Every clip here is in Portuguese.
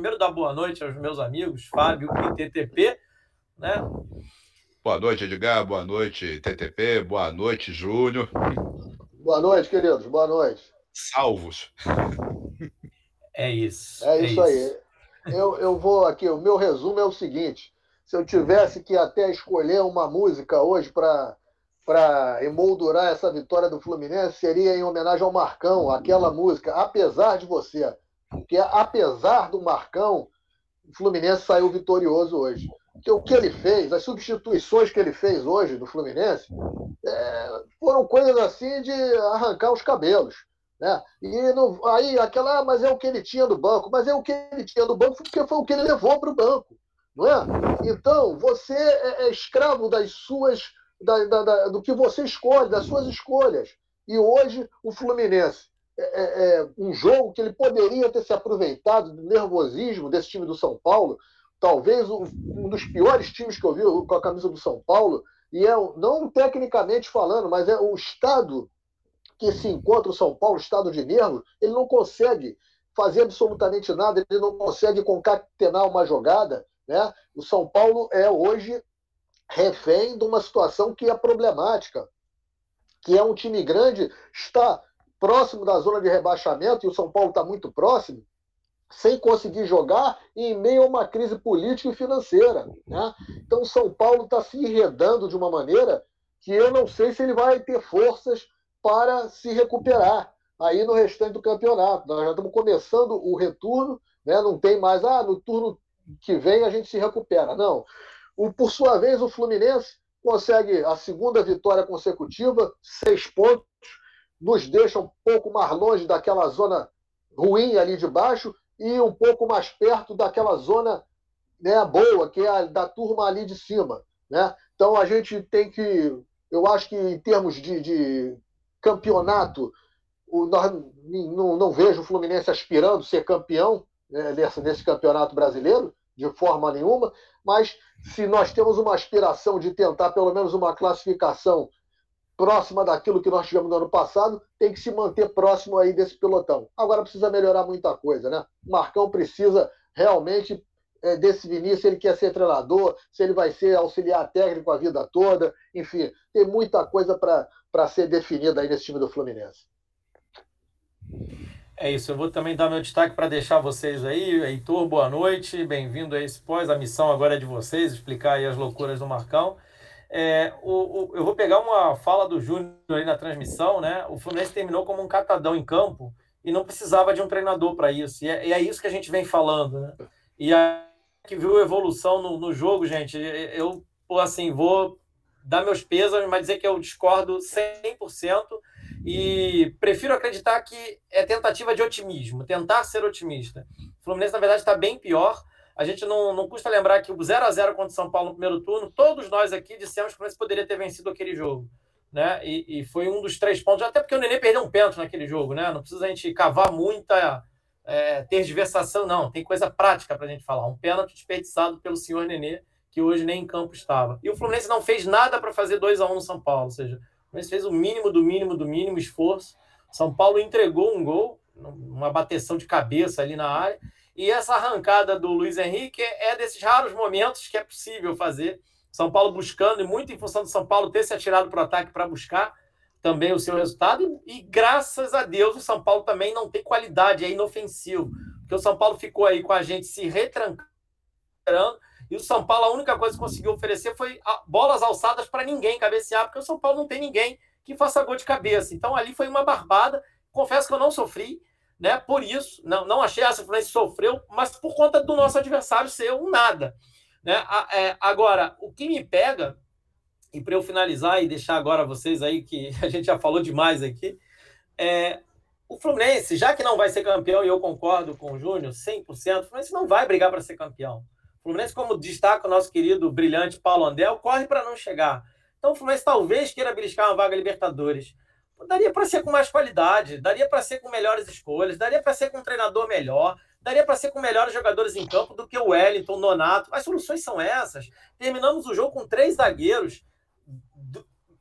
primeiro dar boa noite aos meus amigos, Fábio e TTP, né? Boa noite, Edgar. Boa noite, TTP. Boa noite, Júnior. Boa noite, queridos. Boa noite. Salvos. É isso. É, é isso, isso, aí. Eu, eu vou aqui, o meu resumo é o seguinte: se eu tivesse que até escolher uma música hoje para para emoldurar essa vitória do Fluminense seria em homenagem ao Marcão, aquela música, apesar de você. Porque apesar do Marcão, o Fluminense saiu vitorioso hoje. Porque o que ele fez, as substituições que ele fez hoje no Fluminense, é, foram coisas assim de arrancar os cabelos. Né? E aí aquela, ah, mas é o que ele tinha do banco, mas é o que ele tinha do banco porque foi o que ele levou para o banco. Não é? Então, você é, é escravo das suas, da, da, da, do que você escolhe, das suas escolhas. E hoje o Fluminense é, é, é um jogo que ele poderia ter se aproveitado do nervosismo desse time do São Paulo, talvez um dos piores times que eu vi com a camisa do São Paulo, e é não tecnicamente falando, mas é o estado que se encontra o São Paulo, estado de nervo, ele não consegue fazer absolutamente nada, ele não consegue concatenar uma jogada. Né? O São Paulo é hoje refém de uma situação que é problemática, que é um time grande, está próximo da zona de rebaixamento, e o São Paulo está muito próximo, sem conseguir jogar em meio a uma crise política e financeira. Né? Então, o São Paulo está se enredando de uma maneira que eu não sei se ele vai ter forças para se recuperar aí no restante do campeonato. Nós já estamos começando o retorno, né? não tem mais, ah, no turno que vem a gente se recupera. Não. O, por sua vez, o Fluminense consegue a segunda vitória consecutiva, seis pontos, nos deixa um pouco mais longe daquela zona ruim ali de baixo e um pouco mais perto daquela zona né, boa, que é a da turma ali de cima. Né? Então a gente tem que, eu acho que em termos de, de campeonato, o, não, não, vejo o Fluminense aspirando ser campeão né, nesse, nesse campeonato brasileiro, de forma nenhuma, mas se nós temos uma aspiração de tentar pelo menos uma classificação próxima daquilo que nós tivemos no ano passado, tem que se manter próximo aí desse pelotão. Agora precisa melhorar muita coisa, né? O Marcão precisa realmente é, decidir se ele quer ser treinador, se ele vai ser auxiliar técnico a vida toda, enfim, tem muita coisa para ser definida aí nesse time do Fluminense. É isso, eu vou também dar meu destaque para deixar vocês aí. Heitor, boa noite, bem-vindo a esse pós. A missão agora é de vocês, explicar aí as loucuras do Marcão. É, o, o, eu vou pegar uma fala do Júnior aí na transmissão, né? O Fluminense terminou como um catadão em campo e não precisava de um treinador para isso. E é, e é, isso que a gente vem falando, né? E a que viu evolução no, no jogo, gente, eu, assim, vou dar meus pesos, mas dizer que eu discordo 100% e prefiro acreditar que é tentativa de otimismo, tentar ser otimista. O Fluminense, na verdade, está bem pior. A gente não, não custa lembrar que o 0 a 0 contra o São Paulo no primeiro turno, todos nós aqui dissemos que o Fluminense poderia ter vencido aquele jogo. Né? E, e foi um dos três pontos, até porque o Nenê perdeu um pênalti naquele jogo, né? Não precisa a gente cavar muita é, tergiversação, não. Tem coisa prática para a gente falar. Um pênalti desperdiçado pelo senhor Nenê, que hoje nem em campo estava. E o Fluminense não fez nada para fazer 2 a 1 um no São Paulo. Ou seja, o Fluminense fez o mínimo do mínimo do mínimo esforço. São Paulo entregou um gol, uma bateção de cabeça ali na área. E essa arrancada do Luiz Henrique é desses raros momentos que é possível fazer. São Paulo buscando, e muito em função do São Paulo ter se atirado para o ataque para buscar também o seu resultado. E, graças a Deus o São Paulo também não tem qualidade, é inofensivo. Porque o São Paulo ficou aí com a gente se retrancando. E o São Paulo, a única coisa que conseguiu oferecer foi bolas alçadas para ninguém cabecear, porque o São Paulo não tem ninguém que faça gol de cabeça. Então ali foi uma barbada. Confesso que eu não sofri, né? Por isso, não, não achei essa Fluminense sofreu, mas por conta do nosso adversário ser um nada. Né? É, agora, o que me pega e para eu finalizar e deixar agora vocês aí, que a gente já falou demais aqui, é, o Fluminense, já que não vai ser campeão, e eu concordo com o Júnior 100%, o Fluminense não vai brigar para ser campeão. O Fluminense, como destaca o nosso querido, brilhante Paulo Andel, corre para não chegar. Então o Fluminense talvez queira beliscar uma vaga Libertadores. Daria para ser com mais qualidade, daria para ser com melhores escolhas, daria para ser com um treinador melhor, daria para ser com melhores jogadores em campo do que o Wellington, Nonato. As soluções são essas. Terminamos o jogo com três zagueiros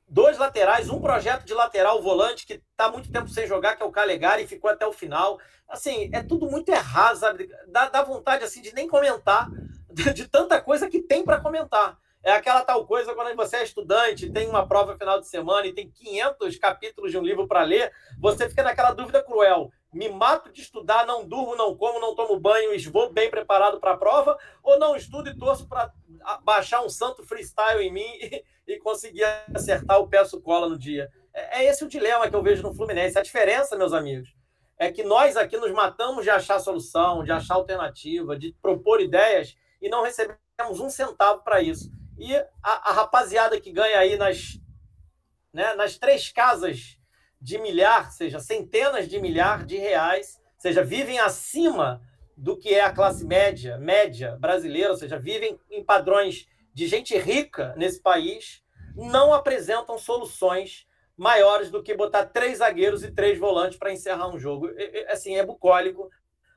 dois laterais, um projeto de lateral volante que está muito tempo sem jogar, que é o Calegari, e ficou até o final. Assim, é tudo muito errado, sabe? Dá, dá vontade assim de nem comentar de tanta coisa que tem para comentar. É aquela tal coisa quando você é estudante, tem uma prova final de semana e tem 500 capítulos de um livro para ler, você fica naquela dúvida cruel. Me mato de estudar, não durmo, não como, não tomo banho vou bem preparado para a prova, ou não estudo e torço para baixar um santo freestyle em mim e, e conseguir acertar o peço cola no dia. É, é esse o dilema que eu vejo no Fluminense. A diferença, meus amigos, é que nós aqui nos matamos de achar solução, de achar alternativa, de propor ideias e não recebemos um centavo para isso. E a, a, rapaziada que ganha aí nas, né, nas três casas de milhar, seja centenas de milhar de reais, seja, vivem acima do que é a classe média, média brasileira, ou seja, vivem em padrões de gente rica nesse país, não apresentam soluções maiores do que botar três zagueiros e três volantes para encerrar um jogo. Assim, é bucólico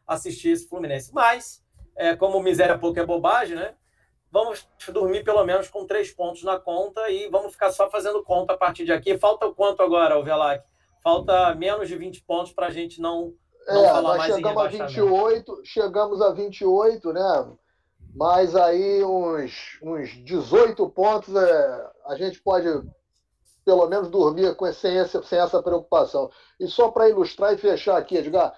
assistir esse Fluminense. Mas, é, como miséria pouco é bobagem, né? Vamos dormir pelo menos com três pontos na conta e vamos ficar só fazendo conta a partir de aqui. Falta o quanto agora, o Velac? Falta menos de 20 pontos para a gente não, não é, falar mais chegamos em a 28, Chegamos a 28, né? Mas aí uns, uns 18 pontos é, a gente pode pelo menos dormir com, sem, essa, sem essa preocupação. E só para ilustrar e fechar aqui, Edgar,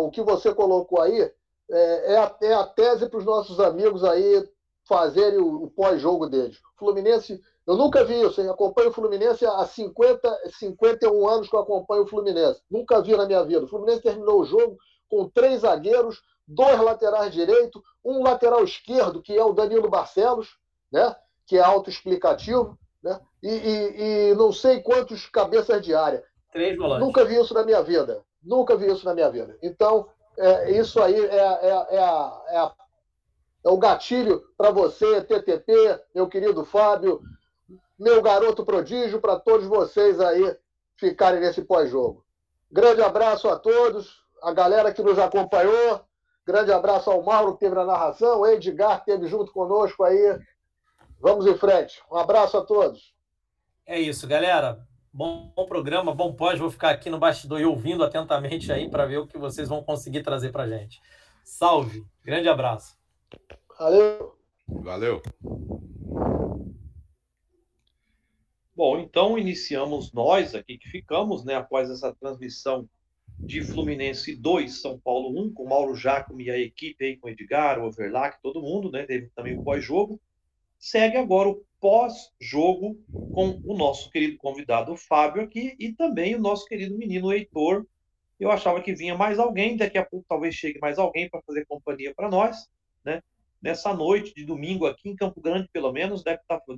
o que você colocou aí é, é a, é a tese para os nossos amigos aí fazerem o, o pós-jogo deles. O Fluminense, eu nunca vi isso, hein? acompanho o Fluminense há 50, 51 anos que eu acompanho o Fluminense. Nunca vi na minha vida. O Fluminense terminou o jogo com três zagueiros, dois laterais direito, um lateral esquerdo, que é o Danilo Barcelos, né? que é autoexplicativo, né? E, e, e, não sei quantos cabeças de área. Três volantes. Nunca vi isso na minha vida. Nunca vi isso na minha vida. Então, é, isso aí é, é, é, a, é a é o gatilho para você, TTP, meu querido Fábio, meu garoto prodígio, para todos vocês aí ficarem nesse pós-jogo. Grande abraço a todos, a galera que nos acompanhou. Grande abraço ao Mauro, que teve na narração, o Edgar, que esteve junto conosco aí. Vamos em frente. Um abraço a todos. É isso, galera. Bom, bom programa, bom pós. Vou ficar aqui no bastidor e ouvindo atentamente aí para ver o que vocês vão conseguir trazer para gente. Salve, grande abraço. Valeu. Valeu. Bom, então iniciamos nós aqui que ficamos, né, após essa transmissão de Fluminense 2, São Paulo 1, com Mauro Jacome e a equipe aí, com Edgar, o Overlack, todo mundo, né? Teve também o pós-jogo. Segue agora o pós-jogo com o nosso querido convidado Fábio aqui e também o nosso querido menino Heitor. Eu achava que vinha mais alguém, daqui a pouco talvez chegue mais alguém para fazer companhia para nós, né? nessa noite de domingo aqui em Campo Grande, pelo menos, deve estar. Tá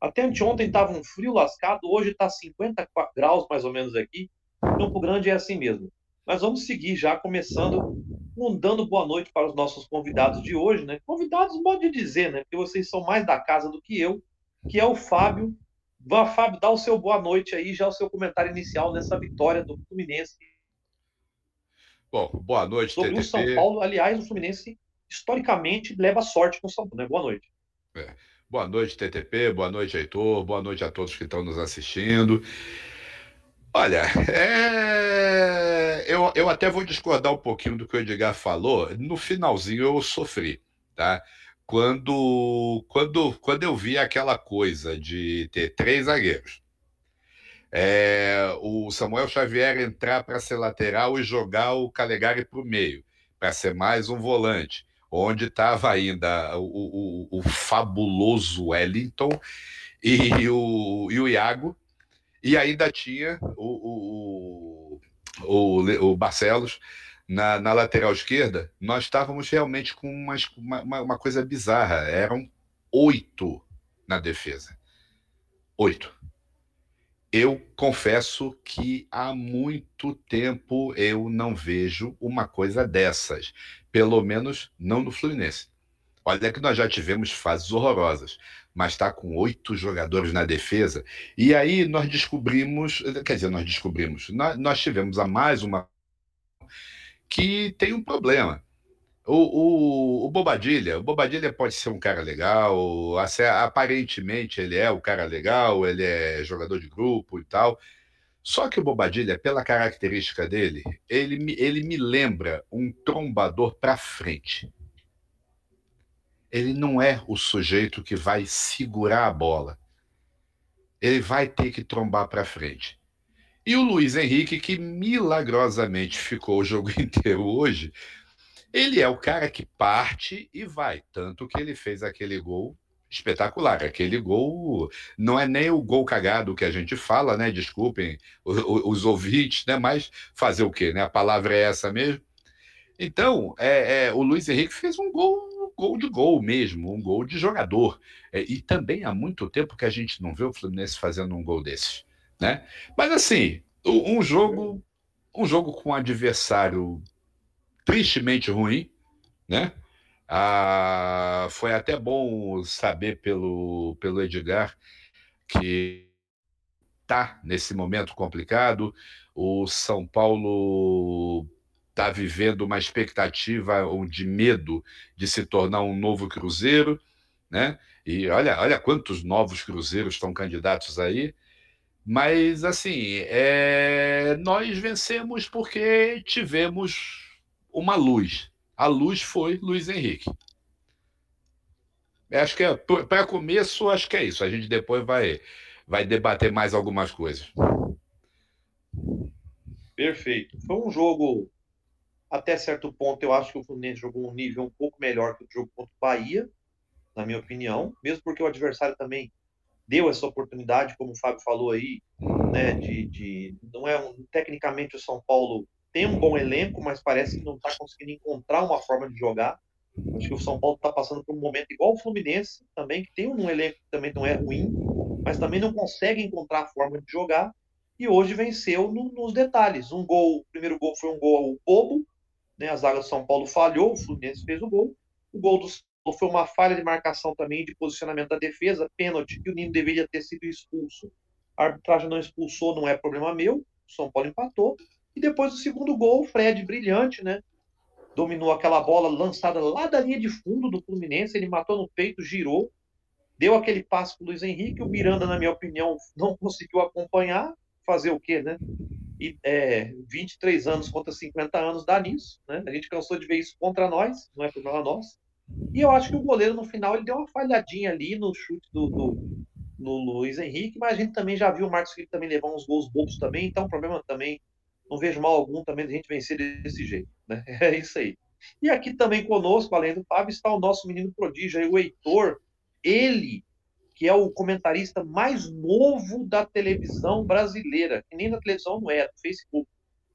até anteontem estava um frio lascado, hoje está 50 graus mais ou menos aqui. Campo Grande é assim mesmo. Mas vamos seguir já, começando, dando boa noite para os nossos convidados de hoje, né? Convidados, pode dizer, né? Porque vocês são mais da casa do que eu, que é o Fábio. Vá, Fábio, dá o seu boa noite aí, já o seu comentário inicial nessa vitória do Fluminense. Bom, boa noite, Sobre TTP. o São Paulo, aliás, o Fluminense historicamente leva sorte com o São Paulo, né? Boa noite. É. Boa noite, TTP, boa noite, Heitor, boa noite a todos que estão nos assistindo. Olha, é... eu, eu até vou discordar um pouquinho do que o Edgar falou. No finalzinho eu sofri, tá? Quando, quando, quando eu vi aquela coisa de ter três zagueiros, é, o Samuel Xavier entrar para ser lateral e jogar o Calegari para o meio, para ser mais um volante onde estava ainda o, o, o, fabuloso Wellington e o, e o Iago, e ainda tinha o, o, o, Barcelos na, na lateral esquerda. Nós estávamos realmente com uma, uma, uma coisa bizarra. Eram oito na defesa. Oito. Eu confesso que há muito tempo eu não vejo uma coisa dessas pelo menos não no Fluminense. Olha que nós já tivemos fases horrorosas, mas está com oito jogadores na defesa. E aí nós descobrimos, quer dizer, nós descobrimos, nós, nós tivemos a mais uma que tem um problema. O, o, o, Bobadilha, o Bobadilha pode ser um cara legal, aparentemente ele é o cara legal, ele é jogador de grupo e tal. Só que o Bobadilha, pela característica dele, ele, ele me lembra um trombador para frente. Ele não é o sujeito que vai segurar a bola. Ele vai ter que trombar para frente. E o Luiz Henrique, que milagrosamente ficou o jogo inteiro hoje, ele é o cara que parte e vai. Tanto que ele fez aquele gol espetacular. Aquele gol não é nem o gol cagado que a gente fala, né? Desculpem os, ouvintes, né? Mas fazer o quê? Né? A palavra é essa mesmo. Então, é, é, o Luiz Henrique fez um gol, gol de gol mesmo, um gol de jogador. É, e também há muito tempo que a gente não vê o Fluminense fazendo um gol desses, né? Mas assim, um jogo, um jogo com um adversário tristemente ruim, né? Ah, foi até bom saber pelo, pelo Edgar que está nesse momento complicado. O São Paulo está vivendo uma expectativa ou de medo de se tornar um novo Cruzeiro, né? E olha, olha quantos novos Cruzeiros estão candidatos aí. Mas assim, é... nós vencemos porque tivemos uma luz. A luz foi Luiz Henrique. Acho que é, para começo, acho que é isso. A gente depois vai, vai debater mais algumas coisas. Perfeito. Foi um jogo, até certo ponto, eu acho que o Fluminense jogou um nível um pouco melhor que o jogo contra o Bahia, na minha opinião, mesmo porque o adversário também deu essa oportunidade, como o Fábio falou aí, né, de, de não é um, tecnicamente o São Paulo tem um bom elenco, mas parece que não está conseguindo encontrar uma forma de jogar. Acho que o São Paulo está passando por um momento igual o Fluminense, também, que tem um elenco que também não é ruim, mas também não consegue encontrar a forma de jogar. E hoje venceu no, nos detalhes. Um gol, o primeiro gol foi um gol bobo, né? A zaga do São Paulo falhou, o Fluminense fez o gol. O gol do foi uma falha de marcação também, de posicionamento da defesa, pênalti, que o Nino deveria ter sido expulso. A arbitragem não expulsou, não é problema meu. O São Paulo empatou. E depois do segundo gol, o Fred, brilhante, né? Dominou aquela bola lançada lá da linha de fundo do Fluminense. Ele matou no peito, girou, deu aquele passe para o Luiz Henrique. O Miranda, na minha opinião, não conseguiu acompanhar. Fazer o quê, né? E é, 23 anos contra 50 anos dá nisso, né? A gente cansou de ver isso contra nós, não é problema nosso. E eu acho que o goleiro, no final, ele deu uma falhadinha ali no chute do, do Luiz Henrique, mas a gente também já viu o Marcos Felipe também levar uns gols bobos também, então o problema também não vejo mal algum também de a gente vencer desse jeito. Né? É isso aí. E aqui também conosco, além do Fábio, está o nosso menino prodígio, aí, o Heitor. Ele, que é o comentarista mais novo da televisão brasileira, que nem da televisão não é, do Facebook.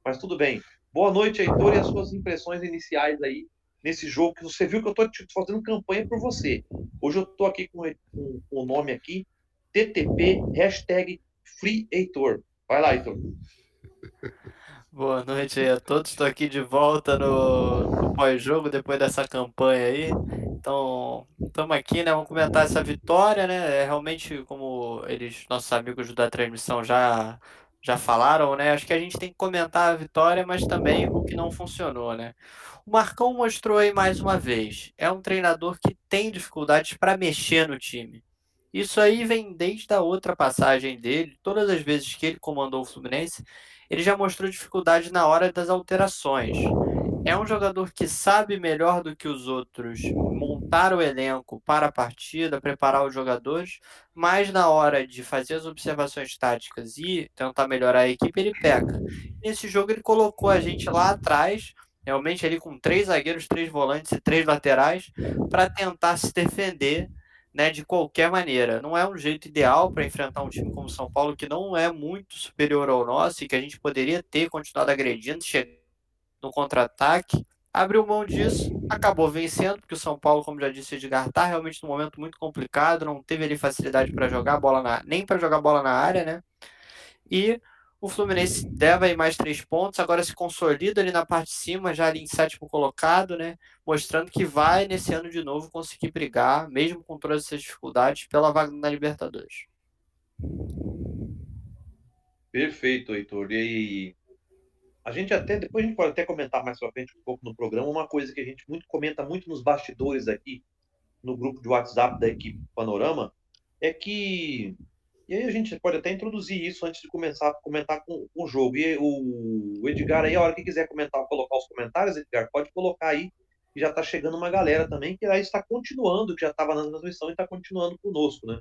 Mas tudo bem. Boa noite, Heitor, e as suas impressões iniciais aí nesse jogo, que você viu que eu estou fazendo campanha por você. Hoje eu estou aqui com, com, com, o nome aqui, TTP, hashtag Free Heitor. Vai lá, Heitor. Boa noite aí a todos. Estou aqui de volta no, no pós-jogo depois dessa campanha aí. Então, estamos aqui, né? Vamos comentar essa vitória, né? É realmente, como eles, nossos amigos da transmissão já já falaram, né? Acho que a gente tem que comentar a vitória, mas também o que não funcionou, né? O Marcão mostrou aí mais uma vez. É um treinador que tem dificuldades para mexer no time. Isso aí vem desde a outra passagem dele, todas as vezes que ele comandou o Fluminense, ele já mostrou dificuldade na hora das alterações. É um jogador que sabe melhor do que os outros montar o elenco para a partida, preparar os jogadores, mas na hora de fazer as observações táticas e tentar melhorar a equipe, ele peca. Nesse jogo, ele colocou a gente lá atrás, realmente ali com três zagueiros, três volantes e três laterais, para tentar se defender né, de qualquer maneira. Não é um jeito ideal para enfrentar um time como o São Paulo, que não é muito superior ao nosso e que a gente poderia ter continuado agredindo, chegando no contra-ataque. Abriu mão disso, acabou vencendo, porque o São Paulo, como já disse Edgar, está realmente num momento muito complicado, não teve ali facilidade para jogar bola na, nem para jogar bola na área, né? E o Fluminense leva aí mais três pontos, agora se consolida ali na parte de cima, já ali em sétimo colocado, né? Mostrando que vai nesse ano de novo conseguir brigar, mesmo com todas essas dificuldades, pela vaga na Perfeito, Heitor. E a gente até, depois a gente pode até comentar mais pra frente um pouco no programa, uma coisa que a gente muito comenta muito nos bastidores aqui, no grupo de WhatsApp da equipe Panorama, é que. E aí a gente pode até introduzir isso antes de começar a comentar com, o jogo. E o, Edgar aí, a hora que quiser comentar, colocar os comentários, Edgar, pode colocar aí, que já está chegando uma galera também, que aí está continuando, que já estava na transmissão e está continuando conosco, né?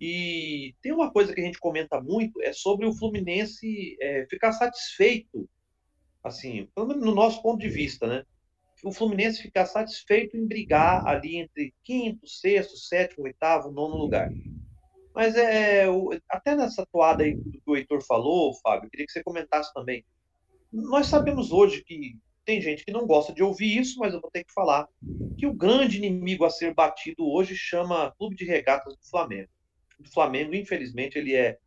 E tem uma coisa que a gente comenta muito, é sobre o Fluminense é, ficar satisfeito, assim, pelo menos no nosso ponto de vista, né? O Fluminense ficar satisfeito em brigar ali entre quinto, sexto, sétimo, oitavo, nono lugar. Mas é, até nessa toada aí que o Heitor falou, Fábio, queria que você comentasse também. Nós sabemos hoje que tem gente que não gosta de ouvir isso, mas eu vou ter que falar que o grande inimigo a ser batido hoje chama Clube de Regatas do Flamengo do Flamengo, infelizmente, ele é.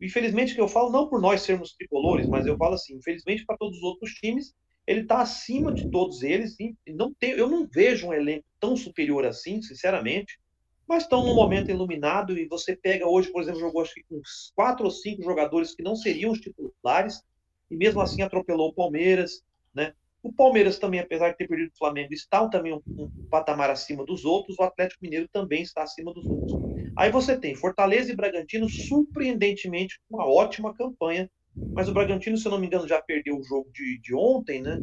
Infelizmente, que eu falo não por nós sermos tricolores, mas eu falo assim, infelizmente, para todos os outros times, ele está acima de todos eles. E não tem, eu não vejo um elenco tão superior assim, sinceramente. Mas estão num momento iluminado e você pega hoje, por exemplo, jogou acho que com quatro ou cinco jogadores que não seriam os titulares e mesmo assim atropelou o Palmeiras, né? O Palmeiras também, apesar de ter perdido o Flamengo, está também um, um, patamar acima dos outros. O Atlético Mineiro também está acima dos outros. Aí você tem Fortaleza e Bragantino, surpreendentemente, com uma ótima campanha. Mas o Bragantino, se eu não me engano, já perdeu o jogo de, de ontem, né?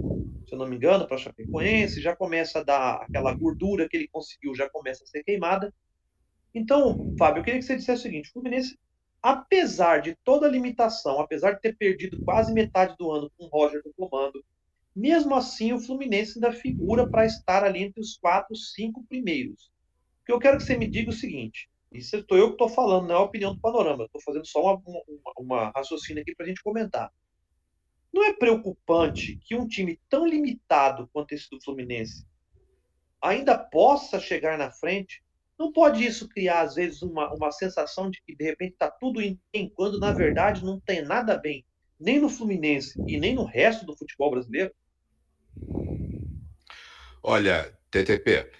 Se eu não me engano, para Chapecoense, já começa a dar aquela gordura que ele conseguiu, já começa a ser queimada. Então, Fábio, eu queria que você dissesse o seguinte: o Fluminense, apesar de toda a limitação, apesar de ter perdido quase metade do ano com o Roger no comando, mesmo assim, o Fluminense ainda figura para estar ali entre os quatro, cinco primeiros. O que eu quero que você me diga é o seguinte: isso estou eu que estou falando, não é a opinião do panorama, estou fazendo só uma, uma, uma raciocínio aqui para a gente comentar. Não é preocupante que um time tão limitado quanto esse do Fluminense ainda possa chegar na frente? Não pode isso criar, às vezes, uma, uma sensação de que de repente está tudo em bem, quando na verdade não tem nada bem, nem no Fluminense e nem no resto do futebol brasileiro? Olha, TTP,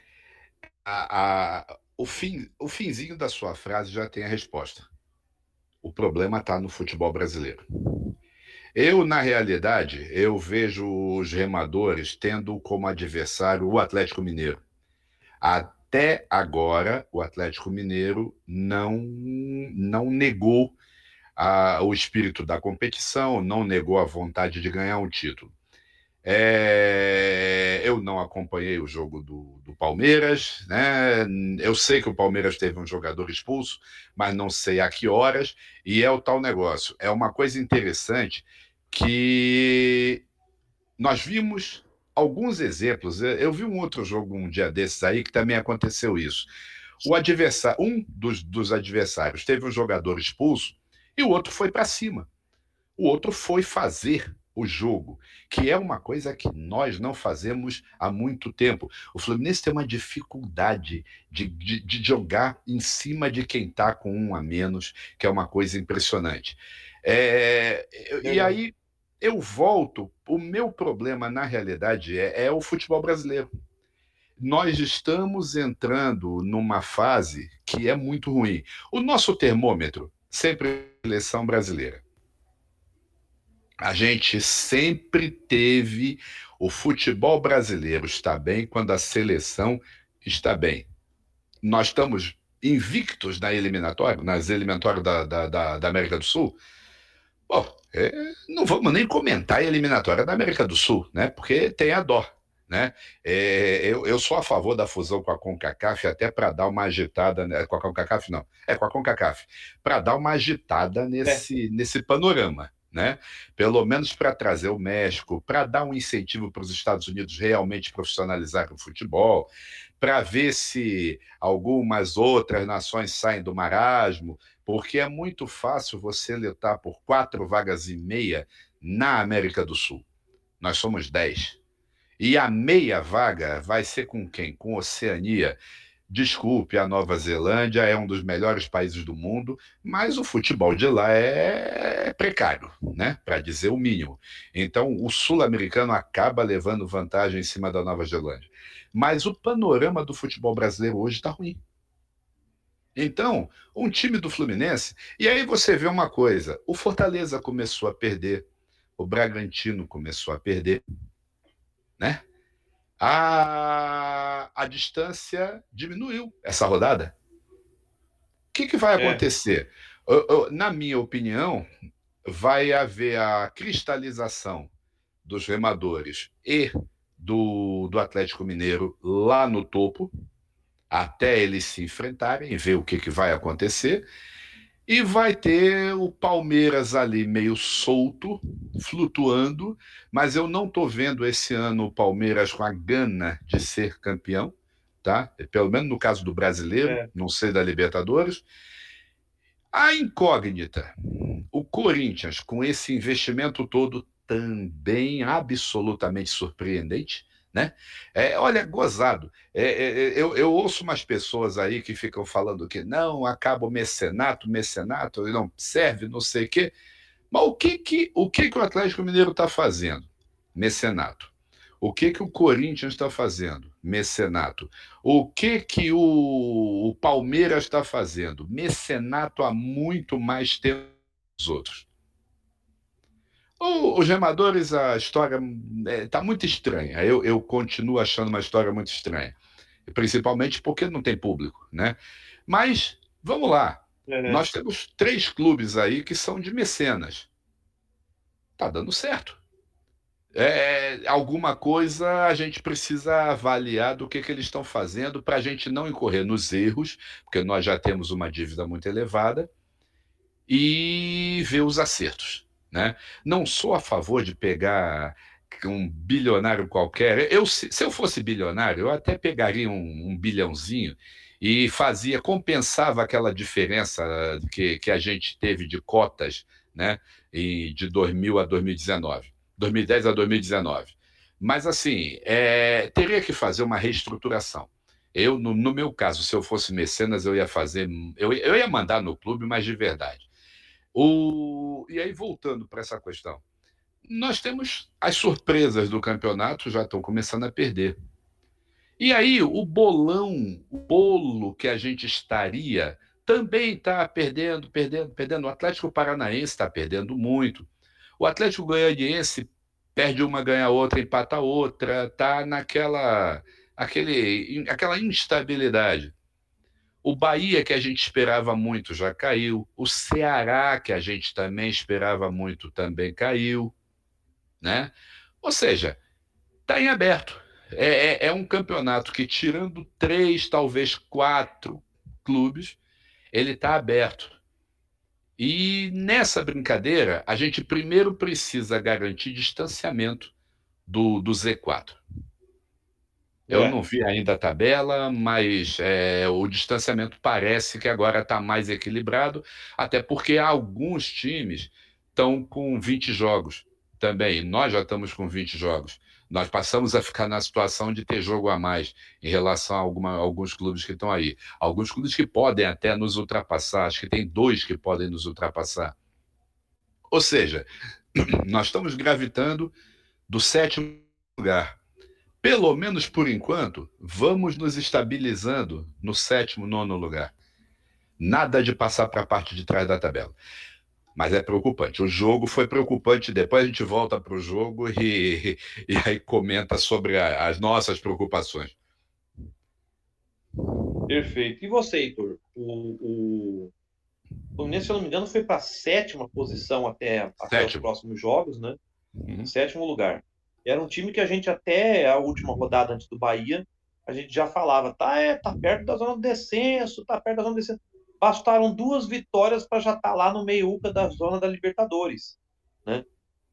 a, a, o, fim, o finzinho da sua frase já tem a resposta. O problema está no futebol brasileiro. Eu, na realidade, eu vejo os remadores tendo como adversário o Atlético Mineiro. Até agora, o Atlético Mineiro não, não negou a, o espírito da competição, não negou a vontade de ganhar um título. É, eu não acompanhei o jogo do, do, Palmeiras, né? Eu sei que o Palmeiras teve um jogador expulso, mas não sei a que horas. E é o tal negócio. É uma coisa interessante que nós vimos alguns exemplos. Eu vi um outro jogo um dia desses aí que também aconteceu isso. O adversário, um dos, dos adversários teve um jogador expulso e o outro foi para cima. O outro foi fazer o jogo, que é uma coisa que nós não fazemos há muito tempo. O Fluminense tem uma dificuldade de, de, de jogar em cima de quem está com um a menos, que é uma coisa impressionante. É, e aí eu volto, o meu problema, na realidade, é, é o futebol brasileiro. Nós estamos entrando numa fase que é muito ruim. O nosso termômetro, sempre é a seleção brasileira a gente sempre teve o futebol brasileiro está bem quando a seleção está bem. Nós estamos invictos na eliminatória, nas eliminatórias da, da, da, da América do Sul. Bom, é, não vamos nem comentar a eliminatória da América do Sul, né? Porque tem a dó. Né? É, eu, eu sou a favor da fusão com a CONCACAF até para dar uma agitada, né? com a CONCACAF não, é com a CONCACAF, para dar uma agitada nesse, é. nesse panorama né? Pelo menos para trazer o México, para dar um incentivo para os Estados Unidos realmente profissionalizar o futebol, para ver se algumas outras nações saem do marasmo, porque é muito fácil você lutar por quatro vagas e meia na América do Sul. Nós somos dez. E a meia vaga vai ser com quem? Com Oceania. Desculpe, a Nova Zelândia é um dos melhores países do mundo, mas o futebol de lá é precário, né? Para dizer o mínimo. Então, o sul-americano acaba levando vantagem em cima da Nova Zelândia. Mas o panorama do futebol brasileiro hoje está ruim. Então, um time do Fluminense. E aí você vê uma coisa: o Fortaleza começou a perder o Bragantino começou a perder, né? A, a distância diminuiu essa rodada. O que, que vai é. acontecer? Eu, eu, na minha opinião, vai haver a cristalização dos remadores e do, do Atlético Mineiro lá no topo, até eles se enfrentarem e ver o que, que vai acontecer. E vai ter o Palmeiras ali meio solto, flutuando, mas eu não estou vendo esse ano o Palmeiras com a gana de ser campeão, tá? Pelo menos no caso do brasileiro, é. não sei da Libertadores. A incógnita, o Corinthians, com esse investimento todo, também absolutamente surpreendente, né? É, olha, gozado. É, é, é, eu, eu, ouço umas pessoas aí que ficam falando que não, acaba o mecenato, mecenato, não serve, não sei o quê. Mas o que, que, o, que, que o Atlético Mineiro está fazendo? Mecenato. O que, que o Corinthians está fazendo? Mecenato. O que, que o, o Palmeiras está fazendo? Mecenato há muito mais tempo que os outros. Os remadores, a história está é, muito estranha. Eu, eu continuo achando uma história muito estranha. Principalmente porque não tem público, né? Mas, vamos lá. Uhum. Nós temos três clubes aí que são de mecenas. Tá dando certo. É, alguma coisa a gente precisa avaliar do que, que eles estão fazendo para a gente não incorrer nos erros, porque nós já temos uma dívida muito elevada, e ver os acertos. Né? Não sou a favor de pegar um bilionário qualquer. Eu, se eu fosse bilionário, eu até pegaria um, um bilhãozinho e fazia, compensava aquela diferença que, que a gente teve de cotas né, e de 2000 a 2019, 2010 a 2019. Mas, assim, é, teria que fazer uma reestruturação. Eu, no, no, meu caso, se eu fosse mecenas, eu ia fazer, eu, eu ia mandar no clube, mas de verdade. O... E aí, voltando para essa questão, nós temos as surpresas do campeonato já estão começando a perder. E aí, o bolão, o bolo que a gente estaria, também está perdendo, perdendo, perdendo. O Atlético Paranaense está perdendo muito. O Atlético Goianiense perde uma, ganha outra, empata outra, está naquela aquele, aquela instabilidade. O Bahia, que a gente esperava muito, já caiu. O Ceará, que a gente também esperava muito, também caiu. Né? Ou seja, está em aberto. É, é, é, um campeonato que, tirando três, talvez quatro clubes, ele está aberto. E nessa brincadeira, a gente primeiro precisa garantir distanciamento do, do Z4. Eu é. não vi ainda a tabela, mas é, o distanciamento parece que agora está mais equilibrado, até porque alguns times estão com 20 jogos também. Nós já estamos com 20 jogos. Nós passamos a ficar na situação de ter jogo a mais em relação a, alguma, a alguns clubes que estão aí. Alguns clubes que podem até nos ultrapassar, acho que tem dois que podem nos ultrapassar. Ou seja, nós estamos gravitando do sétimo lugar pelo menos por enquanto, vamos nos estabilizando no sétimo, nono lugar. Nada de passar para a parte de trás da tabela. Mas é preocupante. O jogo foi preocupante. Depois a gente volta para o jogo e, e aí comenta sobre a, as nossas preocupações. Perfeito. E você, Heitor? O, o Fluminense, se eu não me engano, foi para a sétima posição até, até os próximos jogos, né? Uhum. Sétimo lugar. Era um time que a gente até a última rodada antes do Bahia, a gente já falava, tá, é, tá perto da zona do descenso, tá perto da zona do descenso. Bastaram duas vitórias para já estar tá lá no meiuca da zona da Libertadores, né?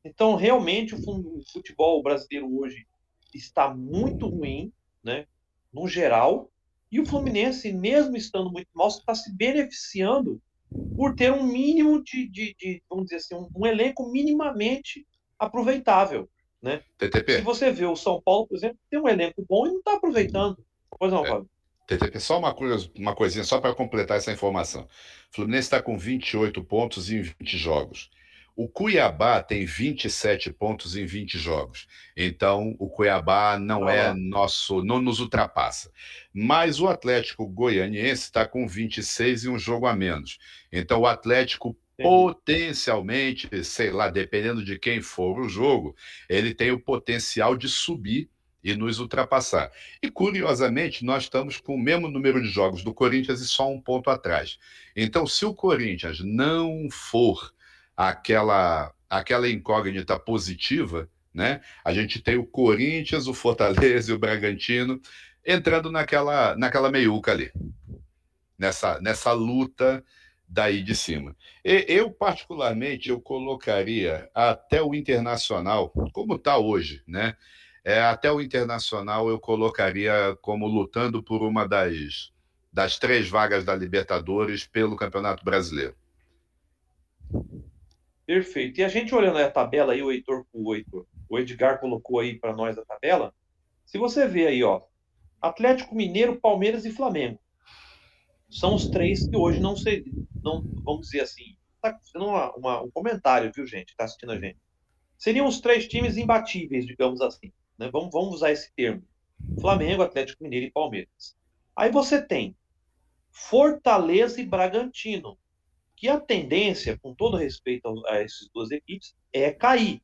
Então, realmente, o futebol brasileiro hoje está muito ruim, né? No geral, e o Fluminense, mesmo estando muito mal, está se beneficiando por ter um mínimo de, de, de vamos dizer assim, um, um elenco minimamente aproveitável. Né? TTP. Se você vê o São Paulo, por exemplo, tem um elenco bom e não está aproveitando. Pois não, é. Fábio. TTP, só uma, coisa, uma coisinha, só para completar essa informação. O Fluminense está com 28 pontos em 20 jogos. O Cuiabá tem 27 pontos em 20 jogos. Então, o Cuiabá não ah, é nosso, não nos ultrapassa. Mas o Atlético Goianiense está com 26 e um jogo a menos. Então, o Atlético potencialmente, sei lá, dependendo de quem for o jogo, ele tem o potencial de subir e nos ultrapassar. E curiosamente, nós estamos com o mesmo número de jogos do Corinthians e só um ponto atrás. Então, se o Corinthians não for aquela aquela incógnita positiva, né? A gente tem o Corinthians, o Fortaleza e o Bragantino entrando naquela naquela meiuca ali. Nessa nessa luta daí de cima. Eu, particularmente, eu colocaria até o Internacional, como está hoje, né? É, até o Internacional eu colocaria como lutando por uma das, das três vagas da Libertadores pelo Campeonato Brasileiro. Perfeito. E a gente olhando a tabela aí, o Heitor, o, Heitor, o Edgar colocou aí para nós a tabela. Se você vê aí, ó, Atlético Mineiro, Palmeiras e Flamengo são os três que hoje não sei, não vamos dizer assim, tá fazendo uma, uma, um comentário, viu, gente, tá assistindo a gente. Seriam os três times imbatíveis, digamos assim. Né? Vamos, vamos usar esse termo. Flamengo, Atlético Mineiro e Palmeiras. Aí você tem Fortaleza e Bragantino, que a tendência, com todo respeito a essas duas equipes, é cair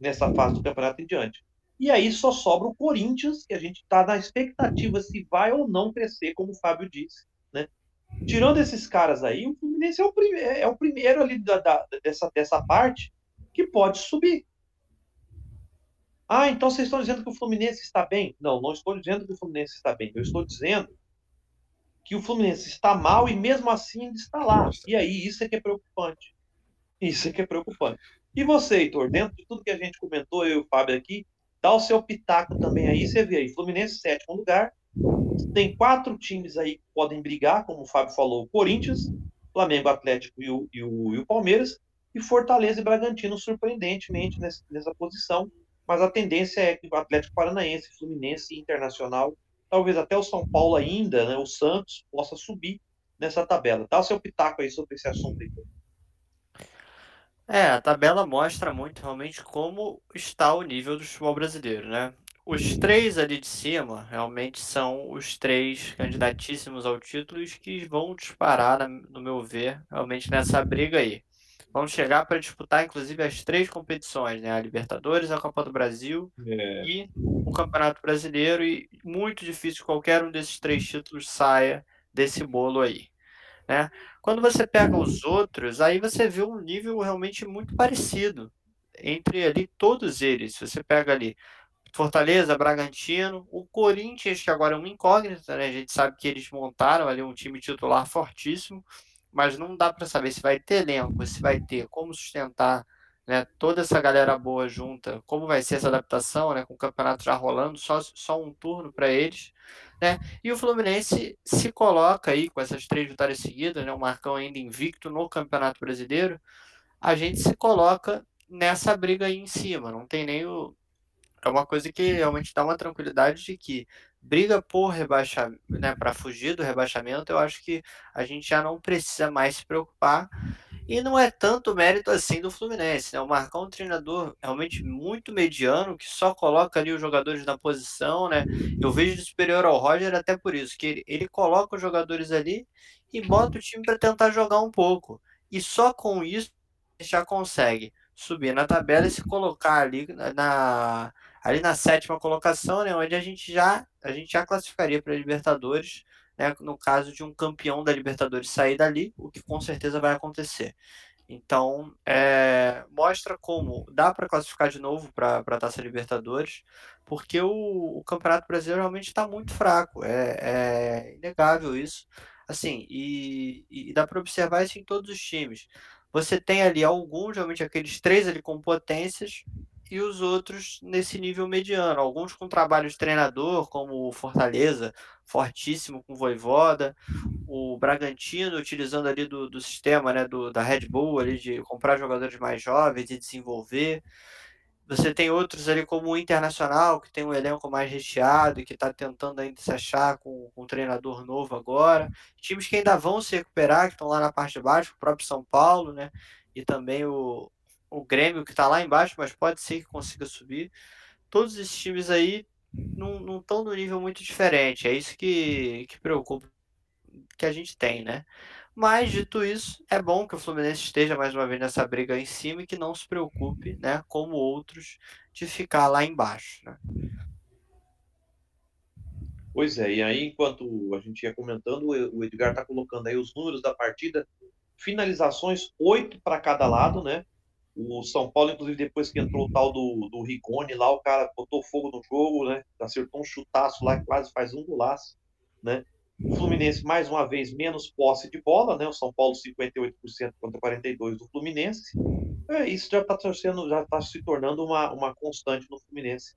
nessa fase do campeonato em diante. E aí só sobra o Corinthians, que a gente está na expectativa se vai ou não crescer, como o Fábio disse. Tirando esses caras aí, o Fluminense é o, prime é o primeiro ali da, da, dessa, dessa parte que pode subir. Ah, então vocês estão dizendo que o Fluminense está bem? Não, não estou dizendo que o Fluminense está bem. Eu estou dizendo que o Fluminense está mal e mesmo assim ainda está lá. E aí, isso é que é preocupante. Isso é que é preocupante. E você, Heitor, dentro de tudo que a gente comentou, eu e o Fábio aqui, dá o seu pitaco também aí. Você vê aí, Fluminense, sétimo lugar, tem quatro times aí que podem brigar, como o Fábio falou, o Corinthians, Flamengo, Atlético e o, e o, e o Palmeiras, e Fortaleza e Bragantino, surpreendentemente, nessa, nessa posição. Mas a tendência é que o Atlético Paranaense, Fluminense e Internacional, talvez até o São Paulo ainda, né, o Santos, possa subir nessa tabela. Dá o seu pitaco aí sobre esse assunto aí. É, a tabela mostra muito realmente como está o nível do futebol brasileiro, né? Os três ali de cima realmente são os três candidatíssimos ao título que vão disparar, no meu ver, realmente nessa briga aí. Vão chegar para disputar, inclusive, as três competições, né? A Libertadores, a Copa do Brasil é. e o Campeonato Brasileiro. E muito difícil que qualquer um desses três títulos saia desse bolo aí. Né? Quando você pega os outros, aí você vê um nível realmente muito parecido entre ali todos eles. Você pega ali Fortaleza, Bragantino, o Corinthians, que agora é uma incógnita, né? A gente sabe que eles montaram ali um time titular fortíssimo, mas não dá para saber se vai ter elenco, se vai ter como sustentar né, toda essa galera boa junta, como vai ser essa adaptação, né, com o campeonato já rolando, só, só um turno para eles. Né? E o Fluminense se coloca aí com essas três vitórias seguidas, né, o Marcão ainda invicto no Campeonato Brasileiro, a gente se coloca nessa briga aí em cima, não tem nem o, é uma coisa que realmente dá uma tranquilidade de que briga por rebaixamento, né, para fugir do rebaixamento, eu acho que a gente já não precisa mais se preocupar. E não é tanto mérito assim do Fluminense, né? O Marcão é um treinador realmente muito mediano, que só coloca ali os jogadores na posição, né? Eu vejo de superior ao Roger até por isso, que ele, ele coloca os jogadores ali e bota o time para tentar jogar um pouco. E só com isso já consegue subir na tabela e se colocar ali na, ali na sétima colocação, né, onde a gente já a gente já classificaria para a Libertadores, né, no caso de um campeão da Libertadores sair dali, o que com certeza vai acontecer. Então, é, mostra como dá para classificar de novo para a Taça Libertadores, porque o, o Campeonato Brasileiro realmente está muito fraco, é, é, inegável isso. Assim, e, e dá para observar isso em todos os times. Você tem ali alguns, realmente aqueles três ali com potências, e os outros nesse nível mediano. Alguns com trabalho de treinador, como o Fortaleza, fortíssimo com Voivoda, o Bragantino utilizando ali do, do sistema né, do, da Red Bull ali de comprar jogadores mais jovens e desenvolver. Você tem outros ali como o Internacional, que tem um elenco mais recheado e que está tentando ainda se achar com, com um treinador novo agora. Times que ainda vão se recuperar, que estão lá na parte de baixo, o próprio São Paulo, né? E também o, o Grêmio, que está lá embaixo, mas pode ser que consiga subir. Todos esses times aí não estão no nível muito diferente. É isso que, que preocupa que a gente tem, né? Mas, dito isso, é bom que o Fluminense esteja mais uma vez nessa briga em cima e que não se preocupe, né, como outros, de ficar lá embaixo. Né? Pois é, e aí, enquanto a gente ia comentando, o Edgar está colocando aí os números da partida, finalizações, oito para cada lado, né? O São Paulo, inclusive, depois que entrou o tal do, do Rigoni lá, o cara botou fogo no jogo, né? Acertou um chutaço lá, quase faz um golaço, né? O Fluminense, mais uma vez, menos posse de bola, né? O São Paulo, 58% contra 42% do Fluminense. É, isso já está tá se tornando uma, uma constante no Fluminense,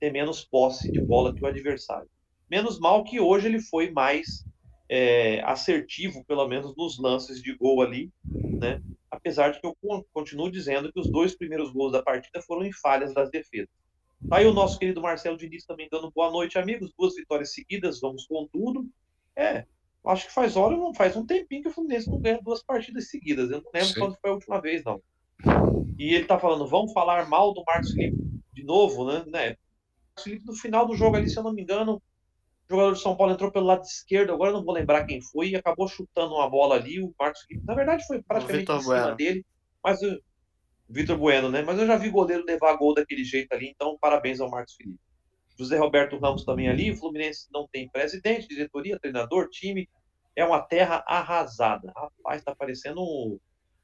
ter menos posse de bola que o adversário. Menos mal que hoje ele foi mais é, assertivo, pelo menos nos lances de gol ali, né? Apesar de que eu continuo dizendo que os dois primeiros gols da partida foram em falhas das defesas. Tá aí o nosso querido Marcelo Diniz também dando boa noite, amigos. Duas vitórias seguidas, vamos com tudo. É, acho que faz hora, não faz um tempinho que o Fluminense não ganha duas partidas seguidas. Eu não lembro Sim. quando foi a última vez, não. E ele tá falando, vamos falar mal do Marcos Felipe de novo, né? né? Marcos Felipe no final do jogo ali, se eu não me engano, o jogador de São Paulo entrou pelo lado esquerdo, agora não vou lembrar quem foi, e acabou chutando uma bola ali. O Marcos Felipe, na verdade, foi praticamente em cima bueno. dele, mas o Vitor Bueno, né? Mas eu já vi goleiro levar gol daquele jeito ali, então parabéns ao Marcos Felipe. José Roberto Ramos também ali. O Fluminense não tem presidente, diretoria, treinador, time. É uma terra arrasada. Rapaz, tá parecendo,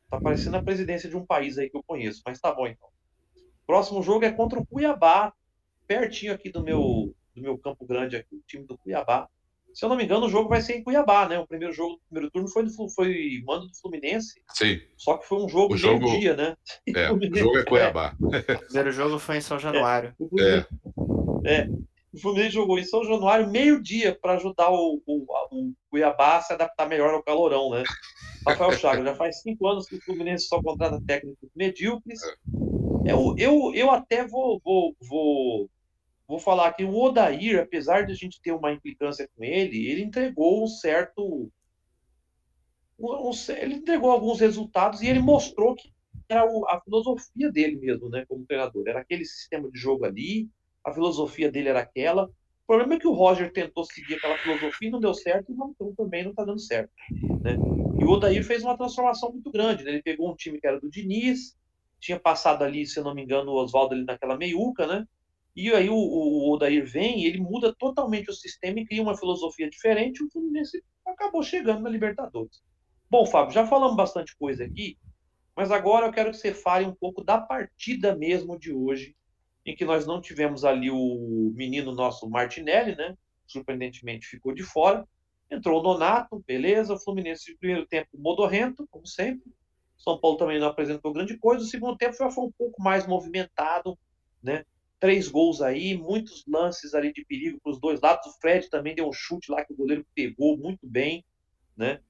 tá parecendo a presidência de um país aí que eu conheço, mas tá bom então. Próximo jogo é contra o Cuiabá, pertinho aqui do meu do meu Campo Grande aqui, o time do Cuiabá. Se eu não me engano, o jogo vai ser em Cuiabá, né? O primeiro jogo do primeiro turno foi, do, foi mando do Fluminense. Sim. Só que foi um jogo, o meio dia, né? É, o jogo é Cuiabá. É. O primeiro jogo foi em São Januário. É. é. O Fluminense jogou em São Januário meio-dia para ajudar o, o, o, Cuiabá a se adaptar melhor ao calorão, né? Rafael Chagas, já faz cinco anos que o Fluminense só contrata técnicos medíocres. Eu, eu, eu até vou, vou, vou vou falar que o Odair, apesar de a gente ter uma implicância com ele, ele entregou um certo. Um, um, ele entregou alguns resultados e ele mostrou que era o, a filosofia dele mesmo, né, como treinador. Era aquele sistema de jogo ali, a filosofia dele era aquela. O problema é que o Roger tentou seguir aquela filosofia e não deu certo, e o então também não está dando certo. Né? E o Odair fez uma transformação muito grande. Né? Ele pegou um time que era do Diniz, tinha passado ali, se eu não me engano, o Oswaldo ali naquela meiuca, né? E aí o, o Odair vem, ele muda totalmente o sistema e cria uma filosofia diferente, o Fluminense acabou chegando na Libertadores. Bom, Fábio, já falamos bastante coisa aqui, mas agora eu quero que você fale um pouco da partida mesmo de hoje, em que nós não tivemos ali o menino nosso Martinelli, né? Surpreendentemente ficou de fora. Entrou o Nonato, beleza. O Fluminense, no primeiro tempo, modorrento, como sempre. São Paulo também não apresentou grande coisa. O segundo tempo já foi um pouco mais movimentado, né? Três gols aí, muitos lances ali de perigo para os dois lados. O Fred também deu um chute lá que o goleiro pegou muito bem, né?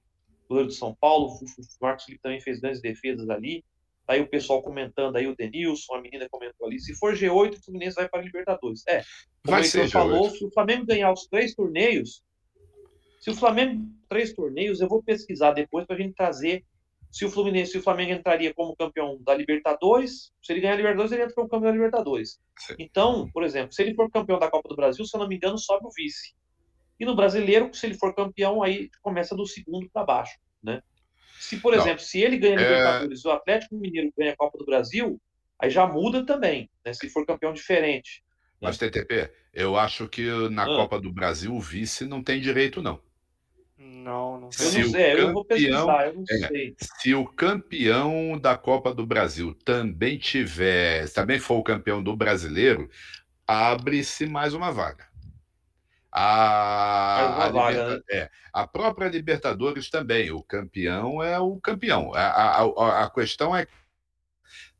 O goleiro de São Paulo, o Marcos Felipe também fez grandes defesas ali. Aí o pessoal comentando aí, o Denilson, a menina comentou ali. Se for G8, o Fluminense vai para a Libertadores. É, como vai ser, falou, se o Flamengo ganhar os três torneios, se o Flamengo três torneios, eu vou pesquisar depois para a gente trazer se o Fluminense e o Flamengo entraria como campeão da Libertadores, se ele ganhar a Libertadores, ele entra como campeão da Libertadores. Sim. Então, por exemplo, se ele for campeão da Copa do Brasil, se eu não me engano, sobe o vice. E no brasileiro, se ele for campeão, aí começa do segundo para baixo, né? Se, por não. exemplo, se ele ganha a é- Libertadores e é... o Atlético Mineiro ganha a Copa do Brasil, aí já muda também, né? Se for campeão diferente. Né? Mas, TTP, eu acho que na ah. Copa do Brasil o vice não tem direito, não. Não, não sei. Eu não sei, eu vou pesquisar, eu não é, sei. Se o campeão da Copa do Brasil também tiver, também for o campeão do brasileiro, abre-se mais uma vaga. A, a, vaga, né? é, a própria Libertadores também, o campeão é o campeão. A, a, a questão é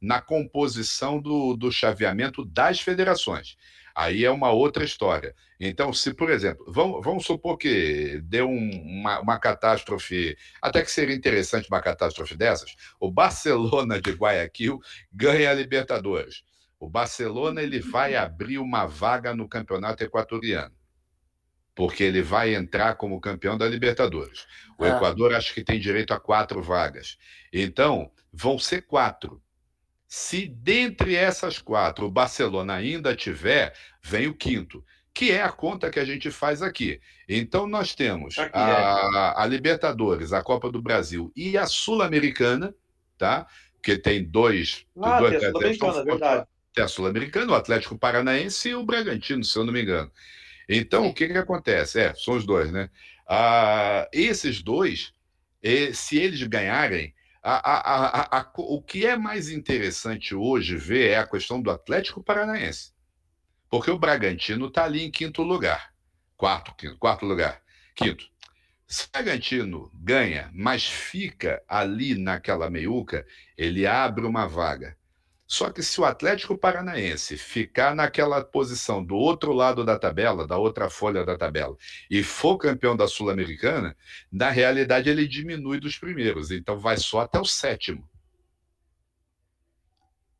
na composição do, do chaveamento das federações. Aí é uma outra história. Então, se, por exemplo, vamos, vamos supor que deu um, uma, uma catástrofe, até que seria interessante uma catástrofe dessas, o Barcelona de Guayaquil ganha a Libertadores. O Barcelona ele vai abrir uma vaga no campeonato equatoriano porque ele vai entrar como campeão da Libertadores. O é. Equador acho que tem direito a quatro vagas. Então, vão ser quatro. Se dentre essas quatro o Barcelona ainda tiver, vem o quinto, que é a conta que a gente faz aqui. Então, nós temos Aqui, a, a Libertadores, a Copa do Brasil e a Sul-Americana, tá? Que tem dois. Ah, dois tem a Sul-Americana, é verdade. Tem a Sul-Americana, o Atlético Paranaense e o Bragantino, se eu não me engano. Então, o que, que acontece? É, são os dois, né? Ah, esses dois, eh, se eles ganharem, a, a, a, o que é mais interessante hoje ver é a questão do Atlético Paranaense. Porque o Bragantino está ali em quinto lugar. Quarto, quinto, quarto lugar. Quinto. Se o Bragantino ganha, mas fica ali naquela meiuca, ele abre uma vaga. Só que se o Atlético Paranaense ficar naquela posição do outro lado da tabela, da outra folha da tabela, e for campeão da Sul-Americana, na realidade ele diminui dos primeiros, então vai só até o sétimo.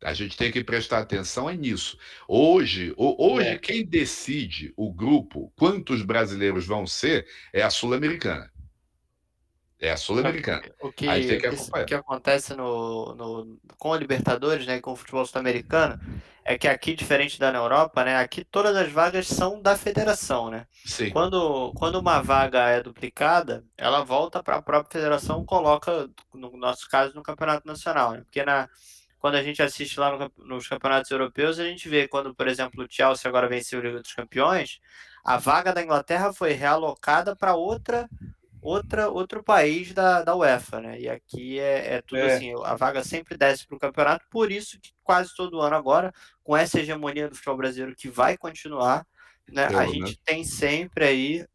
A gente tem que prestar atenção é nisso. Hoje, hoje é. quem decide o grupo, quantos brasileiros vão ser, é a Sul-Americana. É a Sul-Americana. O que, que, que, acontece no, no, com a Libertadores, né, com o futebol sul-americano, é que aqui, diferente da na Europa, né, aqui todas as vagas são da federação, né? Sim. Quando, quando uma vaga é duplicada, ela volta para a própria federação, coloca, no nosso caso, no campeonato nacional, né? Porque na, quando a gente assiste lá no, nos campeonatos europeus, a gente vê quando, por exemplo, o Chelsea agora venceu a Liga dos Campeões, a vaga da Inglaterra foi realocada para outra outra, outro país da, da UEFA, né? E aqui é, é tudo é. assim, a vaga sempre desce para o campeonato, por isso que quase todo ano agora, com essa hegemonia do futebol brasileiro que vai continuar, né? Eu, a gente né? tem sempre aí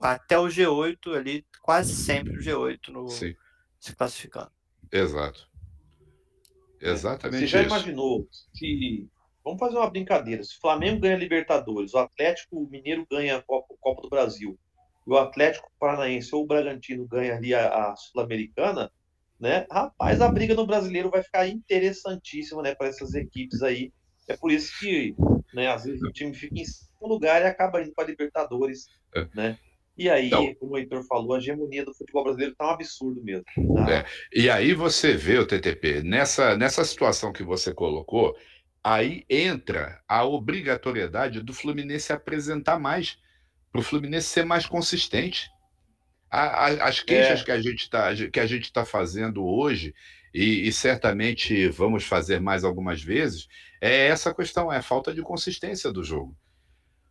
até o G8 ali, quase sempre o G8 no, Sim. se classificando. Exato. Exatamente. Você já isso. imaginou se. Vamos fazer uma brincadeira. Se o Flamengo ganha Libertadores, o Atlético Mineiro ganha a Copa, Copa do Brasil o Atlético Paranaense ou o Bragantino ganha ali a, a Sul-Americana, né? Rapaz, a briga no brasileiro vai ficar interessantíssima, né, para essas equipes aí. É por isso que, né, às vezes o time fica em segundo lugar e acaba indo para Libertadores, é. né? E aí, então, como o Heitor falou, a hegemonia do futebol brasileiro tá um absurdo mesmo. Tá? É. E aí você vê o TTP, nessa, nessa situação que você colocou, aí entra a obrigatoriedade do Fluminense apresentar mais para o Fluminense ser mais consistente. A, a, as queixas é. que a gente está que a gente está fazendo hoje e, e, certamente vamos fazer mais algumas vezes é essa questão, é a falta de consistência do jogo.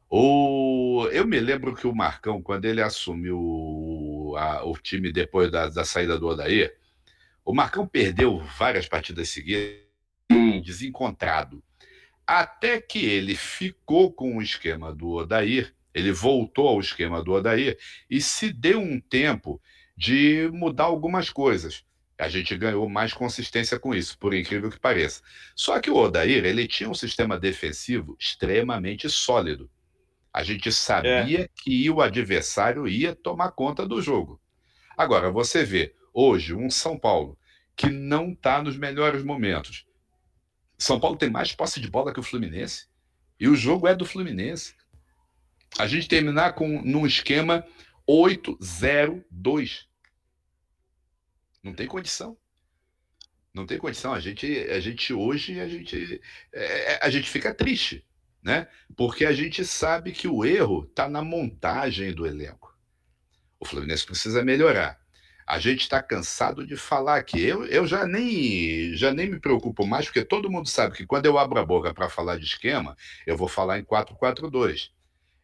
O, eu me lembro que o Marcão, quando ele assumiu a, o time depois da, da saída do Odair, o Marcão perdeu várias partidas seguidas, desencontrado. Até que ele ficou com o esquema do Odair ele voltou ao esquema do Odair e se deu um tempo de mudar algumas coisas. A gente ganhou mais consistência com isso, por incrível que pareça. Só que o Odair, ele tinha um sistema defensivo extremamente sólido. A gente sabia é. que o adversário ia tomar conta do jogo. Agora, você vê, hoje, um São Paulo que não está nos melhores momentos. São Paulo tem mais posse de bola que o Fluminense. E o jogo é do Fluminense a gente terminar com num esquema 8-0-2. Não tem condição. Não tem condição. A gente, a gente hoje a gente, é, é a gente fica triste, né? Porque a gente sabe que o erro está na montagem do elenco. O Fluminense precisa melhorar. A gente está cansado de falar aqui. Eu, eu já, nem, já nem me preocupo mais, porque todo mundo sabe que quando eu abro a boca para falar de esquema, eu vou falar em 4-4-2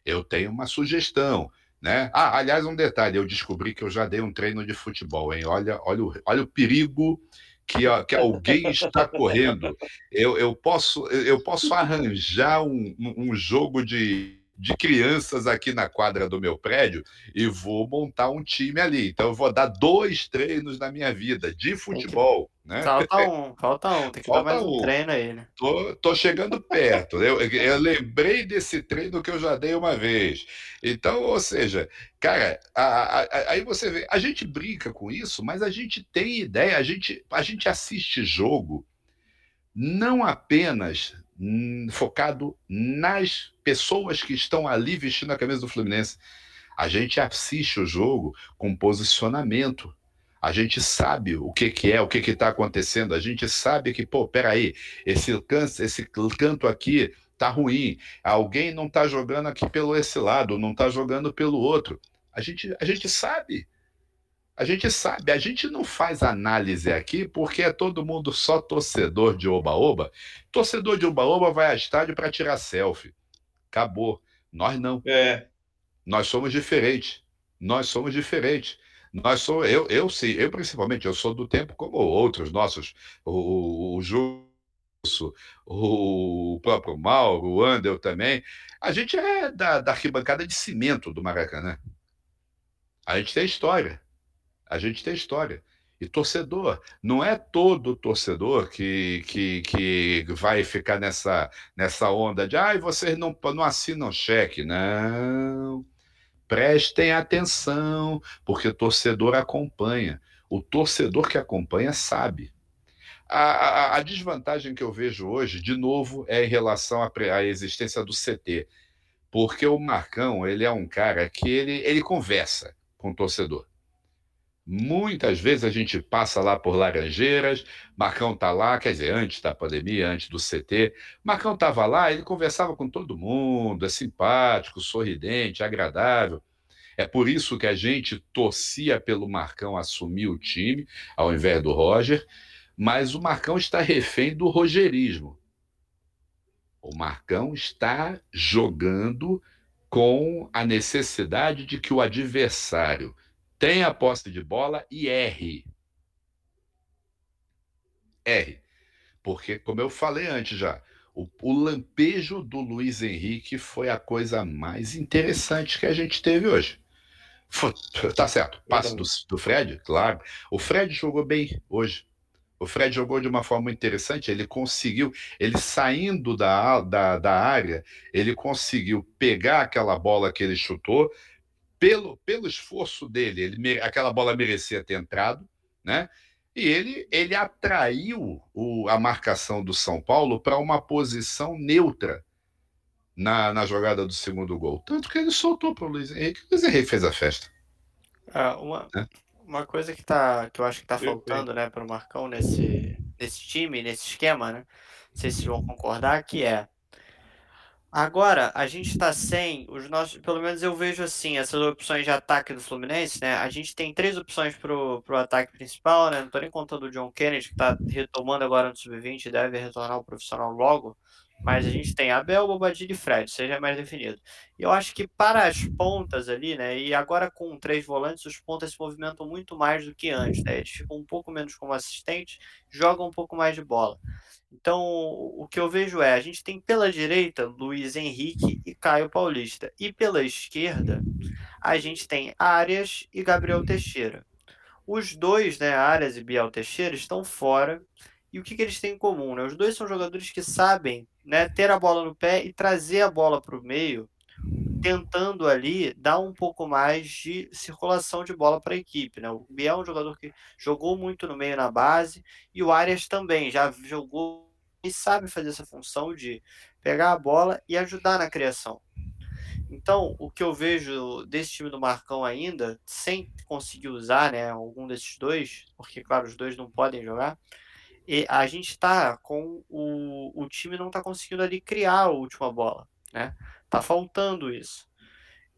eu tenho uma sugestão. Né? Ah, aliás, um detalhe, eu descobri que eu já dei um treino de futebol, hein? Olha, olha, o, olha o perigo que, que alguém está correndo. Eu, eu, posso, eu posso arranjar um, um jogo de de crianças aqui na quadra do meu prédio e vou montar um time ali. Então eu vou dar dois treinos na minha vida de futebol. Né? Falta um, falta um, tem que falta dar mais um, um treino aí, né? Tô, tô chegando perto. eu, eu lembrei desse treino que eu já dei uma vez. Então, ou seja, cara, a, a, aí você vê, a gente brinca com isso, mas a gente tem ideia, a gente, a gente assiste jogo não apenas focado nas pessoas que estão ali vestindo a camisa do Fluminense. A gente assiste o jogo com posicionamento. A gente sabe o que, que é, o que está acontecendo. A gente sabe que, pô, peraí, esse canto, esse canto aqui tá ruim. Alguém não tá jogando aqui pelo esse lado, não tá jogando pelo outro. A gente, a gente sabe. A gente sabe, a gente não faz análise aqui porque é todo mundo só torcedor de oba-oba. Torcedor de oba-oba vai a estádio para tirar selfie. Acabou. Nós não. É. Nós somos diferentes. Nós somos diferentes. Nós sou eu, eu sim, eu principalmente, eu sou do tempo como outros nossos, o, o, o Jusso, o próprio Mauro, o Andel também. A gente é da, da arquibancada de cimento do Maracanã. A gente tem história. A gente tem história. E torcedor, não é todo torcedor que, que, que vai ficar nessa, nessa onda de ai, ah, vocês não, não assinam cheque. Não. Prestem atenção, porque torcedor acompanha. O torcedor que acompanha sabe. A, a, a desvantagem que eu vejo hoje, de novo, é em relação à, à existência do CT. Porque o Marcão, ele é um cara que ele, ele conversa com o torcedor. Muitas vezes a gente passa lá por Laranjeiras, Marcão está lá, quer dizer, antes da pandemia, antes do CT, Marcão estava lá, ele conversava com todo mundo, é simpático, sorridente, agradável. É por isso que a gente torcia pelo Marcão assumir o time, ao invés do Roger, mas o Marcão está refém do rogerismo. O Marcão está jogando com a necessidade de que o adversário tenha posse de bola e erre. Erre. Porque, como eu falei antes já, o, o, lampejo do Luiz Henrique foi a coisa mais interessante que a gente teve hoje. Tá certo. Passe do, do Fred, claro. O Fred jogou bem hoje. O Fred jogou de uma forma interessante, ele conseguiu, ele saindo da, da, da área, ele conseguiu pegar aquela bola que ele chutou, pelo, pelo esforço dele, ele, aquela bola merecia ter entrado, né? E ele, ele atraiu o, a marcação do São Paulo para uma posição neutra na, na jogada do segundo gol. Tanto que ele soltou para o Luiz Henrique. O Luiz Henrique fez a festa. É, uma, é. uma coisa que, tá, que eu acho que está faltando né, para o Marcão nesse, nesse time, nesse esquema, né? Não sei se vocês vão concordar, que é Agora, a gente está sem os nossos. Pelo menos eu vejo assim, essas opções de ataque do Fluminense, né? A gente tem três opções pro, pro ataque principal, né? Não tô nem contando o John Kennedy, que está retomando agora no Sub-20, deve retornar ao profissional logo. Mas a gente tem Abel, Bobadilha e Fred, seja mais definido. E eu acho que para as pontas ali, né? E agora com três volantes, os pontas se movimentam muito mais do que antes, né? Eles ficam um pouco menos como assistentes, jogam um pouco mais de bola. Então, o que eu vejo é, a gente tem pela direita Luiz Henrique e Caio Paulista. E pela esquerda, a gente tem Arias e Gabriel Teixeira. Os dois, né, Arias e Biel Teixeira, estão fora. E o que, que eles têm em comum? Né? Os dois são jogadores que sabem né, ter a bola no pé e trazer a bola para o meio, tentando ali dar um pouco mais de circulação de bola para a equipe. Né? O Biel é um jogador que jogou muito no meio na base e o Arias também já jogou e sabe fazer essa função de pegar a bola e ajudar na criação. Então, o que eu vejo desse time do Marcão ainda, sem conseguir usar né, algum desses dois, porque, claro, os dois não podem jogar, e a gente está com o, o time não está conseguindo ali criar a última bola, né? Tá faltando isso.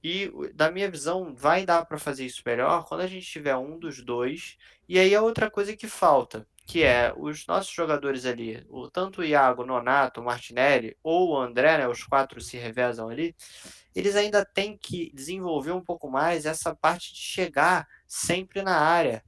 E da minha visão, vai dar para fazer isso melhor quando a gente tiver um dos dois. E aí a outra coisa que falta, que é os nossos jogadores ali, o, tanto o Iago, Nonato, Martinelli ou o André, né, os quatro se revezam ali, eles ainda têm que desenvolver um pouco mais essa parte de chegar sempre na área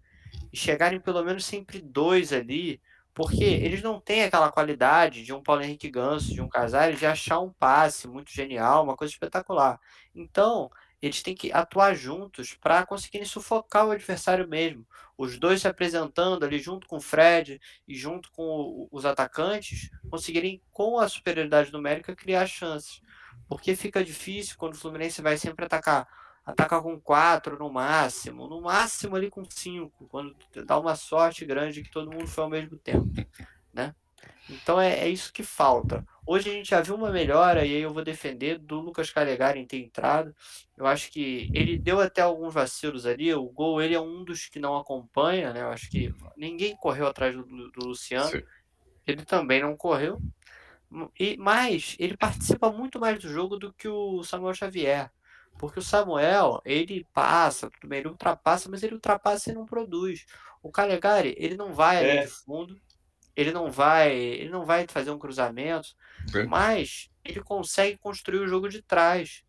e chegarem pelo menos sempre dois ali, porque eles não têm aquela qualidade de um Paulo Henrique Ganso, de um Casares, de achar um passe muito genial, uma coisa espetacular. Então, eles têm que atuar juntos para conseguirem sufocar o adversário mesmo. Os dois se apresentando ali junto com o Fred e junto com os atacantes, conseguirem, com a superioridade numérica, criar chances. Porque fica difícil quando o Fluminense vai sempre atacar. Atacar com quatro no máximo, no máximo ali com cinco, quando dá uma sorte grande que todo mundo foi ao mesmo tempo, né? Então é, é, isso que falta. Hoje a gente já viu uma melhora, e aí eu vou defender do Lucas Calegari em ter entrado. Eu acho que ele deu até alguns vacilos ali. O gol, ele é um dos que não acompanha, né? Eu acho que ninguém correu atrás do, do Luciano. Sim. Ele também não correu. E, mas ele participa muito mais do jogo do que o Samuel Xavier. Porque o Samuel, ele passa, tudo bem, ele ultrapassa, mas ele ultrapassa e não produz. O Calegari, ele não vai ali é. de fundo, ele não vai, ele não vai fazer um cruzamento, é. mas ele consegue construir o jogo de trás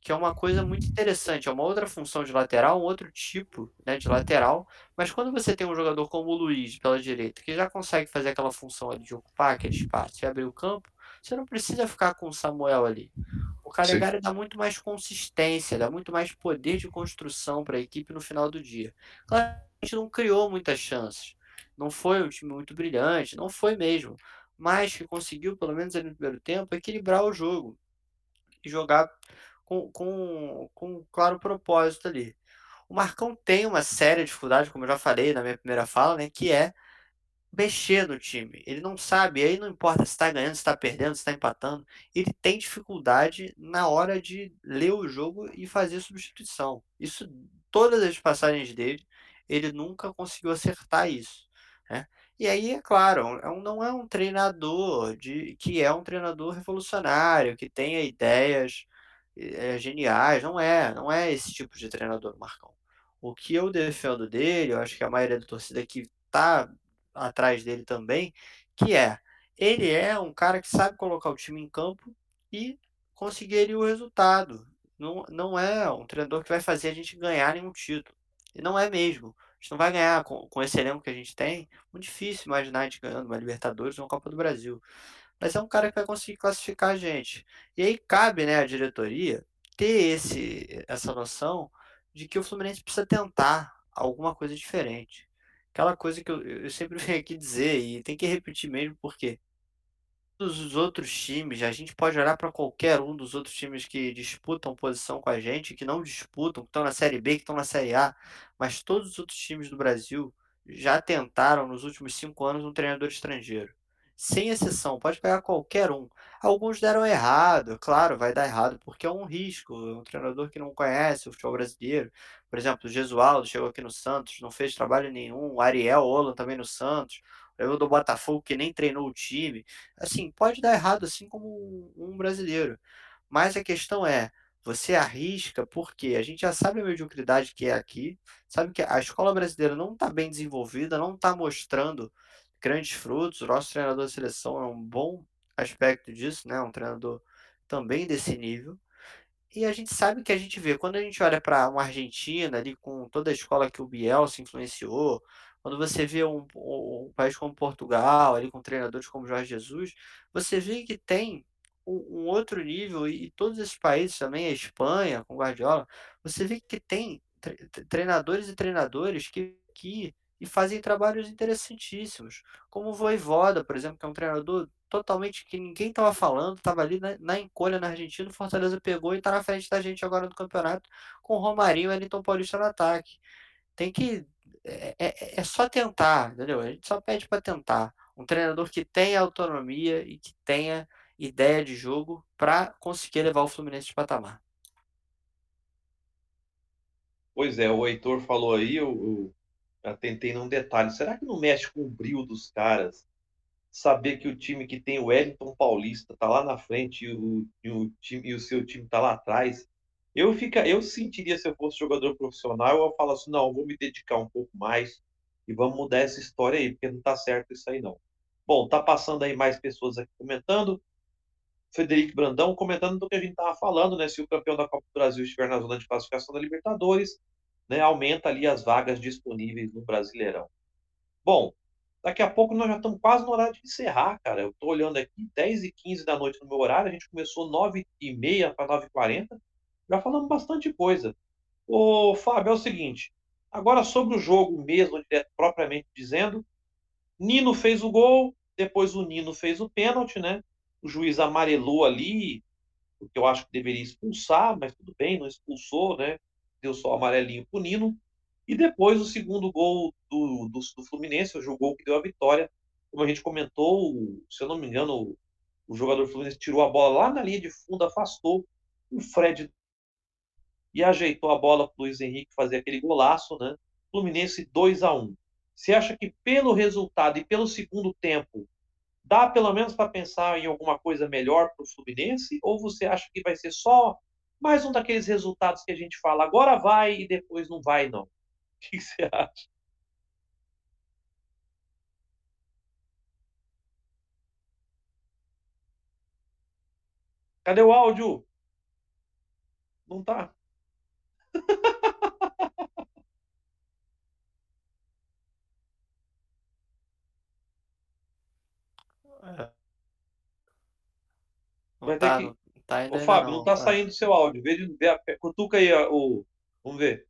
que é uma coisa muito interessante, é uma outra função de lateral, um outro tipo né, de lateral, mas quando você tem um jogador como o Luiz pela direita, que já consegue fazer aquela função ali de ocupar aquele espaço e abrir o campo, você não precisa ficar com o Samuel ali. O Calegari dá muito mais consistência, dá muito mais poder de construção para a equipe no final do dia. Claro, a gente não criou muitas chances, não foi um time muito brilhante, não foi mesmo, mas que conseguiu, pelo menos ali no primeiro tempo, equilibrar o jogo e jogar com, com, com um claro propósito ali. O Marcão tem uma séria dificuldade, como eu já falei na minha primeira fala, né, que é mexer no time. Ele não sabe, aí não importa se está ganhando, se está perdendo, se está empatando. Ele tem dificuldade na hora de ler o jogo e fazer substituição. Isso, todas as passagens dele, ele nunca conseguiu acertar isso. Né? E aí, é claro, é não é um treinador de que é um treinador revolucionário, que tenha ideias é, geniais. Não é, não é esse tipo de treinador, Marcão. O que eu defendo dele, eu acho que a maioria da torcida que está atrás dele também, que é ele é um cara que sabe colocar o time em campo e conseguir o resultado. Não, não é um treinador que vai fazer a gente ganhar nenhum título. E não é mesmo. A gente não vai ganhar com, com esse elenco que a gente tem. Muito difícil imaginar a gente ganhando uma Libertadores ou uma Copa do Brasil mas é um cara que vai conseguir classificar a gente. E aí cabe, né, a diretoria ter esse, essa noção de que o Fluminense precisa tentar alguma coisa diferente. Aquela coisa que eu, eu sempre venho aqui dizer e tem que repetir mesmo porque os outros times, a gente pode olhar para qualquer um dos outros times que disputam posição com a gente, que não disputam, que estão na Série B, que estão na Série A, mas todos os outros times do Brasil já tentaram nos últimos cinco anos um treinador estrangeiro sem exceção, pode pegar qualquer um. Alguns deram errado, claro, vai dar errado, porque é um risco. É um treinador que não conhece o futebol brasileiro. Por exemplo, o Gesualdo chegou aqui no Santos, não fez trabalho nenhum. O Ariel Olan também no Santos. O do Botafogo, que nem treinou o time. Assim, pode dar errado, assim como um brasileiro. Mas a questão é, você arrisca porque a gente já sabe a mediocridade que é aqui, sabe que a escola brasileira não está bem desenvolvida, não está mostrando grandes frutos. O nosso treinador de seleção é um bom aspecto disso, né? Um treinador também desse nível. E a gente sabe que a gente vê, quando a gente olha para uma Argentina ali com toda a escola que o Biel se influenciou, quando você vê um, um, país como Portugal, ali com treinadores como Jorge Jesus, você vê que tem um, um outro nível, e todos esses países também, a Espanha, com Guardiola, você vê que tem treinadores e treinadores que, que e fazem trabalhos interessantíssimos, como o Voivoda, por exemplo, que é um treinador totalmente que ninguém estava falando, estava ali na, na, encolha na Argentina, o Fortaleza pegou e está na frente da gente agora no campeonato, com o Romarinho e o Wellington Paulista no ataque. Tem que. É, é, é só tentar, entendeu? A gente só pede para tentar. Um treinador que tenha autonomia e que tenha ideia de jogo para conseguir levar o Fluminense de patamar. Pois é, o Heitor falou aí, o, atentei num detalhe. Será que não mexe com o brilho dos caras? Saber que o time que tem o Wellington Paulista tá lá na frente e o, e o, time, e o seu time tá lá atrás. Eu, fica, eu sentiria, se eu fosse jogador profissional, eu falo assim, não, vou me dedicar um pouco mais e vamos mudar essa história aí, porque não tá certo isso aí não. Bom, tá passando aí mais pessoas aqui comentando. Frederico Brandão comentando do que a gente tava falando, né? Se o campeão da Copa do Brasil estiver na zona de classificação da Libertadores, né, aumenta ali as vagas disponíveis no Brasileirão. Bom, daqui a pouco nós já estamos quase no horário de encerrar, cara. Eu estou olhando aqui, 10 e 15 da noite no meu horário, a gente começou 9 e meia para 9 e 40 já falamos bastante coisa. Ô, Fábio, é o seguinte, agora sobre o jogo mesmo, propriamente dizendo, Nino fez o gol, depois o Nino fez o pênalti, né? O juiz amarelou ali, o que eu acho que deveria expulsar, mas tudo bem, não expulsou, né? Deu só amarelinho pro Nino. E depois o segundo gol do, do, do Fluminense, o gol que deu a vitória. Como a gente comentou, se eu não me engano, o, o jogador Fluminense tirou a bola lá na linha de fundo, afastou o Fred e ajeitou a bola para o Luiz Henrique fazer aquele golaço, né? Fluminense 2 a 1 Você acha que pelo resultado e pelo segundo tempo Dá pelo menos para pensar em alguma coisa melhor para o Fluminense? Ou você acha que vai ser só mais um daqueles resultados que a gente fala, agora vai e depois não vai, não? O que você acha? Cadê o áudio? Não tá. É. Vai ter tá, que- tá ainda, Ô, Fábio, não tá é. saindo seu áudio. Vê, vê a- cutuca aí o. Vamos ver.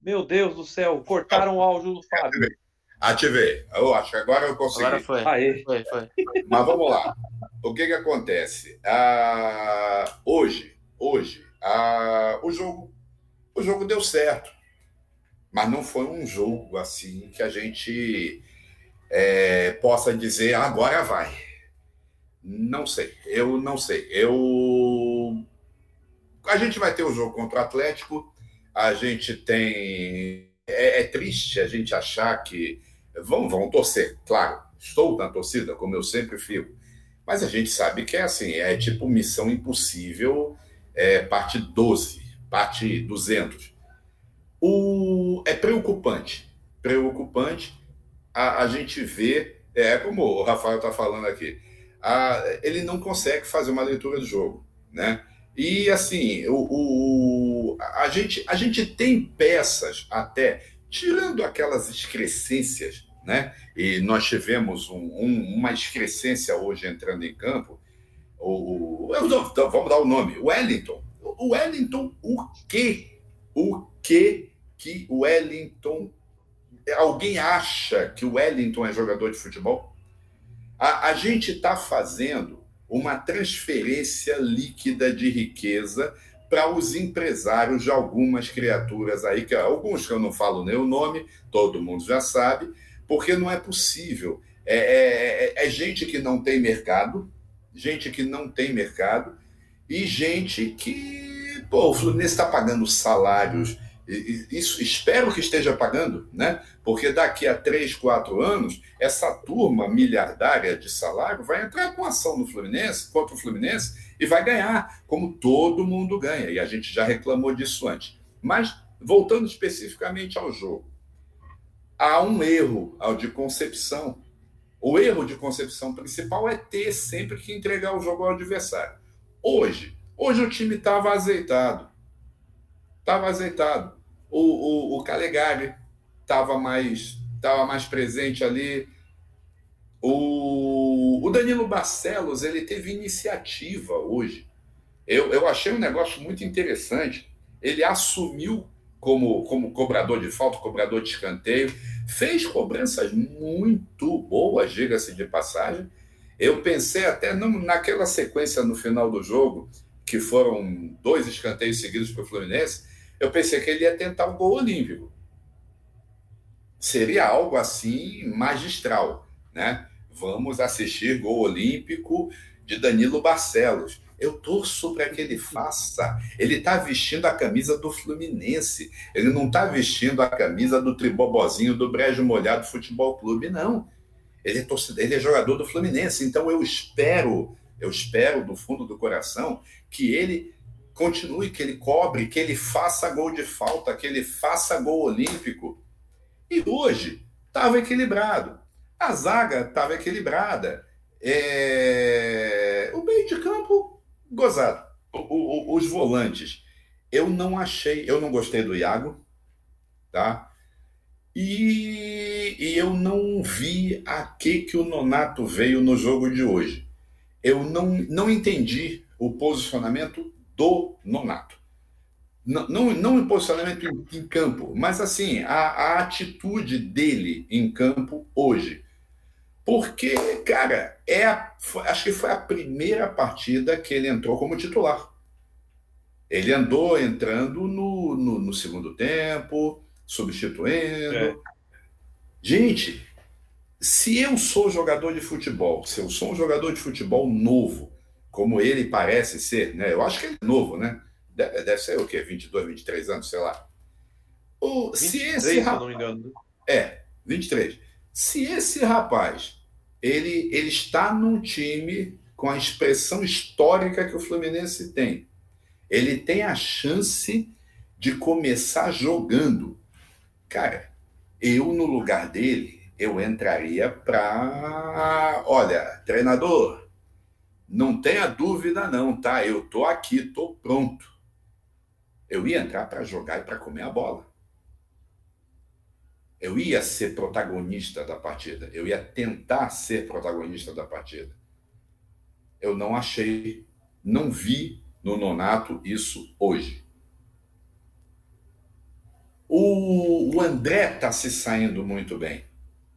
Meu Deus do céu, cortaram o áudio do Fábio. Ativei. Eu acho que agora eu consegui. Agora foi. Aê. Foi, foi. Mas vamos lá. O que que acontece? Ah, hoje, hoje, ah, o jogo, o jogo deu certo, mas não foi um jogo assim que a gente é, possa dizer agora vai. Não sei. Eu não sei. Eu a gente vai ter o jogo contra o Atlético. A gente tem é, é triste a gente achar que vão vão torcer, claro. Estou na torcida, como eu sempre fico. Mas a gente sabe que é assim, é tipo missão impossível, é, parte 12, parte 200. O, é preocupante, preocupante a, a gente ver, é como o Rafael está falando aqui, a, ele não consegue fazer uma leitura do jogo, né? E assim, o, o, a, gente, a gente tem peças até, tirando aquelas excrescências, né? E nós tivemos um, um, uma excrescência hoje entrando em campo. O, o, eu, vamos dar o nome, Wellington. O Wellington, o que? O que que o Wellington. Alguém acha que o Wellington é jogador de futebol? A, a gente está fazendo uma transferência líquida de riqueza para os empresários de algumas criaturas aí, que alguns que eu não falo nem o nome, todo mundo já sabe, porque não é possível. É, é, é, gente que não tem mercado, gente que não tem mercado, e gente que, pô, o Fluminense está pagando salários, isso espero que esteja pagando, né? Porque daqui a três, quatro anos, essa turma miliardária de salário vai entrar com ação no Fluminense, contra o Fluminense, e vai ganhar, como todo mundo ganha, e a gente já reclamou disso antes. Mas, voltando especificamente ao jogo, há um erro ao de concepção. O erro de concepção principal é ter sempre que entregar o jogo ao adversário. Hoje, hoje o time estava azeitado. Estava azeitado. O, o, o Calegari estava mais, tava mais presente ali. O, o Danilo Barcelos ele teve iniciativa hoje. Eu, eu achei um negócio muito interessante. Ele assumiu como, como cobrador de falta, cobrador de escanteio, fez cobranças muito boas, diga-se de passagem. Eu pensei até não, naquela sequência no final do jogo, que foram dois escanteios seguidos para o Fluminense, eu pensei que ele ia tentar um gol olímpico. Seria algo assim magistral, né? Vamos assistir gol olímpico de Danilo Barcelos. Eu torço para que ele faça. Ele está vestindo a camisa do Fluminense. Ele não está vestindo a camisa do Tribobozinho do Brejo Molhado Futebol Clube, não. Ele é, torcedor, ele é jogador do Fluminense. Então eu espero, eu espero do fundo do coração que ele continue, que ele cobre, que ele faça gol de falta, que ele faça gol olímpico. E hoje estava equilibrado. A zaga estava equilibrada. É... O meio de campo, gozado. O, o, os volantes. Eu não achei, eu não gostei do Iago, tá? E, e, eu não vi a que, que o Nonato veio no jogo de hoje. Eu não, não entendi o posicionamento do Nonato. Não, não, não o posicionamento em, em, campo, mas assim, a, a atitude dele em campo hoje. Porque, cara, é a, acho que foi a primeira partida que ele entrou como titular. Ele andou entrando no, no, no segundo tempo, substituindo. É. Gente, se eu sou jogador de futebol, se eu sou um jogador de futebol novo, como ele parece ser, né? Eu acho que ele é novo, né? Deve, deve ser o quê? 22, 23 anos, sei lá. O, 23, se esse rapaz, se não me engano. É, 23. Se esse rapaz ele, ele está num time com a expressão histórica que o Fluminense tem. Ele tem a chance de começar jogando. Cara, eu no lugar dele, eu entraria para, olha, treinador, não tenha dúvida não, tá? Eu tô aqui, tô pronto. Eu ia entrar para jogar e para comer a bola. Eu ia ser protagonista da partida. Eu ia tentar ser protagonista da partida. Eu não achei, não vi no Nonato isso hoje. O, o André está se saindo muito bem.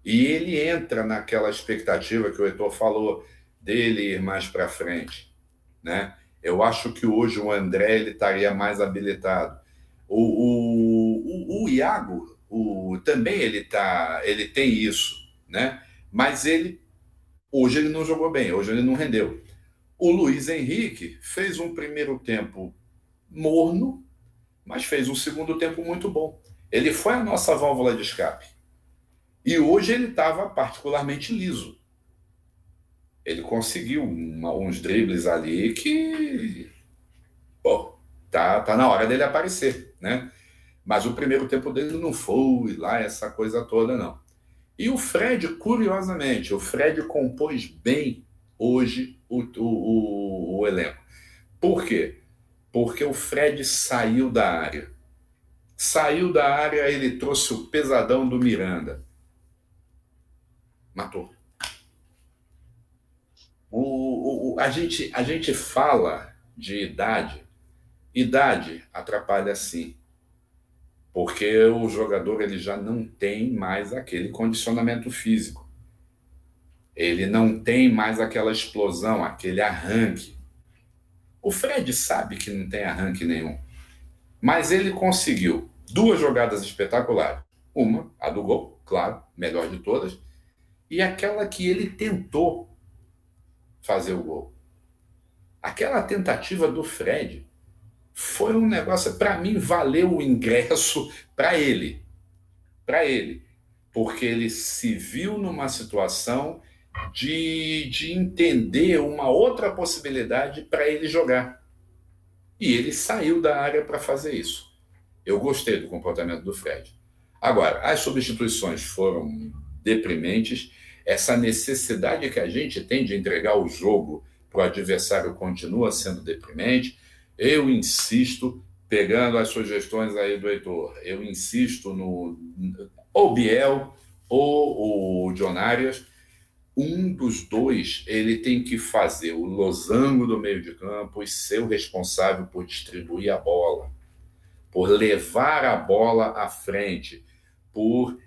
E ele entra naquela expectativa que o Heitor falou dele ir mais para frente. Né? Eu acho que hoje o André ele estaria mais habilitado. O, o, o, o Iago o, também ele, tá, ele tem isso, né? mas ele hoje ele não jogou bem, hoje ele não rendeu. O Luiz Henrique fez um primeiro tempo morno, mas fez um segundo tempo muito bom. Ele foi a nossa válvula de escape. E hoje ele estava particularmente liso. Ele conseguiu uma, uns dribles ali que. Pô, tá, tá na hora dele aparecer, né? Mas o primeiro tempo dele não foi lá essa coisa toda, não. E o Fred, curiosamente, o Fred compôs bem hoje o, o, o, o elenco. Por quê? Porque o Fred saiu da área. Saiu da área, ele trouxe o pesadão do Miranda. Matou. O, o, a, gente, a gente fala de idade. Idade atrapalha sim. Porque o jogador ele já não tem mais aquele condicionamento físico. Ele não tem mais aquela explosão, aquele arranque. O Fred sabe que não tem arranque nenhum. Mas ele conseguiu duas jogadas espetaculares. Uma, a do gol, claro, melhor de todas, e aquela que ele tentou fazer o gol. Aquela tentativa do Fred foi um negócio, para mim, valeu o ingresso para ele. Para ele. Porque ele se viu numa situação de, de entender uma outra possibilidade para ele jogar. E ele saiu da área para fazer isso. Eu gostei do comportamento do Fred. Agora, as substituições foram deprimentes. Essa necessidade que a gente tem de entregar o jogo para o adversário continua sendo deprimente. Eu insisto, pegando as sugestões aí do Heitor, eu insisto no ou Biel ou o John Arias, um dos dois ele tem que fazer o losango do meio de campo e ser o responsável por distribuir a bola, por levar a bola à frente, por,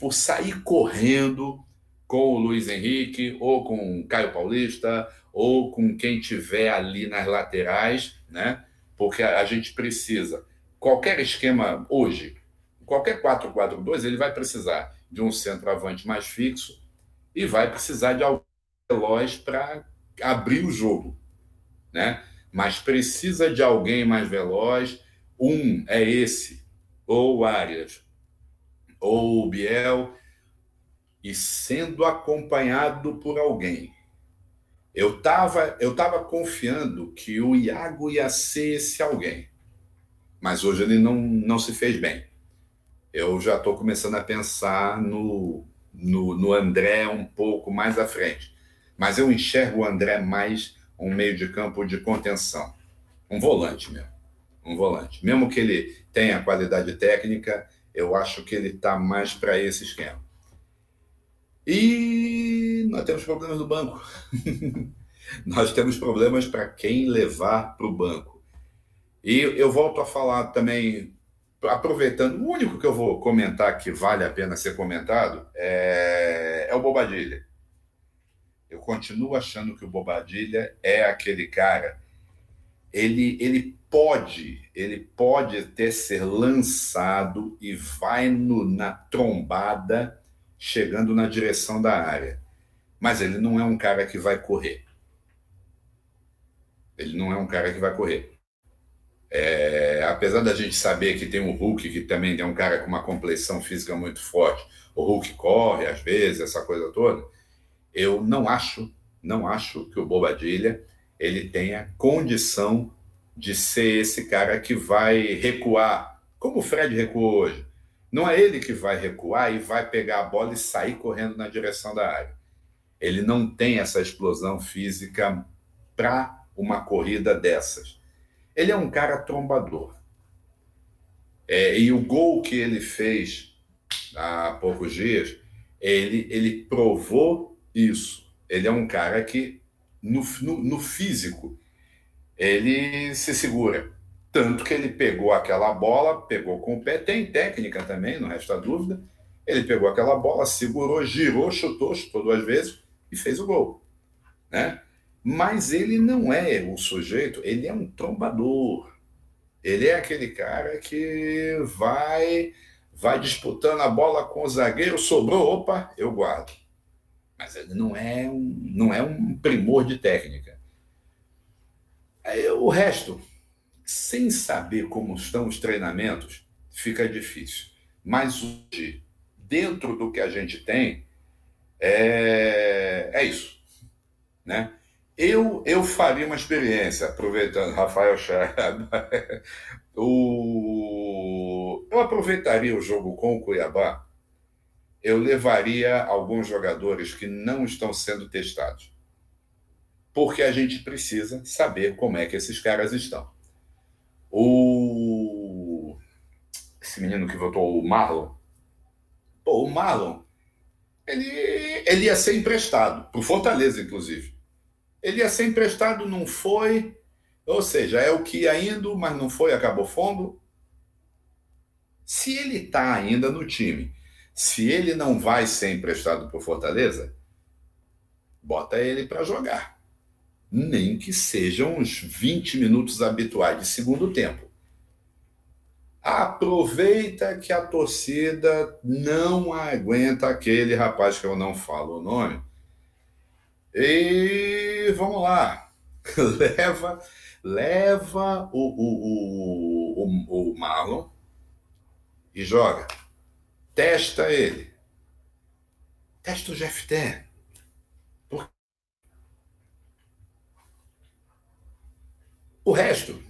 por sair correndo com o Luiz Henrique ou com o Caio Paulista ou com quem tiver ali nas laterais, né? Porque a, gente precisa qualquer esquema hoje, qualquer 4-4-2, ele vai precisar de um centroavante mais fixo e vai precisar de alguém veloz para abrir o jogo, né? Mas precisa de alguém mais veloz. Um é esse, ou o Arias, ou o Biel, e sendo acompanhado por alguém. Eu estava eu tava confiando que o Iago ia ser esse alguém, mas hoje ele não, não se fez bem. Eu já estou começando a pensar no, no, no André um pouco mais à frente. Mas eu enxergo o André mais um meio de campo de contenção. Um volante mesmo. Um volante. Mesmo que ele tenha qualidade técnica, eu acho que ele está mais para esse esquema. E nós temos problemas no banco. nós temos problemas para quem levar para o banco. E eu volto a falar também aproveitando, o único que eu vou comentar que vale a pena ser comentado é, é o Bobadilha. Eu continuo achando que o Bobadilha é aquele cara. Ele, ele pode, ele pode até ser lançado e vai no, na trombada, chegando na direção da área. Mas ele não é um cara que vai correr. Ele não é um cara que vai correr. É, apesar da gente saber que tem o Hulk, que também é um cara com uma complexão física muito forte, o Hulk corre às vezes, essa coisa toda, Eu não acho, não acho que o Bobadilha ele tenha condição de ser esse cara que vai recuar, como o Fred recuou hoje. Não é ele que vai recuar e vai pegar a bola e sair correndo na direção da área. Ele não tem essa explosão física para uma corrida dessas. Ele é um cara trombador. É, e o gol que ele fez há poucos dias, ele, ele provou isso. Ele é um cara que, no, no, no físico, ele se segura. Tanto que ele pegou aquela bola, pegou com o pé, tem técnica também, não resta dúvida. Ele pegou aquela bola, segurou, girou, chutou, chutou duas vezes e fez o gol. Né? Mas ele não é o sujeito, ele é um trombador. Ele é aquele cara que vai vai disputando a bola com o zagueiro, sobrou, opa, eu guardo. Mas ele não é um, não é um primor de técnica. O resto, sem saber como estão os treinamentos, fica difícil. Mas hoje, dentro do que a gente tem, é, é isso. Né? Eu, eu faria uma experiência, aproveitando Rafael Chaba, o... eu aproveitaria o jogo com o Cuiabá, eu levaria alguns jogadores que não estão sendo testados. Porque a gente precisa saber como é que esses caras estão. O. Esse menino que votou, o Marlon. Pô, o Marlon, ele, ele ia ser emprestado, para Fortaleza, inclusive. Ele ia ser emprestado, não foi. Ou seja, é o que ia indo, mas não foi, acabou fundo. Se ele está ainda no time, se ele não vai ser emprestado para Fortaleza, bota ele para jogar nem que sejam uns 20 minutos habituais de segundo tempo. Aproveita que a torcida não aguenta aquele rapaz que eu não falo o nome. E vamos lá. leva leva o, o, o, o Marlon e joga. Testa ele. Testa o GFT. O resto,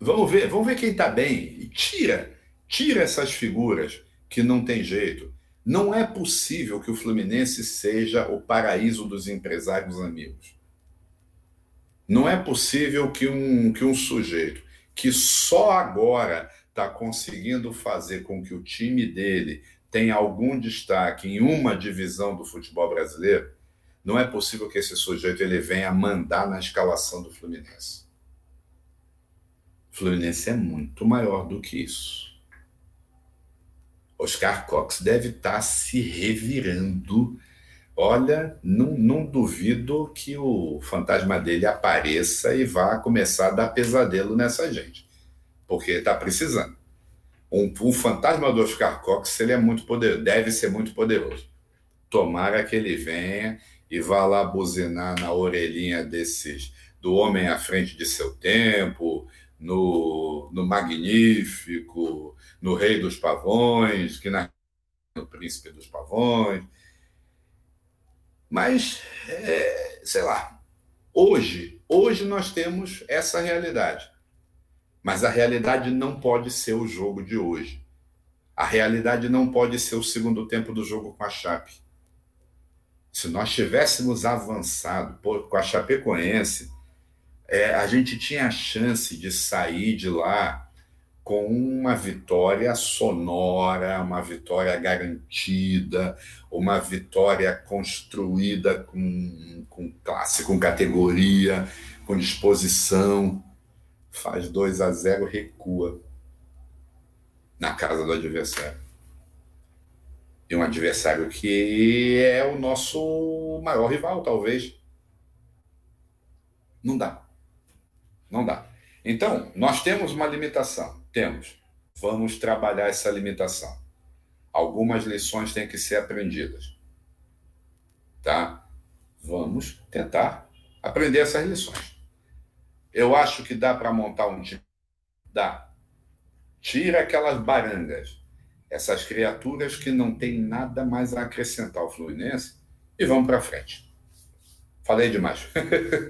vamos ver, vamos ver quem está bem. E tira, tira essas figuras que não tem jeito. Não é possível que o Fluminense seja o paraíso dos empresários amigos. Não é possível que um, que um sujeito que só agora está conseguindo fazer com que o time dele tenha algum destaque em uma divisão do futebol brasileiro, não é possível que esse sujeito ele venha mandar na escalação do Fluminense. Fluminense é muito maior do que isso. Oscar Cox deve estar tá se revirando. Olha, não, não duvido que o fantasma dele apareça e vá começar a dar pesadelo nessa gente, porque está precisando. Um, um, fantasma do Oscar Cox ele é muito poderoso, deve ser muito poderoso. Tomara que ele venha e vá lá buzinar na orelhinha desses do homem à frente de seu tempo, no, no Magnífico, no Rei dos Pavões, que na no Príncipe dos Pavões. Mas, é, sei lá, hoje, hoje nós temos essa realidade. Mas a realidade não pode ser o jogo de hoje. A realidade não pode ser o segundo tempo do jogo com a Chape. Se nós tivéssemos avançado com a Chapecoense, é, a gente tinha a chance de sair de lá com uma vitória sonora, uma vitória garantida, uma vitória construída com, com classe, com categoria, com disposição. Faz 2 a 0, recua na casa do adversário. E um adversário que é o nosso maior rival, talvez. Não dá. Não dá. Então, nós temos uma limitação. Temos. Vamos trabalhar essa limitação. Algumas lições têm que ser aprendidas. Tá? Vamos tentar aprender essas lições. Eu acho que dá para montar um time. Dá. Tira aquelas barangas, essas criaturas que não têm nada mais a acrescentar ao Fluminense, e vamos para frente. Falei demais.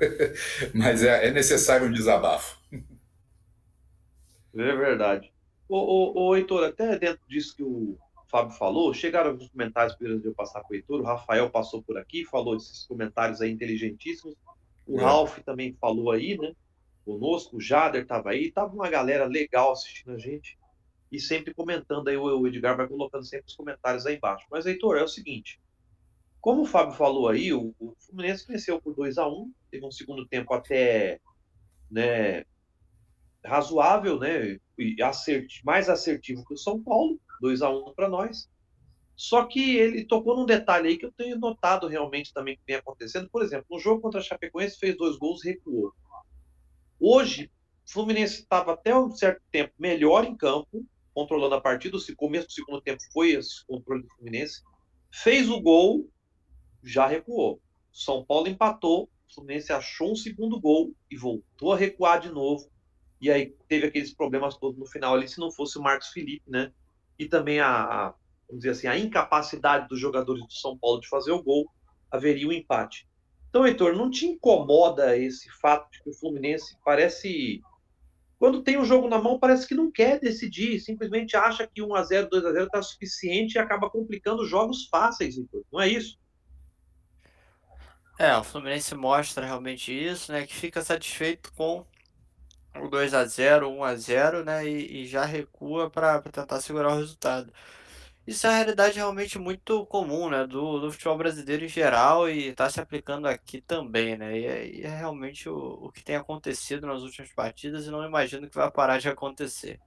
Mas é, é, necessário um desabafo. É verdade. Ô, ô, Heitor, até dentro disso que o Fábio falou, chegaram alguns comentários antes de eu passar com o Heitor. O Rafael passou por aqui, falou esses comentários aí inteligentíssimos. O é. Ralph também falou aí, né? Conosco, o Jader estava aí, tava uma galera legal assistindo a gente e sempre comentando aí, o Edgar vai colocando sempre os comentários aí embaixo. Mas, Heitor, é o seguinte, como o Fábio falou aí, o, o Fluminense venceu por 2 a 1 teve um segundo tempo até né, razoável, né, e mais assertivo que o São Paulo, 2 a 1 para nós. Só que ele tocou num detalhe aí que eu tenho notado realmente também que vem acontecendo. Por exemplo, no jogo contra a Chapecoense fez dois gols, recuou. Hoje, o Fluminense estava até um certo tempo melhor em campo, controlando a partida. O começo do segundo tempo foi esse controle do Fluminense. Fez o gol, já recuou. São Paulo empatou, o Fluminense achou um segundo gol e voltou a recuar de novo. E aí teve aqueles problemas todos no final ali, se não fosse o Marcos Felipe, né? E também a, a vamos dizer assim, a incapacidade dos jogadores do São Paulo de fazer o gol, haveria um empate. Então, Heitor, não te incomoda esse fato de que o Fluminense parece. Quando tem o um jogo na mão, parece que não quer decidir, simplesmente acha que 1x0, 2x0 está suficiente e acaba complicando jogos fáceis, Heitor. Não é isso? É, o Fluminense mostra realmente isso, né? Que fica satisfeito com o 2 a 0 1 a 0 né? E, e já recua para tentar segurar o resultado. Isso é uma realidade realmente muito comum, né? Do, do futebol brasileiro em geral e está se aplicando aqui também, né? E é, e é realmente o, o que tem acontecido nas últimas partidas e não imagino que vai parar de acontecer.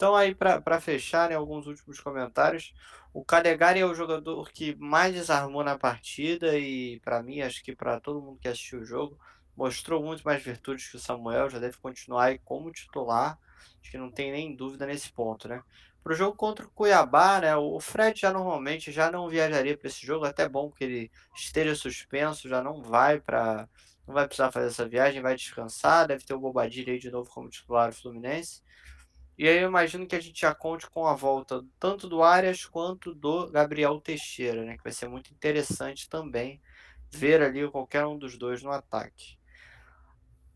Então aí para fechar, né, alguns últimos comentários. O Calegari é o jogador que mais desarmou na partida e para mim, acho que para todo mundo que assistiu o jogo, mostrou muito mais virtudes que o Samuel, já deve continuar aí como titular. Acho que não tem nem dúvida nesse ponto, né? Para o jogo contra o Cuiabá, né? O Fred já normalmente já não viajaria para esse jogo, até bom que ele esteja suspenso, já não vai para não vai precisar fazer essa viagem, vai descansar, deve ter o Bobadilha aí de novo como titular do Fluminense. E aí eu imagino que a gente já conte com a volta tanto do Arias quanto do Gabriel Teixeira, né? Que vai ser muito interessante também ver ali qualquer um dos dois no ataque.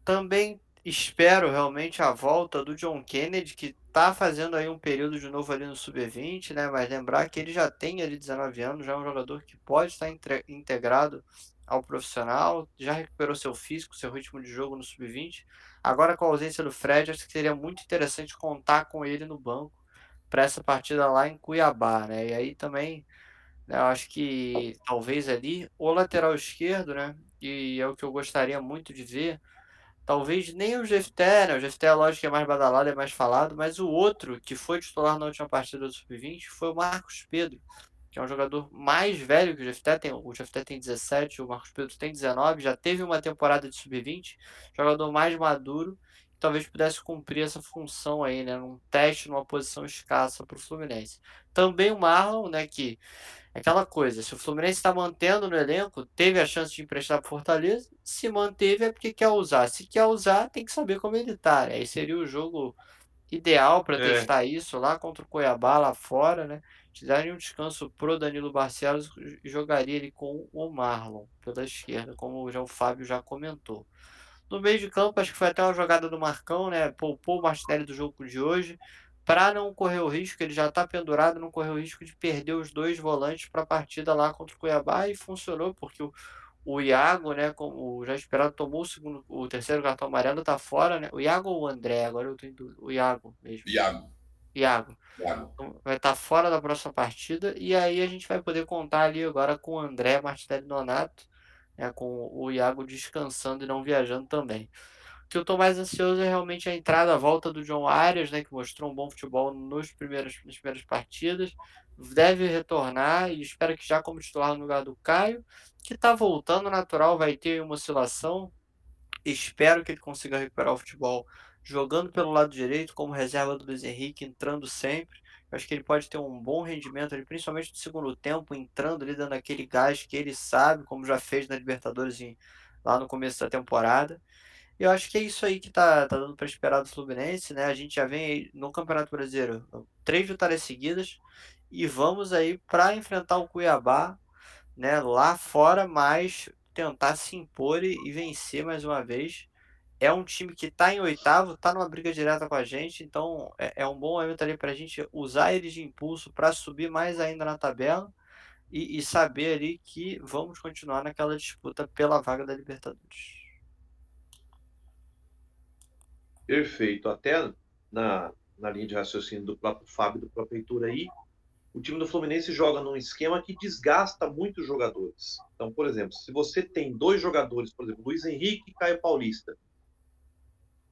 Também espero realmente a volta do John Kennedy, que está fazendo aí um período de novo ali no Sub-20, né? Mas lembrar que ele já tem ali 19 anos, já é um jogador que pode estar integrado ao profissional, já recuperou seu físico, seu ritmo de jogo no sub-20. Agora com a ausência do Fred, acho que seria muito interessante contar com ele no banco para essa partida lá em Cuiabá, né? E aí também, né, eu acho que talvez ali o lateral esquerdo, né? E é o que eu gostaria muito de ver. Talvez nem o Jefté, né? O Jefté, lógico que é mais badalado, é mais falado, mas o outro que foi titular na última partida do Sub-20 foi o Marcos Pedro, que é um jogador mais velho que o Jefté, tem, o Jefté tem 17, o Marcos Pedro tem 19, já teve uma temporada de sub-20, jogador mais maduro, que talvez pudesse cumprir essa função aí, né, num teste numa posição escassa para o Fluminense. Também o Marlon, né, que é aquela coisa, se o Fluminense está mantendo no elenco, teve a chance de emprestar para Fortaleza, se manteve é porque quer usar, se quer usar tem que saber como ele tá, né? aí seria o jogo ideal para é. testar isso lá contra o Cuiabá lá fora, né? Daria um descanso pro Danilo Barcelos e jogaria ele com o Marlon pela esquerda, como já o Fábio já comentou. No meio de campo, acho que foi até uma jogada do Marcão, né? Poupou o Martinelli do jogo de hoje, para não correr o risco, ele já está pendurado, não correr o risco de perder os dois volantes para a partida lá contra o Cuiabá e funcionou, porque o, o Iago, né, como já esperado, tomou o segundo, o terceiro cartão amarelo, está fora, né? O Iago ou o André? Agora eu tenho o Iago mesmo. Iago. Iago. Então, vai estar fora da próxima partida. E aí a gente vai poder contar ali agora com o André Martinelli Donato, né, com o Iago descansando e não viajando também. O que eu estou mais ansioso é realmente a entrada, a volta do John Arias, né, que mostrou um bom futebol nos primeiros, nas primeiras partidas. Deve retornar e espero que já como titular no lugar do Caio, que está voltando natural, vai ter uma oscilação. Espero que ele consiga recuperar o futebol jogando pelo lado direito como reserva do Luiz Henrique, entrando sempre. Eu acho que ele pode ter um bom rendimento ali, principalmente no segundo tempo, entrando ali, dando aquele gás que ele sabe, como já fez na Libertadores em, lá no começo da temporada. Eu acho que é isso aí que tá, tá dando para esperar do Fluminense, né? A gente já vem aí no Campeonato Brasileiro, três vitórias seguidas e vamos aí para enfrentar o Cuiabá né, lá fora, mas tentar se impor e, e vencer mais uma vez. É um time que está em oitavo, está numa briga direta com a gente, então é, é um bom momento ali para a gente usar eles de impulso para subir mais ainda na tabela e, e saber ali que vamos continuar naquela disputa pela vaga da Libertadores. Perfeito. Até na, na linha de raciocínio do próprio Fábio, do próprio Heitor aí, o time do Fluminense joga num esquema que desgasta muitos jogadores. Então, por exemplo, se você tem dois jogadores, por exemplo, Luiz Henrique e Caio Paulista,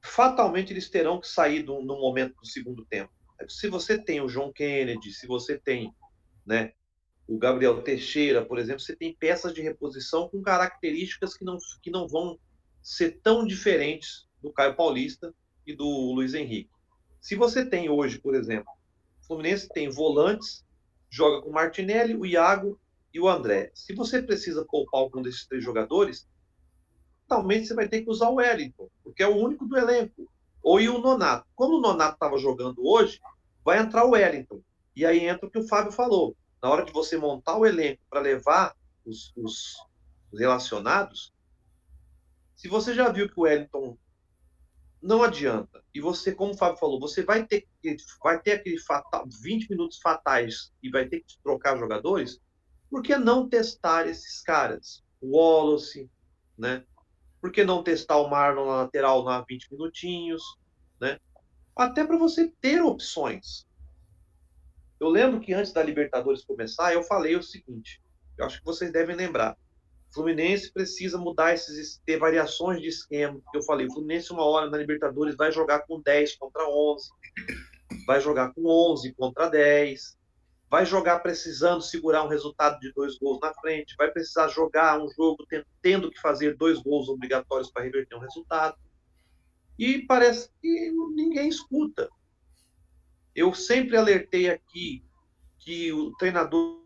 fatalmente eles terão que sair no, no momento do segundo tempo. Se você tem o João Kennedy, se você tem né, o Gabriel Teixeira, por exemplo, você tem peças de reposição com características que não, que não vão ser tão diferentes do Caio Paulista e do Luiz Henrique. Se você tem hoje, por exemplo, o Fluminense tem volantes, joga com o Martinelli, o Iago e o André. Se você precisa poupar algum desses três jogadores, talvez você vai ter que usar o Wellington, porque é o único do elenco. Ou e o Nonato. Como o Nonato estava jogando hoje, vai entrar o Wellington. E aí entra o que o Fábio falou. Na hora de você montar o elenco para levar os, os, os relacionados, se você já viu que o Wellington não adianta. E você, como o Fábio falou, você vai ter, vai ter aquele fatal, 20 minutos fatais e vai ter que trocar jogadores, por que não testar esses caras? O Wallace, né? Por que não testar o Marlon na lateral na 20 minutinhos, né? Até para você ter opções. Eu lembro que antes da Libertadores começar, eu falei o seguinte, eu acho que vocês devem lembrar. Fluminense precisa mudar esses, ter variações de esquema. Eu falei, Fluminense uma hora na Libertadores vai jogar com 10 contra 11, vai jogar com 11 contra 10, vai jogar precisando segurar um resultado de dois gols na frente, vai precisar jogar um jogo tendo que fazer dois gols obrigatórios para reverter um resultado. E parece que ninguém escuta. Eu sempre alertei aqui que o treinador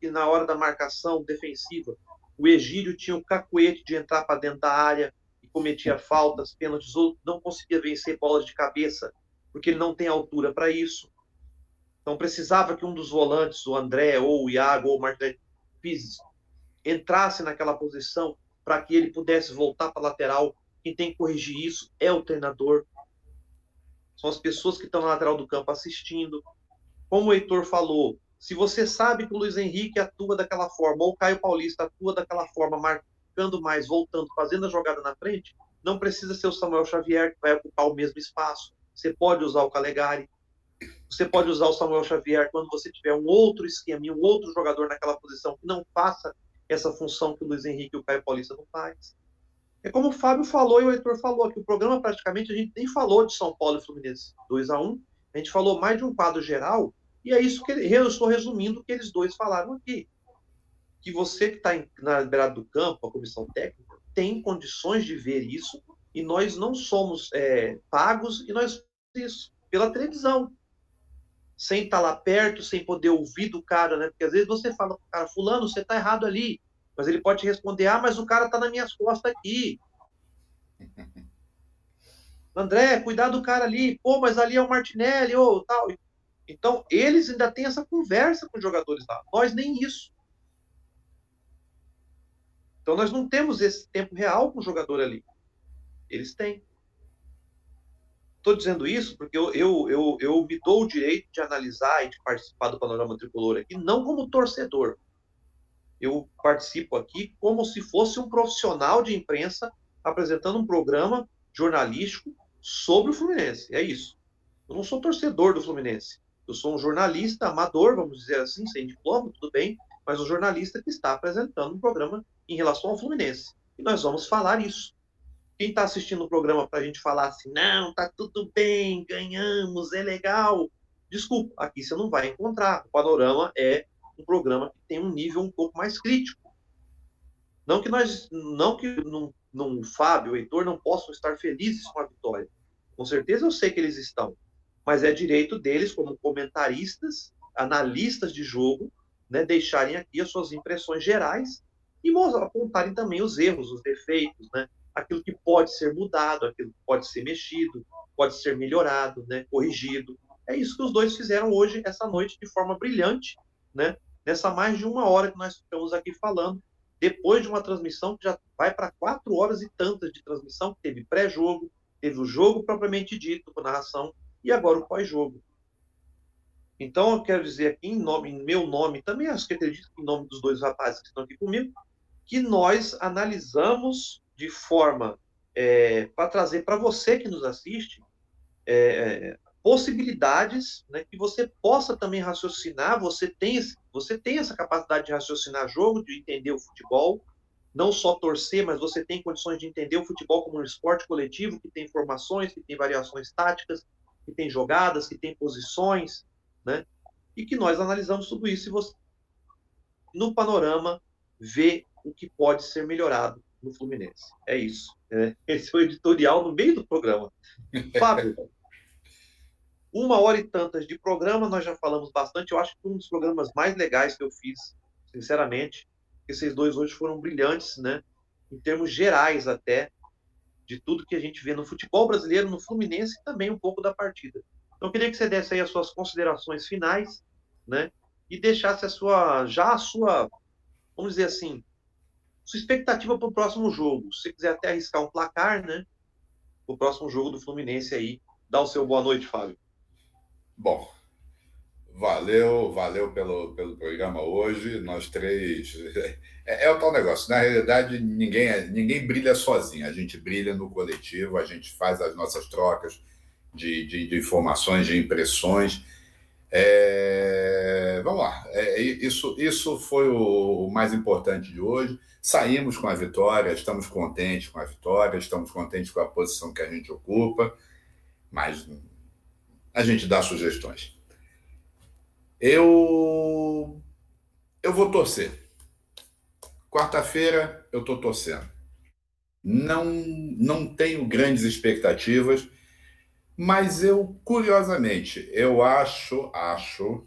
que na hora da marcação defensiva o Egídio tinha o cacuete de entrar para dentro da área e cometia faltas, pênaltis, ou não conseguia vencer bolas de cabeça, porque ele não tem altura para isso. Então precisava que um dos volantes, o André, ou o Iago, ou o Martinelli, entrasse naquela posição para que ele pudesse voltar para a lateral. Quem tem que corrigir isso é o treinador. São as pessoas que estão na lateral do campo assistindo. Como o Heitor falou, se você sabe que o Luiz Henrique atua daquela forma, ou o Caio Paulista atua daquela forma, marcando mais, voltando, fazendo a jogada na frente, não precisa ser o Samuel Xavier que vai ocupar o mesmo espaço. Você pode usar o Calegari, você pode usar o Samuel Xavier quando você tiver um outro esquema, um outro jogador naquela posição que não faça essa função que o Luiz Henrique e o Caio Paulista não faz. É como o Fábio falou e o Heitor falou, que o programa praticamente a gente nem falou de São Paulo e Fluminense 2 a 1 a gente falou mais de um quadro geral e é isso que eu estou resumindo o que eles dois falaram aqui. Que você que está na beirada do campo, a comissão técnica, tem condições de ver isso e nós não somos é, pagos e nós isso pela televisão. Sem estar tá lá perto, sem poder ouvir do cara, né? Porque às vezes você fala pro cara, fulano, você está errado ali. Mas ele pode responder, ah, mas o cara está nas minhas costas aqui. André, cuidado do cara ali. Pô, mas ali é o Martinelli, ou tal. Então, eles ainda têm essa conversa com os jogadores lá. Nós nem isso. Então, nós não temos esse tempo real com o jogador ali. Eles têm. Estou dizendo isso porque eu, eu, eu, eu me dou o direito de analisar e de participar do panorama tricolor aqui, não como torcedor. Eu participo aqui como se fosse um profissional de imprensa apresentando um programa jornalístico sobre o Fluminense. É isso. Eu não sou torcedor do Fluminense. Eu sou um jornalista amador, vamos dizer assim, sem diploma, tudo bem, mas um jornalista que está apresentando um programa em relação ao Fluminense. E nós vamos falar isso. Quem está assistindo o programa para a gente falar assim, não, tá tudo bem, ganhamos, é legal. Desculpa, aqui você não vai encontrar. O Panorama é um programa que tem um nível um pouco mais crítico. Não que nós, não que não, não, Fábio, o Heitor não possam estar felizes com a vitória. Com certeza eu sei que eles estão mas é direito deles, como comentaristas, analistas de jogo, né, deixarem aqui as suas impressões gerais e apontarem também os erros, os defeitos, né, aquilo que pode ser mudado, aquilo que pode ser mexido, pode ser melhorado, né, corrigido. É isso que os dois fizeram hoje, essa noite, de forma brilhante, né, nessa mais de uma hora que nós ficamos aqui falando, depois de uma transmissão que já vai para quatro horas e tantas de transmissão, que teve pré-jogo, teve o jogo propriamente dito, com narração, e agora o pós-jogo. Então, eu quero dizer aqui, em, nome, em meu nome, também acho que acredito em nome dos dois rapazes que estão aqui comigo, que nós analisamos de forma é, para trazer para você que nos assiste é, possibilidades né, que você possa também raciocinar. Você tem, você tem essa capacidade de raciocinar jogo, de entender o futebol, não só torcer, mas você tem condições de entender o futebol como um esporte coletivo que tem formações, que tem variações táticas, que tem jogadas, que tem posições, né? E que nós analisamos tudo isso e você, no panorama, vê o que pode ser melhorado no Fluminense. É isso. É, esse foi o editorial no meio do programa. Fábio, uma hora e tantas de programa, nós já falamos bastante. Eu acho que foi um dos programas mais legais que eu fiz, sinceramente. Esses dois hoje foram brilhantes, né? Em termos gerais, até, de tudo que a gente vê no futebol brasileiro, no Fluminense e também um pouco da partida. Então, eu queria que você desse aí as suas considerações finais, né? E deixasse a sua, já a sua, vamos dizer assim, sua expectativa para o próximo jogo. Se quiser até arriscar um placar, né? O próximo jogo do Fluminense aí. Dá o seu boa noite, Fábio. Bom, valeu, valeu pelo, pelo programa hoje. Nós três. É, é, o tal negócio. Na realidade, ninguém, ninguém brilha sozinho. A gente brilha no coletivo, a gente faz as nossas trocas de, de, de informações, de impressões. É, vamos lá. É, isso, isso foi o mais importante de hoje. Saímos com a vitória, estamos contentes com a vitória, estamos contentes com a posição que a gente ocupa, mas a gente dá sugestões. Eu eu vou torcer. Quarta-feira eu estou torcendo. Não não tenho grandes expectativas, mas eu curiosamente eu acho acho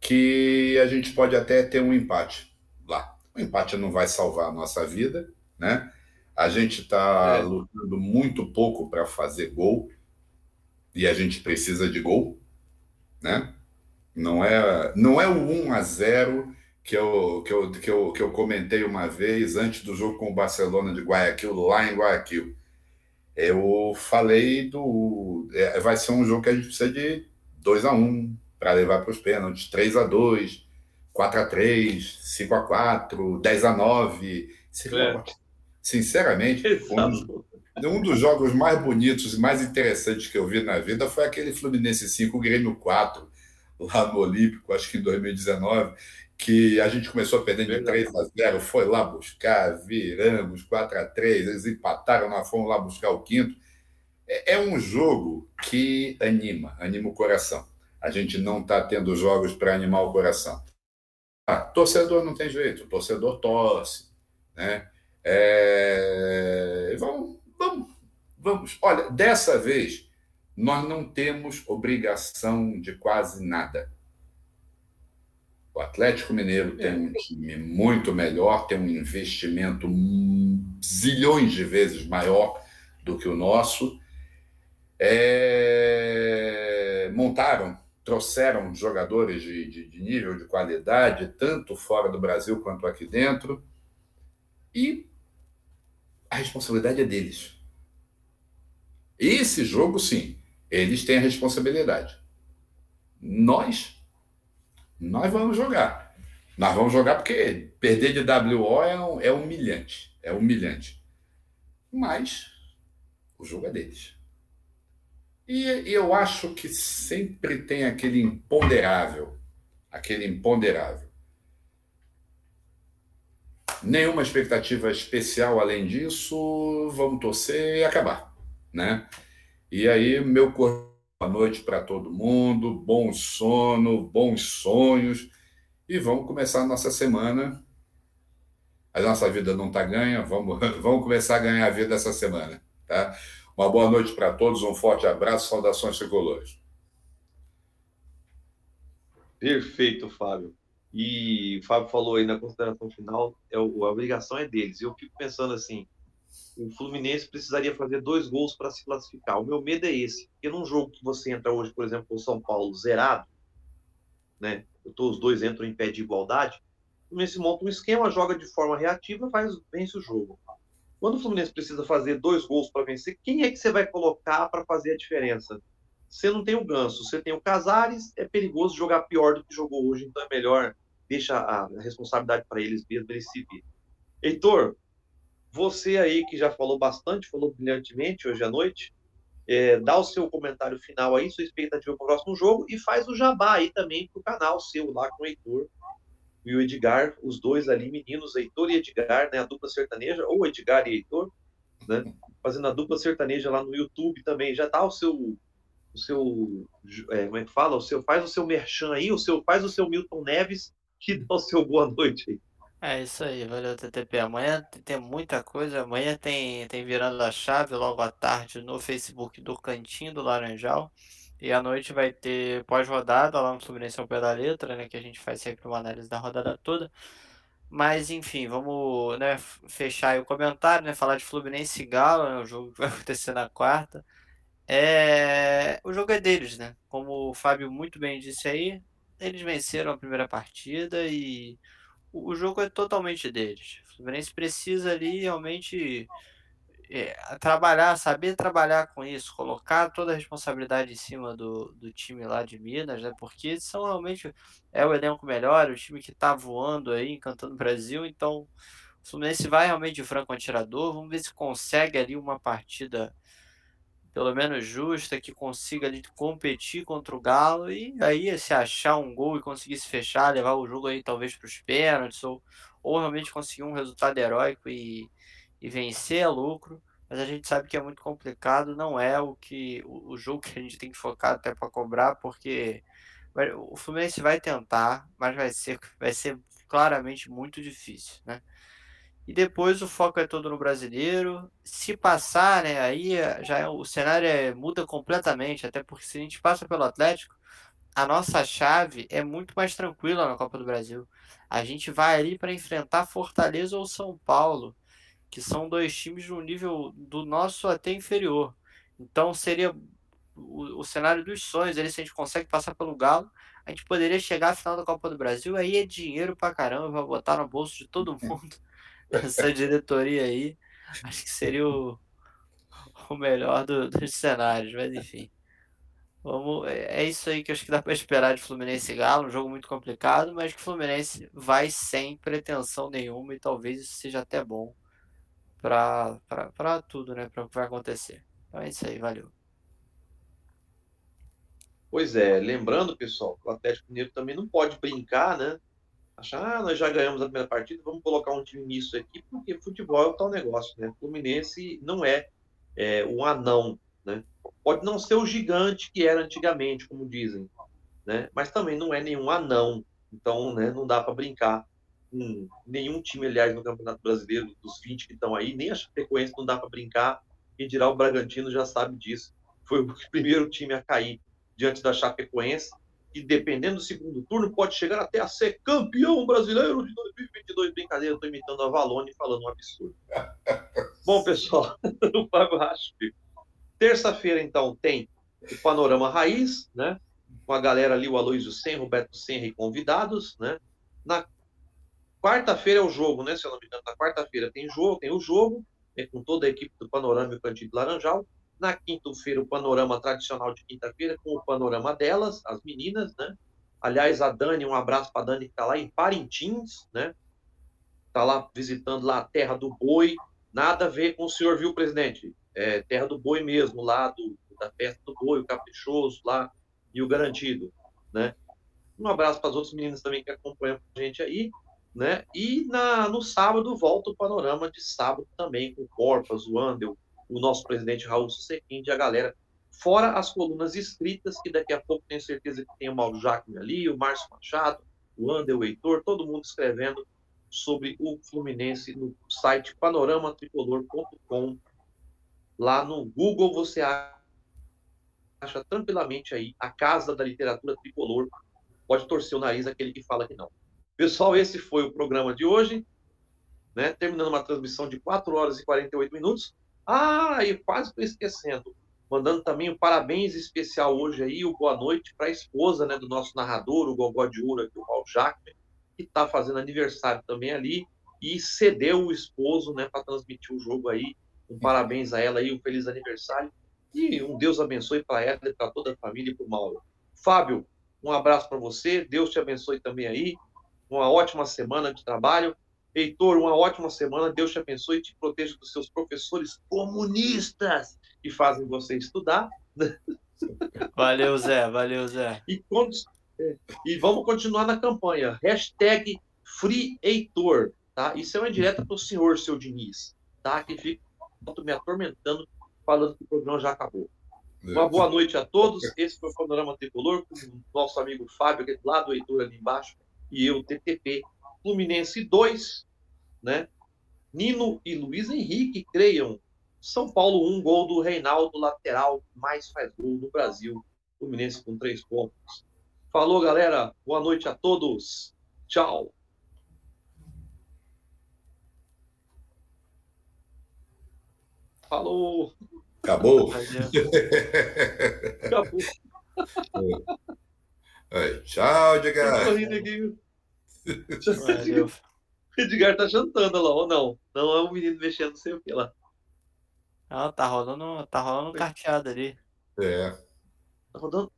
que a gente pode até ter um empate lá. O empate não vai salvar a nossa vida, né? A gente está é. lutando muito pouco para fazer gol e a gente precisa de gol, né? Não é, não é o 1 a 0 que eu, que, eu, que, eu, que eu comentei uma vez antes do jogo com o Barcelona de Guayaquil, lá em Guayaquil. Eu falei do. É, vai ser um jogo que a gente precisa de 2 a 1 para levar para os pênaltis, 3 a 2 4 a 3 5 a 4 10 a 9 é. Sinceramente, um, um dos jogos mais bonitos e mais interessantes que eu vi na vida foi aquele Fluminense 5, Grêmio 4, lá no Olímpico, acho que em 2019, que a gente começou a perder de 3 a 0, foi lá buscar, viramos 4 a 3, eles empataram, nós fomos lá buscar o quinto. É, é um jogo que anima, anima o coração. A gente não está tendo jogos para animar o coração. Ah, torcedor não tem jeito, torcedor torce, né? É... Vamos Vamos, vamos. Olha, dessa vez nós não temos obrigação de quase nada. O Atlético Mineiro tem um time muito melhor, tem um investimento zilhões de vezes maior do que o nosso. É... Montaram, trouxeram jogadores de, de, de nível, de qualidade, tanto fora do Brasil quanto aqui dentro. E a responsabilidade é deles. Esse jogo, sim, eles têm a responsabilidade. Nós, nós vamos jogar. Nós vamos jogar porque perder de WO é, é humilhante. É humilhante. Mas o jogo é deles. E eu acho que sempre tem aquele imponderável. Aquele imponderável nenhuma expectativa especial além disso, vamos torcer e acabar, né? E aí, meu corpo, boa noite para todo mundo, bom sono, bons sonhos, e vamos começar a nossa semana. A nossa vida não está ganha, vamos, vamos começar a ganhar a vida essa semana, tá? Uma boa noite para todos, um forte abraço, saudações tricolores. Perfeito, Fábio. E o Fábio falou aí na consideração final, é, a obrigação é deles. E eu fico pensando assim, o Fluminense precisaria fazer dois gols para se classificar. O meu medo é esse, porque num jogo que você entra hoje, por exemplo, com o São Paulo zerado, né? Os dois entram em pé de igualdade. O Fluminense monta um esquema, joga de forma reativa, faz vence o jogo. Quando o Fluminense precisa fazer dois gols para vencer, quem é que você vai colocar para fazer a diferença? Você não tem o Ganso, você tem o Casares, é perigoso jogar pior do que jogou hoje, então é melhor deixa a, responsabilidade para eles mesmo, eles se virem. Heitor, você aí que já falou bastante, falou brilhantemente hoje à noite, é, dá o seu comentário final aí, sua expectativa para o próximo jogo e faz o jabá aí também para o canal seu lá com o Heitor e o Edgar, os dois ali, meninos, Heitor e Edgar, né, a dupla sertaneja, ou Edgar e Heitor, né, fazendo a dupla sertaneja lá no YouTube também, já tá o seu, o seu, é, como é que fala, o seu, faz o seu merchan aí, o seu, faz o seu Milton Neves, que dá o seu boa noite aí. É isso aí, valeu TTP. Amanhã tem muita coisa. Amanhã tem, tem virando a chave logo à tarde no Facebook do Cantinho do Laranjal. E à noite vai ter pós-rodada lá no Fluminense ao pé da letra, né? Que a gente faz sempre uma análise da rodada toda. Mas enfim, vamos né, fechar o comentário, né? Falar de Fluminense e Galo, né, o jogo que vai acontecer na quarta. É... O jogo é deles, né? Como o Fábio muito bem disse aí, eles venceram a primeira partida e o jogo é totalmente deles. O Fluminense precisa ali realmente é, trabalhar, saber trabalhar com isso, colocar toda a responsabilidade em cima do, do time lá de Minas, né? Porque são realmente é o elenco melhor, o time que tá voando aí, encantando o Brasil, então o Fluminense vai realmente de franco atirador, vamos ver se consegue ali uma partida pelo menos justa, que consiga ali competir contra o Galo e aí se achar um gol e conseguir se fechar, levar o jogo aí talvez para os pênaltis ou, ou realmente conseguir um resultado heróico e, e vencer a lucro. Mas a gente sabe que é muito complicado, não é o que o, o jogo que a gente tem que focar até para cobrar, porque o Fluminense vai tentar, mas vai ser, vai ser claramente muito difícil, né? E depois o foco é todo no brasileiro. Se passar, né, aí é, já é, o cenário é, muda completamente, até porque se a gente passa pelo Atlético, a nossa chave é muito mais tranquila na Copa do Brasil. A gente vai ali para enfrentar Fortaleza ou São Paulo, que são dois times no nível do nosso até inferior. Então seria o, o cenário dos sonhos, ali, se a gente consegue passar pelo Galo, a gente poderia chegar à final da Copa do Brasil, aí é dinheiro pra caramba, vai botar no bolso de todo mundo essa diretoria aí, acho que seria o, o melhor do, dos cenários, mas enfim. Vamos, é, é isso aí que acho que dá para esperar de Fluminense e Galo, um jogo muito complicado, mas que o Fluminense vai sem pretensão nenhuma e talvez isso seja até bom para tudo, né, para o que vai acontecer. Então é isso aí, valeu. Pois é, lembrando, pessoal, o Atlético Mineiro também não pode brincar, né? Achar, ah, nós já ganhamos a primeira partida, vamos colocar um time nisso aqui, porque futebol é o tal negócio, né? Fluminense não é, é um anão, né? Pode não ser o gigante que era antigamente, como dizem, né? Mas também não é nenhum anão, então, né, não dá para brincar com nenhum time, aliás, no Campeonato Brasileiro, dos 20 que estão aí, nem a Chapecoense não dá para brincar, quem dirá o Bragantino já sabe disso. Foi o primeiro time a cair diante da Chapecoense, e dependendo do segundo turno, pode chegar até a ser campeão brasileiro de 2022. Brincadeira, estou imitando a Valone falando um absurdo. Bom, pessoal, o Fábio Racho. Terça-feira, então, tem o Panorama Raiz, né? Com a galera ali, o Aloysio Sen, Roberto Senra e convidados, né? Na quarta-feira é o jogo, né? Se eu não me engano, na quarta-feira tem jogo, tem o jogo, né? com toda a equipe do Panorama e o Cantinho do Laranjal. Na quinta-feira, o panorama tradicional de quinta-feira, com o panorama delas, as meninas, né? Aliás, a Dani, um abraço para Dani que está lá em Parintins, né? Está lá visitando lá a terra do boi. Nada a ver com o senhor, viu, presidente? É terra do boi mesmo, lá do, da festa do boi, o caprichoso lá e o garantido, né? Um abraço para as outras meninas também que acompanham a gente aí, né? E na, no sábado volta o panorama de sábado também, com o Corpas, o Andel, o nosso presidente Raul Sequinde a galera, fora as colunas escritas, que daqui a pouco tenho certeza que tem o Mauro Jacome ali, o Márcio Machado, o Ander, o Heitor, todo mundo escrevendo sobre o Fluminense no site panoramatricolor.com. Lá no Google você acha tranquilamente aí a Casa da Literatura Tricolor. Pode torcer o nariz aquele que fala que não. Pessoal, esse foi o programa de hoje. Né? Terminando uma transmissão de 4 horas e 48 minutos. Ah, e quase estou esquecendo. Mandando também um parabéns especial hoje aí, o boa noite para a esposa né, do nosso narrador, o Gogó de Ouro, aqui, o Raul Jacques, que está fazendo aniversário também ali e cedeu o esposo né, para transmitir o jogo aí. Um parabéns a ela aí, um feliz aniversário. E um Deus abençoe para ela e para toda a família e para o Mauro. Fábio, um abraço para você. Deus te abençoe também aí. Uma ótima semana de trabalho. Heitor, uma ótima semana. Deus te abençoe e te proteja dos seus professores comunistas que fazem você estudar. Valeu, Zé. Valeu, Zé. E, e vamos continuar na campanha. Hashtag FreeHeitor. Tá? Isso é uma direta para o senhor, seu Diniz. Tá? Que fica me atormentando falando que o programa já acabou. Uma boa noite a todos. Esse foi o Panorama Tricolor com o nosso amigo Fábio, aqui lá do Heitor ali embaixo, e eu, TTP. Fluminense 2, né? Nino e Luiz Henrique, creiam. São Paulo 1, um gol do Reinaldo, lateral, mais faz gol no Brasil. Fluminense com três pontos. Falou, galera. Boa noite a todos. Tchau. Falou. Acabou? Acabou. É. Tchau, Edgar. O Edgar tá jantando lá, ou não? Não é um menino mexendo, não sei o que lá. Não, tá rolando, tá rolando um carteado ali. É. Tá rodando.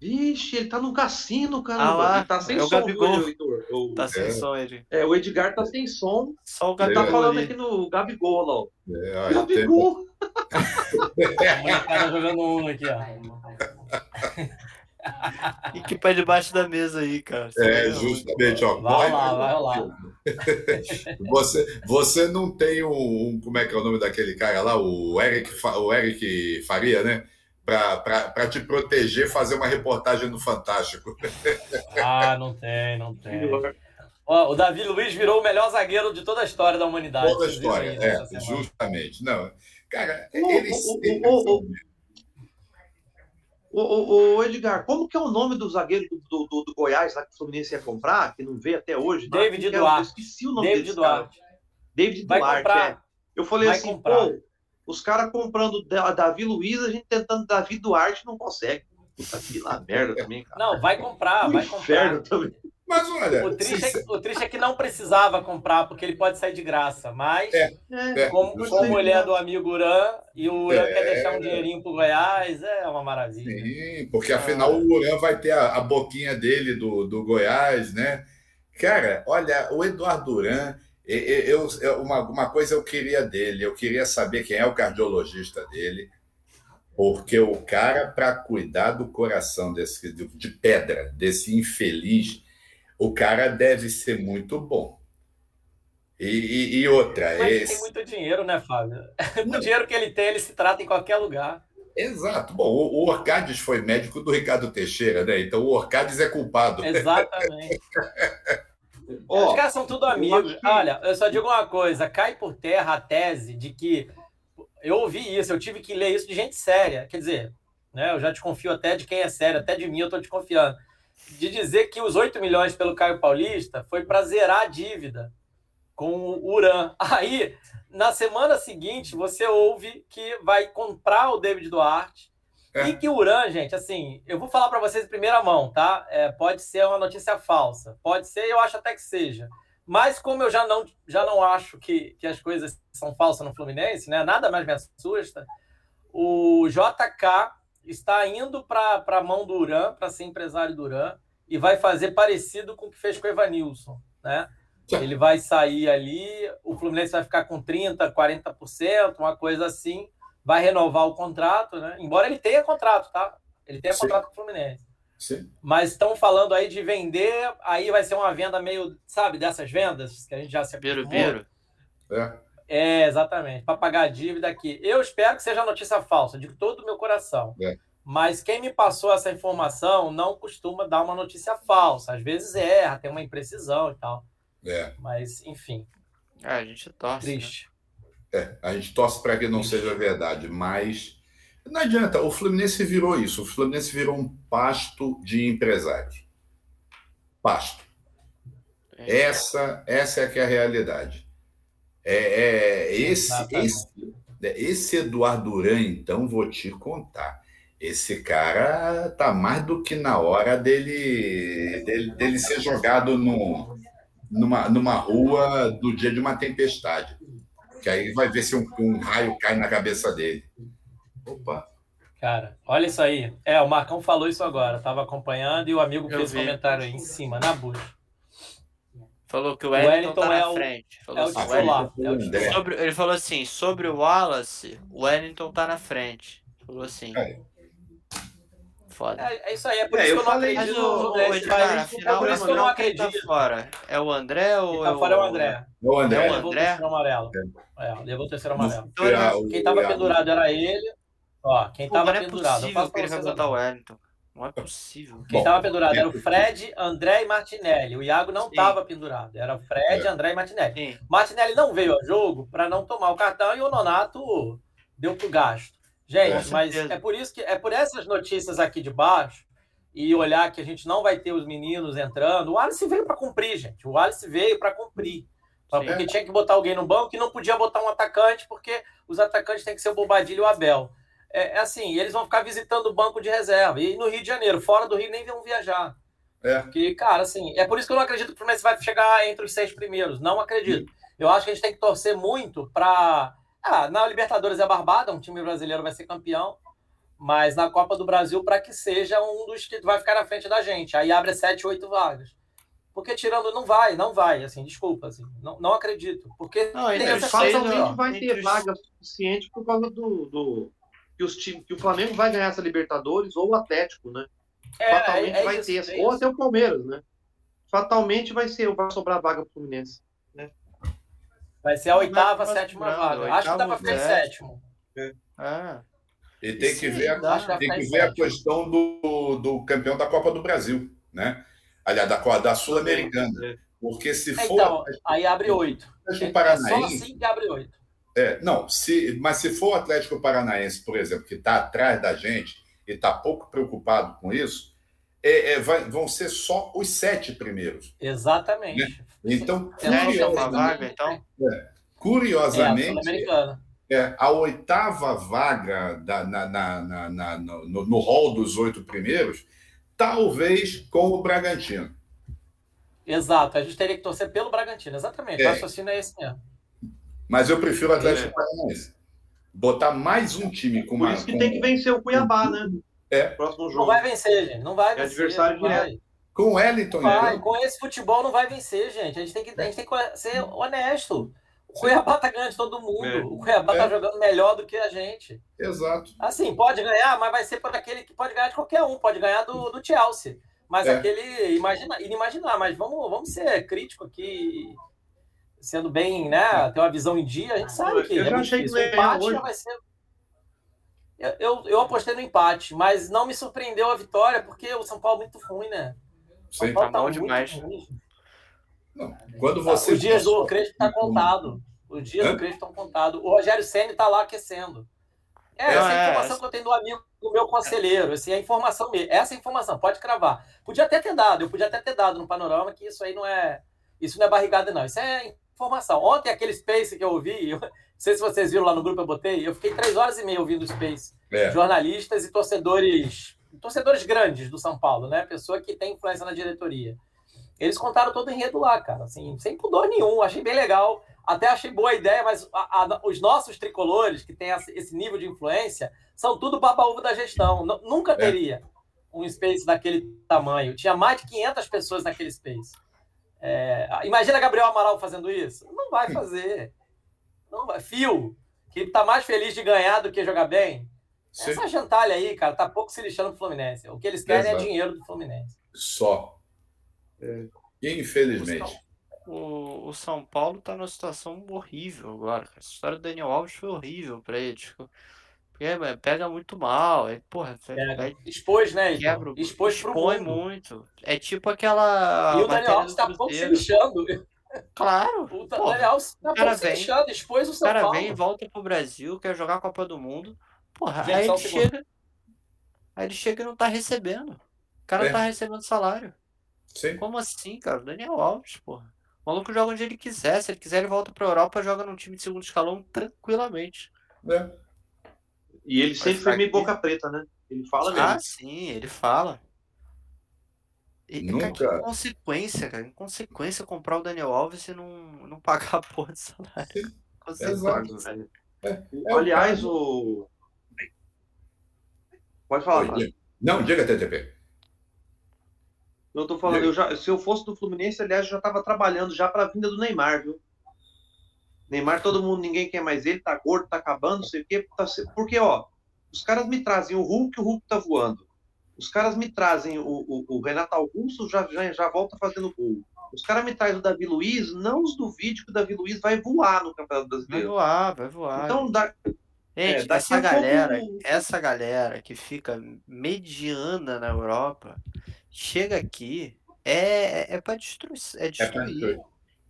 Vixe, ele tá no cassino, cara. Ah, lá, ele tá sem é o som, Gabigol. Heitor. O- Tá sem É. som ele. É, o Edgar tá sem som. Só o Ele tá Gabigol falando ali. aqui no Gabigol, lá. ó. É, aí tem- Gabigol! Amanhã o cara jogando um aqui, ó. E que pé debaixo da mesa aí, cara. É, Sério. justamente, ó. Vai lá, vai lá. Você, você não tem um, um- Como é que é o nome daquele cara lá? O Eric, o Eric Faria, né? Para te proteger, fazer uma reportagem no Fantástico. Ah, não tem, não tem. Ó, o Davi Luiz virou o melhor zagueiro de toda a história da humanidade. Toda a história, é, justamente. Não, cara, Ô, eles. Ô, ô, ô, Edgar, como que é o nome do zagueiro do, do, do- do Goiás lá que o Fluminense ia comprar, que não veio até hoje? David? Duarte. Eu esqueci o nome David desse cara. Duarte. David Vai Duarte, comprar. é. Eu falei Vai assim, comprar. pô, os caras comprando da- Davi Luiz, a gente tentando Davi Duarte não consegue. Puta que lá merda também, cara. Não, vai comprar, Um vai comprar. inferno também. Mas olha, O triste, é, sincer- que- o triste é que não precisava comprar, porque ele pode sair de graça. Mas, É. É, é, como, como ele é do amigo Uran, e o Uran É. quer deixar um dinheirinho pro Goiás, é uma maravilha. Sim, porque afinal o Uran vai ter a, a boquinha dele do, do Goiás, né? Cara, olha, o Eduardo Duran, eu, eu- uma, uma coisa eu queria dele, eu queria saber quem é o cardiologista dele, porque o cara, para cuidar do coração desse, de de pedra, desse infeliz, o cara deve ser muito bom. E, e- e outra, Mas ele tem esse. muito dinheiro, né, Fábio? o dinheiro que ele tem, ele se trata em qualquer lugar. Exato. Bom, o, Orcades foi médico do Ricardo Teixeira, né? Então o Orcades é culpado. Exatamente. Ó, Os caras são tudo amigos. que- Olha, eu só digo uma coisa: cai por terra a tese de que. Eu ouvi isso, eu tive que ler isso de gente séria. Quer dizer, né, eu já desconfio até de quem é sério, até de mim eu estou desconfiando. De dizer que os 8 milhões pelo Caio Paulista foi para zerar a dívida com o Uran. Aí, na semana seguinte, você ouve que vai comprar o David Duarte. É. E que o Uran, gente, assim, eu vou falar para vocês em primeira mão, tá? É, pode ser uma notícia falsa, pode ser, eu acho até que seja. Mas como eu já não, já não acho que, que as coisas são falsas no Fluminense, né? Nada mais me assusta. O JK está indo para a mão do Uran, para ser empresário do Uran, e vai fazer parecido com o que fez com o Evanilson, né? Ele vai sair ali, o Fluminense vai ficar com 30%, 40%, uma coisa assim, vai renovar o contrato, né? Embora ele tenha contrato, tá? Ele tenha Sim. contrato com o Fluminense. Sim. Mas estão falando aí de vender, aí vai ser uma venda meio, sabe, dessas vendas que a gente já se Biro, acostumou. biro. É. É, exatamente, para pagar a dívida aqui. Eu espero que seja notícia falsa, de todo o meu coração. É. Mas quem me passou essa informação não costuma dar uma notícia falsa. Às vezes erra, tem uma imprecisão e tal. É, Mas, enfim, É, a gente torce. né? triste. é. A gente torce para que não seja verdade, mas não adianta. O Fluminense virou isso. O Fluminense virou um pasto de empresários. Pasto. É. Essa, essa é que é a realidade. É, é esse, Exatamente. esse, Esse Eduardo Duran, então, vou te contar. Esse cara tá mais do que na hora dele, dele, dele ser jogado no, numa, numa rua do dia de uma tempestade. Que aí vai ver se um, um raio cai na cabeça dele. Opa! Cara, olha isso aí. É, o Marcão falou isso agora. Tava acompanhando e o amigo Eu fez vi. comentário aí em cima, na bucha. Falou que o Wellington, Wellington tá é na o- frente. Falou É assim, titular. Wellington É André. sobre- ele falou assim, sobre o Wallace, o Wellington tá na frente. Falou assim. É. Foda. É, é isso aí, é por É, isso que eu não acredito o, o. Edgar, É afinal, por isso que eu não quem tá acredito. fora? É o André ou Quem é tá fora é o André. O André. É o Levou o André? terceiro amarelo. É, levou o terceiro amarelo. Então Quem tava pendurado era ele. Ó, quem tava não é pendurado. Eu possível que ele vai vocês botar o. Wellington. Não é possível. Quem Bom, tava pendurado era o Fred, André e Martinelli. O Iago não Sim. tava pendurado. Era o Fred, É. André e Martinelli. Sim. Martinelli não veio ao jogo para não tomar o cartão e o Nonato deu pro gasto. Gente, mas é por isso que é por essas notícias aqui de baixo e olhar que a gente não vai ter os meninos entrando. O Alice veio para cumprir, gente. O Alice veio para cumprir. Sim. Porque tinha que botar alguém no banco e não podia botar um atacante, porque os atacantes têm que ser o Bobadilho e o Abel. É, é assim, eles vão ficar visitando o banco de reserva. E no Rio de Janeiro, fora do Rio, nem vão viajar. É. Porque, cara, assim, é por isso que eu não acredito que o Fluminense vai chegar entre os seis primeiros. Não acredito. Eu acho que a gente tem que torcer muito para. Ah, na Libertadores é barbada, um time brasileiro vai ser campeão, mas na Copa do Brasil, para que seja um dos que vai ficar na frente da gente. Aí abre sete, oito vagas. Porque tirando, não vai, não vai, assim, desculpa, assim, não, não acredito. Porque Não, tem essa vai ter vaga suficiente por causa do, do- que, os time, que o Flamengo vai ganhar essa Libertadores ou o Atlético, né? É, Fatalmente é- é vai isso, ter, é essa- ou até o Palmeiras, né? Fatalmente vai ser, vai sobrar vaga pro Fluminense. Vai ser a oitava, sétima não, vaga. Acho que dá para oitavo, ficar em sétimo. Ah, E tem que ver, a- tem que ver a questão do, do campeão da Copa do Brasil, né? Aliás, da, da Sul-Americana. Porque se for Então, aí abre oito. É só assim que abre oito. É, não, se, mas se for o Atlético Paranaense, por exemplo, que está atrás da gente e está pouco preocupado com isso, é, é, vai- vão ser só os sete primeiros. Exatamente. Então, É, sétima curiosamente- vaga, então. É, a curiosamente, é, a oitava vaga da- na, na- na- na- no, no, hall dos oito primeiros, talvez com o Bragantino. Exato, a gente teria que torcer pelo Bragantino, exatamente. É. O raciocínio é esse mesmo. Mas eu prefiro o Atlético É. Paranaense. Botar mais um time com Por uma. isso que com, tem que vencer o Cuiabá, né? É. Próximo Não jogo. vai vencer, gente. Não vai É vencer. adversário não vai. direto. com o Wellington. Não vai. então. Com esse futebol não vai vencer, gente. A gente tem que, a gente tem que ser honesto. O Cuiabá tá ganhando de todo mundo. É. O Cuiabá É. tá jogando melhor do que a gente. Exato. Assim, pode ganhar, mas vai ser por aquele que pode ganhar de qualquer um. Pode ganhar do, do Chelsea. Mas É. aquele imagina, inimaginar. Mas vamos, vamos ser crítico aqui. Sendo bem, né? Ter uma visão em dia, a gente sabe que Eu é achei difícil. Empate hoje. já vai ser. Eu, eu, eu apostei no empate, mas não me surpreendeu a vitória, porque o São Paulo é muito ruim, né? São Sim. Paulo Tá bom muito demais. ruim. Quando você. Os dias do Crespo tá contado. Os dias Hã? do Crespo estão contados. O Rogério Senna tá lá aquecendo. É, Não, essa é a é, informação essa- que eu tenho do amigo do meu conselheiro. Assim, é a informação mesmo. Essa é a informação, pode cravar. Podia até ter dado, eu podia até ter dado no panorama que isso aí não é. Isso não é barrigada, não. Isso é informação. Ontem, aquele Space que eu ouvi, eu, não sei se vocês viram lá no grupo, eu botei, eu fiquei três horas e meia ouvindo o Space. É, Jornalistas e torcedores, torcedores grandes do São Paulo, né? Pessoa que tem influência na diretoria. Eles contaram todo o enredo lá, cara, assim, sem pudor nenhum. Achei bem legal. Até achei boa a ideia, mas a- a- os nossos tricolores, que têm esse nível de influência, são tudo baba-uva da gestão. Nu- nunca teria um space daquele tamanho. Tinha mais de 500 pessoas naquele space. É, imagina Gabriel Amaral fazendo isso? Não vai fazer. Não vai. Fio, que tá mais feliz de ganhar do que jogar bem. sim, Essa gentalha aí, cara, tá pouco se lixando pro Fluminense. O que eles querem Exato. é dinheiro do Fluminense. só. É. Infelizmente. O, o São Paulo tá numa situação horrível agora. Essa história do Daniel Alves foi horrível pra ele. Tipo, é, pega muito mal. É, porra, É, é, expôs, né? Quebra, expôs pro expõe mundo. muito. É tipo aquela. E o Daniel Alves tá pouco se lixando. Claro. O Porra, Daniel Alves tá cara pouco se vem- lixando. Expôs o O São cara Paulo. vem e volta pro Brasil, quer jogar a Copa do Mundo. Porra, Gente, aí um ele segundo. chega. Aí ele chega e não tá recebendo. O cara É. não tá recebendo salário. Sim. Como assim, cara? O Daniel Alves, porra. O maluco joga onde ele quiser. Se ele quiser, ele volta pra Europa joga num time de segundo escalão tranquilamente. É. E ele sempre foi meio boca preta, né? Ele fala mesmo. Ah, sim, ele fala. E, cara, que Nunca. consequência, cara. Em consequência, comprar o Daniel Alves e não, não pagar a porra de salário. Consequência. Exato. velho. É o Aliás, caso- o. Pode falar, Oi. Não, diga, TTP. Eu tô falando, eu já, se eu fosse do Fluminense, aliás, eu já tava trabalhando já pra vinda do Neymar, viu? Neymar, todo mundo, ninguém quer mais ele, tá gordo, tá acabando, não sei o quê. Tá, porque, ó, os caras me trazem o Hulk, o Hulk tá voando. Os caras me trazem o, o, o Renato Augusto, já, já, já volta fazendo gol. Os caras me trazem o Davi Luiz, não os duvide que o Davi Luiz vai voar no Campeonato Vai Brasileiro. voar, vai voar. Então, dá, Gente, É, essa pouco- galera, essa galera que fica mediana na Europa, chega aqui, é, é para destruir, é É pra destruir, destruir.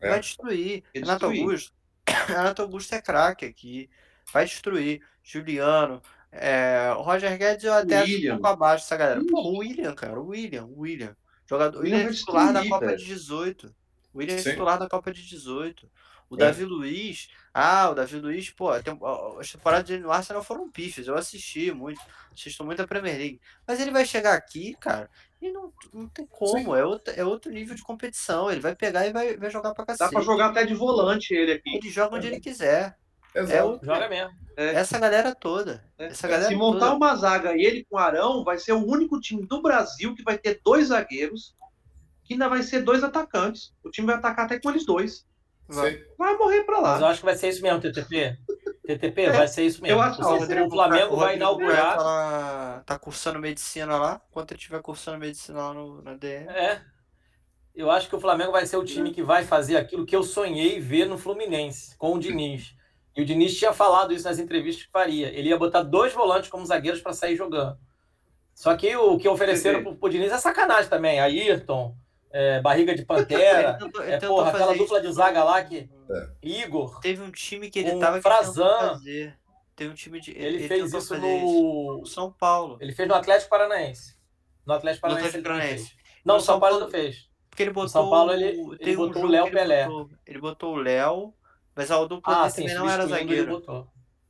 É. vai destruir. É Renato destruir. Augusto, Renato Augusto é craque aqui, vai destruir. Juliano, é, o Roger Guedes eu até um William. pouco abaixo dessa galera. Pô, o William, cara, o William, o William. Jogador, o William William é titular da Copa velho. de 18. O William é titular da Copa de 18. O É. Davi Luiz, ah, o Davi Luiz, pô, a tem- as temporadas dele no Arsenal foram pífias. Eu assisti muito, assisto muito a Premier League. Mas ele vai chegar aqui, cara, e não, não tem como. É outro, é outro nível de competição. Ele vai pegar e vai, vai jogar pra dá cacete. pra jogar até de volante ele aqui. Ele joga onde ele quiser. Exato. É o, Joga mesmo. essa galera toda. É, Essa galera Se montar toda. uma zaga e ele com Arão, vai ser o único time do Brasil que vai ter dois zagueiros, que ainda vai ser dois atacantes. O time vai atacar até com eles dois. Vai. Vai morrer pra Mas eu lá. acho que vai ser isso mesmo, TTP. TTP, É, vai ser isso mesmo. eu acho que O Rodrigo- o Flamengo O vai inaugurar. Tá, lá- tá cursando medicina lá. Enquanto ele estiver cursando medicina lá no, na DM. É. Eu acho que o Flamengo vai ser o time que vai fazer aquilo que eu sonhei ver no Fluminense, com o Diniz. E o Diniz tinha falado isso nas entrevistas que faria. Ele ia botar dois volantes como zagueiros para sair jogando. Só que o que ofereceram pro, pro Diniz é sacanagem também. Ayrton, é, barriga de pantera, tentou- é, porra, aquela dupla isso de zaga no- lá que. Igor. Teve um time que ele Um tava Frazan. Teve um time de. Ele, ele fez isso no. O São Paulo. Ele fez no Atlético Paranaense. No Atlético No Paranaense. Atlético ele Paranaense. Não, No São São Paulo Paulo- não fez. Porque ele botou. São Paulo, ele- o- ele teve um botou o Léo Pelé. botou- Ele botou o Léo, mas a dupla Ah, dele sim, também não era substituindo, ele zagueiro. botou.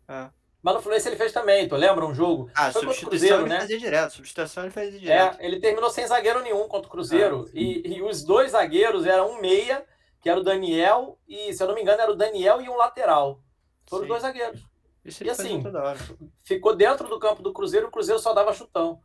É. Mas no Fluminense ele fez também, tu lembra um jogo? Ah, Foi contra o substituição Cruzeiro, ele né? fazia direto. Substituição ele fazia direto. É, ele terminou sem zagueiro nenhum contra o Cruzeiro. Ah, e, e os dois zagueiros eram um meia, que era o Daniel, e se eu não me engano era o Daniel e um lateral. Foram os Sim. dois zagueiros. Isso e assim. Ficou dentro do campo do Cruzeiro, o Cruzeiro só dava chutão.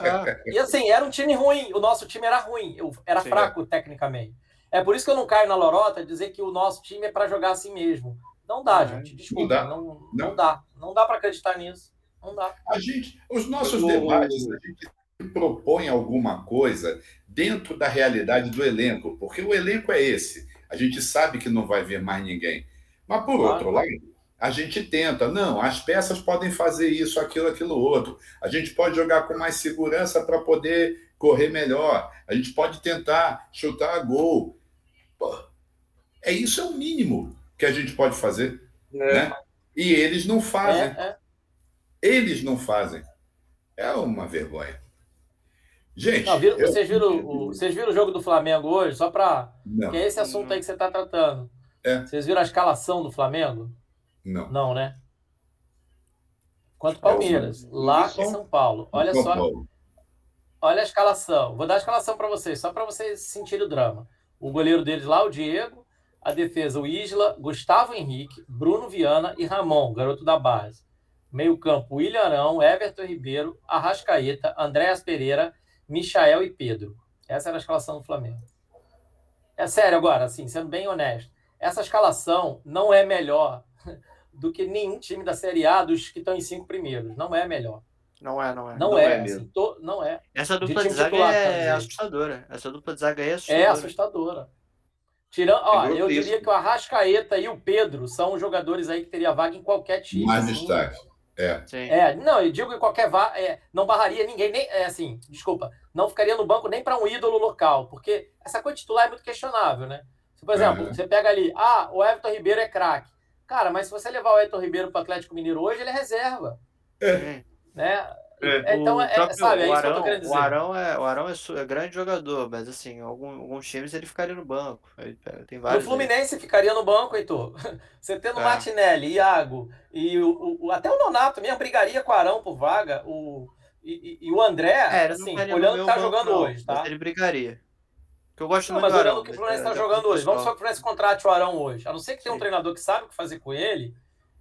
Ah, E assim, era um time ruim. O nosso time era ruim, eu- era Sim. fraco tecnicamente. É por isso que eu não caio na lorota dizer que o nosso time é para jogar assim mesmo. Não dá, Ah, gente. não Desculpa. dá. Não, não, Não. dá. Não dá para acreditar nisso. Não dá. A gente, os nossos debates, a gente propõe alguma coisa dentro da realidade do elenco, porque o elenco é esse. A gente sabe que não vai ver mais ninguém. Mas, por Claro. outro lado, a gente tenta. Não, as peças podem fazer isso, aquilo, aquilo outro. A gente pode jogar com mais segurança para poder correr melhor. A gente pode tentar chutar a gol. Pô, é isso é o mínimo que a gente pode fazer. É. Né? E eles não É, fazem. é. Eles não fazem. É uma vergonha. Gente, Não, viram- eu- vocês, viram, o, vocês viram o jogo do Flamengo hoje? Só para. Que é esse assunto aí que você está tratando. É. Vocês viram a escalação do Flamengo? não. Não, né? Quanto Palmeiras, É, lá isso. em São Paulo. Olha São só, Paulo. olha a escalação. Vou dar a escalação para vocês, só para vocês sentirem o drama. O goleiro deles lá, o Diego. A defesa, o Isla, Gustavo Henrique, Bruno Viana e Ramon, garoto da base. Meio campo, William Arão, Everton Ribeiro, Arrascaeta, Andréas Pereira, Michael e Pedro. Essa era a escalação do Flamengo. É sério agora, assim, sendo bem honesto. Essa escalação não é melhor do que nenhum time da Série A dos que estão em cinco primeiros. Não é melhor. não é, não é. Não, Não é. é assim, to- não é. Essa dupla time de zaga é dizer. assustadora. Essa dupla de zaga aí é assustadora. É assustadora. Tirando, ó, É eu diria que o Arrascaeta e o Pedro são jogadores aí que teria vaga em qualquer time. Mais assim. destaque. É. Sim. É, não, eu digo que qualquer vaga é, não barraria ninguém, nem é assim, desculpa, não ficaria no banco nem para um ídolo local, porque essa coisa titular é muito questionável, né? Se, por exemplo, Uhum. você pega ali, ah, o Everton Ribeiro é craque. Cara, mas se você levar o Everton Ribeiro para o Atlético Mineiro hoje, ele é reserva. Sim. né? É. Então, é, próprio, sabe, é o Arão, O Arão, é, o Arão é, é, grande jogador, mas assim, algum, alguns times ele ficaria no banco. Tem vários o Fluminense aí. ficaria no banco, Heitor. Você tendo é. Martinelli, Iago e o, o, até o Nonato mesmo brigaria com o Arão por vaga. O, e, e, o André, é, assim, olhando o que tá jogando não, hoje, tá? Ele brigaria. Que eu gosto não, muito mas olhando o que o Fluminense está jogando hoje. Vamos só que o Fluminense contrate o Arão hoje. A não ser que tenha um treinador que sabe o que fazer com ele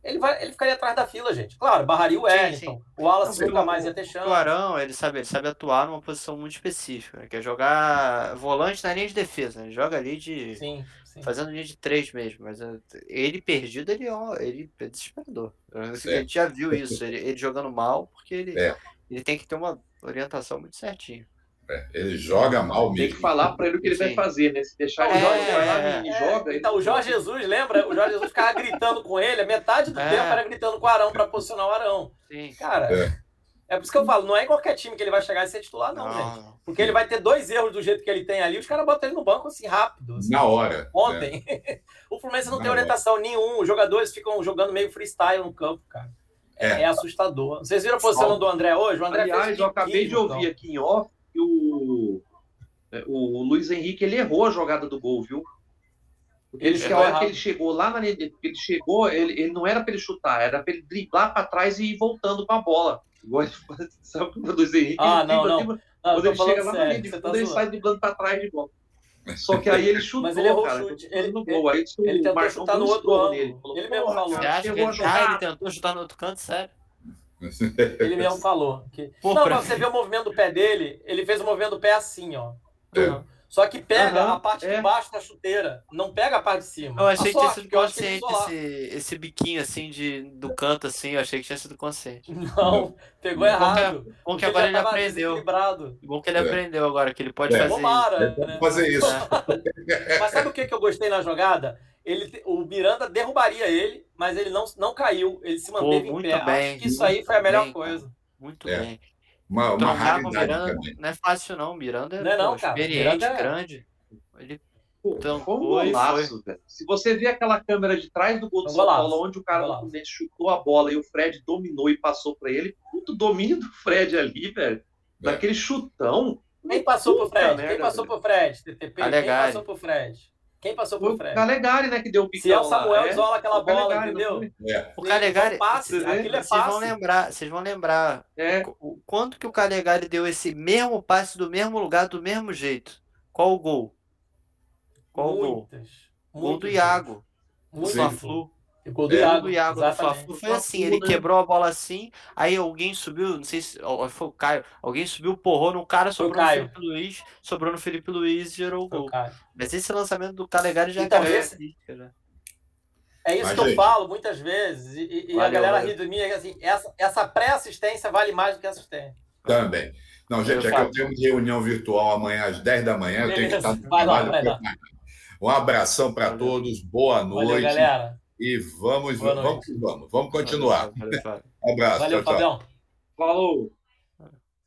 ele, vai, ele ficaria atrás da fila, gente. Claro, barraria o Wellington. O Wallace nunca mais ia ter chance. O Arão, ele sabe, ele sabe atuar numa posição muito específica, né? que é jogar volante na linha de defesa. Né? Ele joga ali de. Sim, sim. Fazendo linha de três mesmo. Mas eh, ele perdido, ele, ó, ele é desesperador. É. A gente já viu isso. Ele, ele jogando mal, porque ele, é. ele tem que ter uma orientação muito certinha. É, ele joga mal mesmo. Tem que falar para ele o que ele Sim. vai fazer, né? Se deixar é, o Jorge é, é, joga. Então, o Jorge Jesus, lembra? O Jorge Jesus ficava gritando com ele, a metade do é. tempo era gritando com o Arão para posicionar o Arão. Sim. Cara, é. é. por isso que eu falo, não é em qualquer time que ele vai chegar e ser titular, não, não. gente. Porque ele vai ter dois erros do jeito que ele tem ali, os caras botam ele no banco assim rápido. Assim, Na hora. Ontem. Né? o Fluminense não Na tem orientação hora. nenhum, os jogadores ficam jogando meio freestyle no campo, cara. É, é assustador. Vocês viram a posição do André hoje? O André Aliás, eu acabei de ouvir então. aqui em off que o é, o Luiz Henrique ele errou a jogada do gol, viu? Porque ele, a hora que ele chegou lá na ele chegou, ele, ele não era para ele chutar, era para ele driblar para trás e ir voltando com a bola. Igual sabe o Luiz Henrique? Ah, não, não. não. Quando ele chega lá sério, na linha, tá quando ele sai driblando para trás de bola. Só que aí ele chutou, Mas ele errou cara, chute. Ele, no gol. Aí ele, ele tentou chutar no outro ângulo. Ele, ele mesmo falou. Você acha que ele, ah, ele tentou chutar no outro canto, sério? Ele mesmo falou. Que... Pô, não, pra você ver o movimento do pé dele, ele fez o movimento do pé assim, ó. É. Só que pega uhum, a parte é. de baixo da chuteira, não pega a parte de cima. Eu achei que tinha sido consciente esse, esse biquinho assim de, do canto, assim, eu achei que tinha sido consciente. Não, pegou errado. Bom que, agora ele aprendeu. Bom que ele é. aprendeu agora, que ele pode é. fazer Tomara, isso. Né? fazer isso. É. Mas sabe o que, que eu gostei na jogada? Ele, o Miranda derrubaria ele, mas ele não, não caiu, ele se manteve Pô, em pé. Bem, Acho que isso aí foi a melhor bem, coisa. Muito é. bem. Uma, uma raridade Miranda, também. Não é fácil não, Miranda é, não é não, pô, experiente, é... grande. Ele então, foi um golaço, velho. Se você vê aquela câmera de trás do gol do São Paulo, onde o cara do Fluminense chutou a bola e o Fred dominou e passou para ele, puto domínio do Fred ali, velho. É. Daquele chutão. Quem passou pro Fred? Merda, Quem passou velho. pro Fred? TTP? Quem passou pro Fred? Quem passou por Fred? O Calegari, né, que deu o picão Se é o Samuel, isola aquela o bola, Calegari, entendeu? É. O Calegari, passe, vocês, aquilo é vocês vão lembrar, vocês vão lembrar é. o, quanto que o Calegari deu esse mesmo passe do mesmo lugar, do mesmo jeito. Qual o gol? Qual muitas, o gol? Gol do Iago. Muito. Flu. Gol do Iago, do Iago do Fla-Flu foi assim, ele quebrou a bola assim, aí alguém subiu, não sei se foi o Caio, alguém subiu, porrou no cara, sobrou no Felipe Luiz, sobrou no Felipe Luiz e gerou o gol. Mas esse lançamento do Calegari já então, é esse... É isso Mas, que eu falo muitas vezes, e, e Valeu, a galera ri de mim, é assim, essa, essa pré-assistência vale mais do que assistência. Também. Não, gente, eu é que eu tenho reunião virtual amanhã às 10 da manhã, Beleza. eu tenho que estar no vai trabalho. Lá, vai lá. Um abração para todos, boa noite. Valeu, galera. E vamos, vamos, vamos, vamos continuar. Um abraço. Valeu, tchau, Fabião. Falou.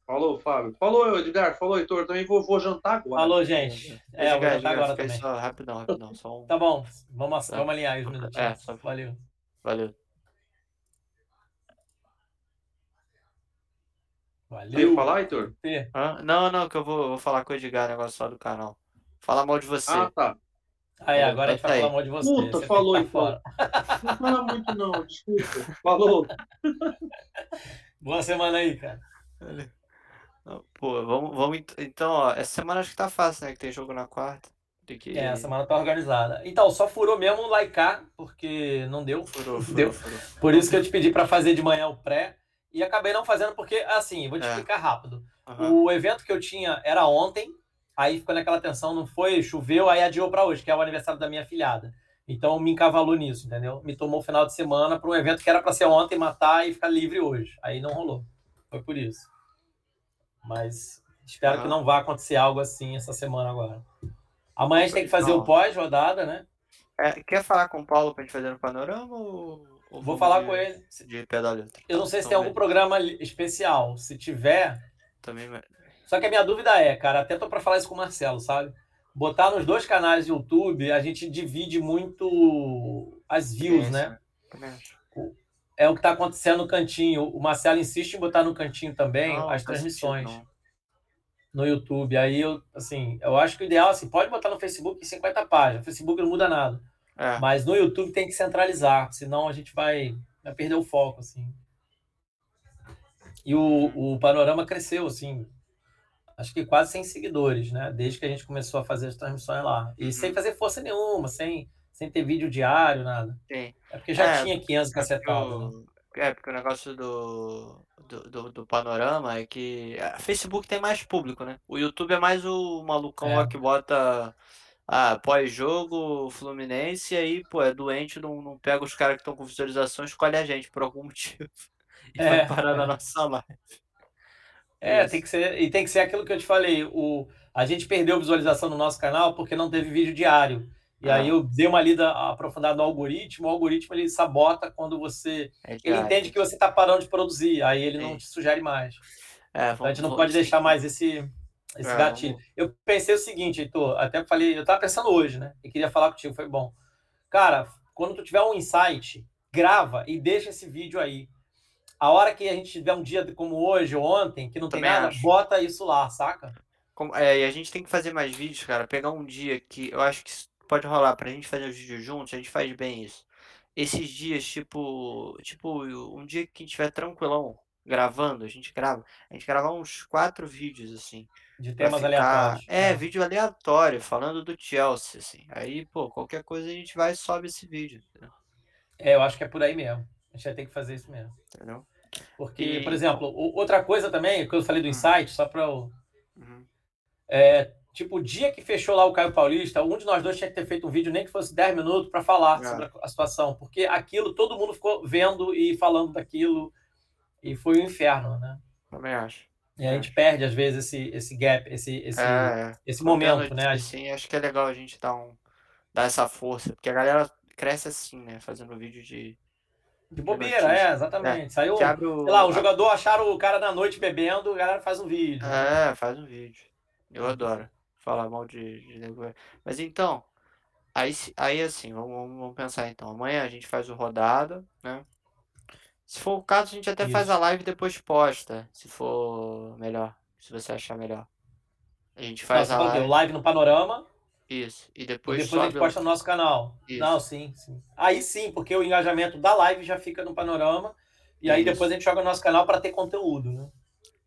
Falou, Fábio. Falou, Edgar. Falou, Heitor. Também vou, vou jantar agora. Falou, gente. É, eu vou jantar agora também. Só, rapidão, rapidão. Só um... Tá bom. Vamos, vamos alinhar os minutos. É, só... Valeu. Valeu. Valeu. Quer falar, Heitor? Ah, não, não, que eu vou, vou falar com o Edgar, negócio só do canal. Fala mal de você. Ah, tá. Aí, agora a gente vai falar mal de você. Puta, você falou aí fora. Não fala muito, não, desculpa. Falou. Boa semana aí, cara. Pô, vamos, vamos. Então, ó, essa semana acho que tá fácil, né? Que tem jogo na quarta. Que... É, a semana tá organizada. Então, só furou mesmo o Laicar, porque não deu. Furou, furou, deu. Furou. Por isso que eu te pedi para fazer de manhã o pré. E acabei não fazendo, porque, assim, vou te é. explicar rápido. Uhum. O evento que eu tinha era ontem, Aí ficou naquela tensão, não foi, choveu, aí adiou para hoje, que é o aniversário da minha filhada. Então me encavalou nisso, entendeu? Me tomou o final de semana para um evento que era para ser ontem, matar e ficar livre hoje. Aí não rolou. Foi por isso. Mas espero que não vá acontecer algo assim essa semana agora. Amanhã a gente tem que fazer não. o pós-rodada, né? É, quer falar com o Paulo para a gente fazer no panorama? Ou, ou Vou falar de, com ele. De pé da letra. Eu não sei se tem algum programa especial. Se tiver. Também só que a minha dúvida é, cara, até tô para falar isso com o Marcelo, sabe? Botar nos dois canais do YouTube, a gente divide muito as views, é, né? é o que está acontecendo no cantinho. O Marcelo insiste em botar no cantinho também Não, as sentido, transmissões no YouTube. Aí eu, assim, eu acho que o ideal assim, pode botar no Facebook em 50 páginas. O Facebook não muda nada. É, Mas no YouTube tem que centralizar, senão a gente vai, vai perder o foco, assim. E o, o panorama cresceu, assim, acho que quase 100 seguidores, né? Desde que a gente começou a fazer as transmissões lá. E sem fazer força nenhuma, sem, sem ter vídeo diário, nada. sim. É porque já É, tinha 500 É porque, cacetadas, né? é porque o negócio do, do, do, do panorama é que a Facebook tem mais público, né? O YouTube é mais o malucão É. lá que bota ah, pós-jogo Fluminense e aí, pô, é doente, não, não pega os caras que estão com visualização, escolhe a gente por algum motivo e vai É, parar na é. nossa live. É, Isso. tem que ser, e tem que ser aquilo que eu te falei. O, a gente perdeu visualização no nosso canal porque não teve vídeo diário. E Ah. aí eu dei uma lida aprofundada no algoritmo. O algoritmo ele sabota quando você. É Ele entende que você está parando de produzir, aí ele não Sim. te sugere mais. É, Então a vamos, gente não vamos- pode deixar mais esse, esse É, gatilho. vamos- Eu pensei o seguinte, Heitor, até falei, eu estava pensando hoje, né? E queria falar contigo, foi bom. Cara, quando tu tiver um insight, grava e deixa esse vídeo aí. A hora que a gente tiver um dia como hoje ou ontem, que não tem Também nada, acho. bota isso lá, saca? É, e a gente tem que fazer mais vídeos, cara. Pegar um dia que eu acho que pode rolar pra gente fazer os vídeos juntos, a gente faz bem isso. Esses dias, tipo, tipo, um dia que a gente estiver tranquilão gravando, a gente grava, a gente grava uns quatro vídeos, assim, De temas ficar. aleatórios. É, vídeo aleatório, falando do Chelsea, assim. Aí, pô, qualquer coisa a gente vai e sobe esse vídeo, entendeu? É, eu acho que é por aí mesmo. A gente vai ter que fazer isso mesmo. Entendeu? Porque, E- por exemplo, outra coisa também, que eu falei do Hum. insight, só para eu Uhum. É, tipo, o dia que fechou lá o Caio Paulista, um de nós dois tinha que ter feito um vídeo, nem que fosse 10 minutos, para falar É. sobre a, situação. Porque aquilo, todo mundo ficou vendo e falando daquilo. E foi um inferno, né? Também acho. E a gente perde, às vezes, esse, esse gap, esse, esse, É, é. esse momento, né? Assim, acho que é legal a gente dar, um, dar essa força, porque a galera cresce assim, né? Fazendo vídeo de. De bobeira, notícia. é, exatamente. Saiu, Que abre o. sei lá, o jogador acharam o cara na noite bebendo, a galera faz um vídeo. É, faz um vídeo. Eu adoro falar mal de, de velho. Mas então, aí, aí assim, vamos, vamos- pensar então. Amanhã a gente faz o rodada, né? Se for o caso, a gente até faz Isso. a live e depois posta, se for melhor, se você achar melhor. A gente faz a live, live no panorama isso, e e depois depois a gente posta no nosso canal. Isso. Não, sim, sim. Aí sim, porque o engajamento da live já fica no panorama. E aí Isso. depois a gente joga no nosso canal para ter conteúdo, né?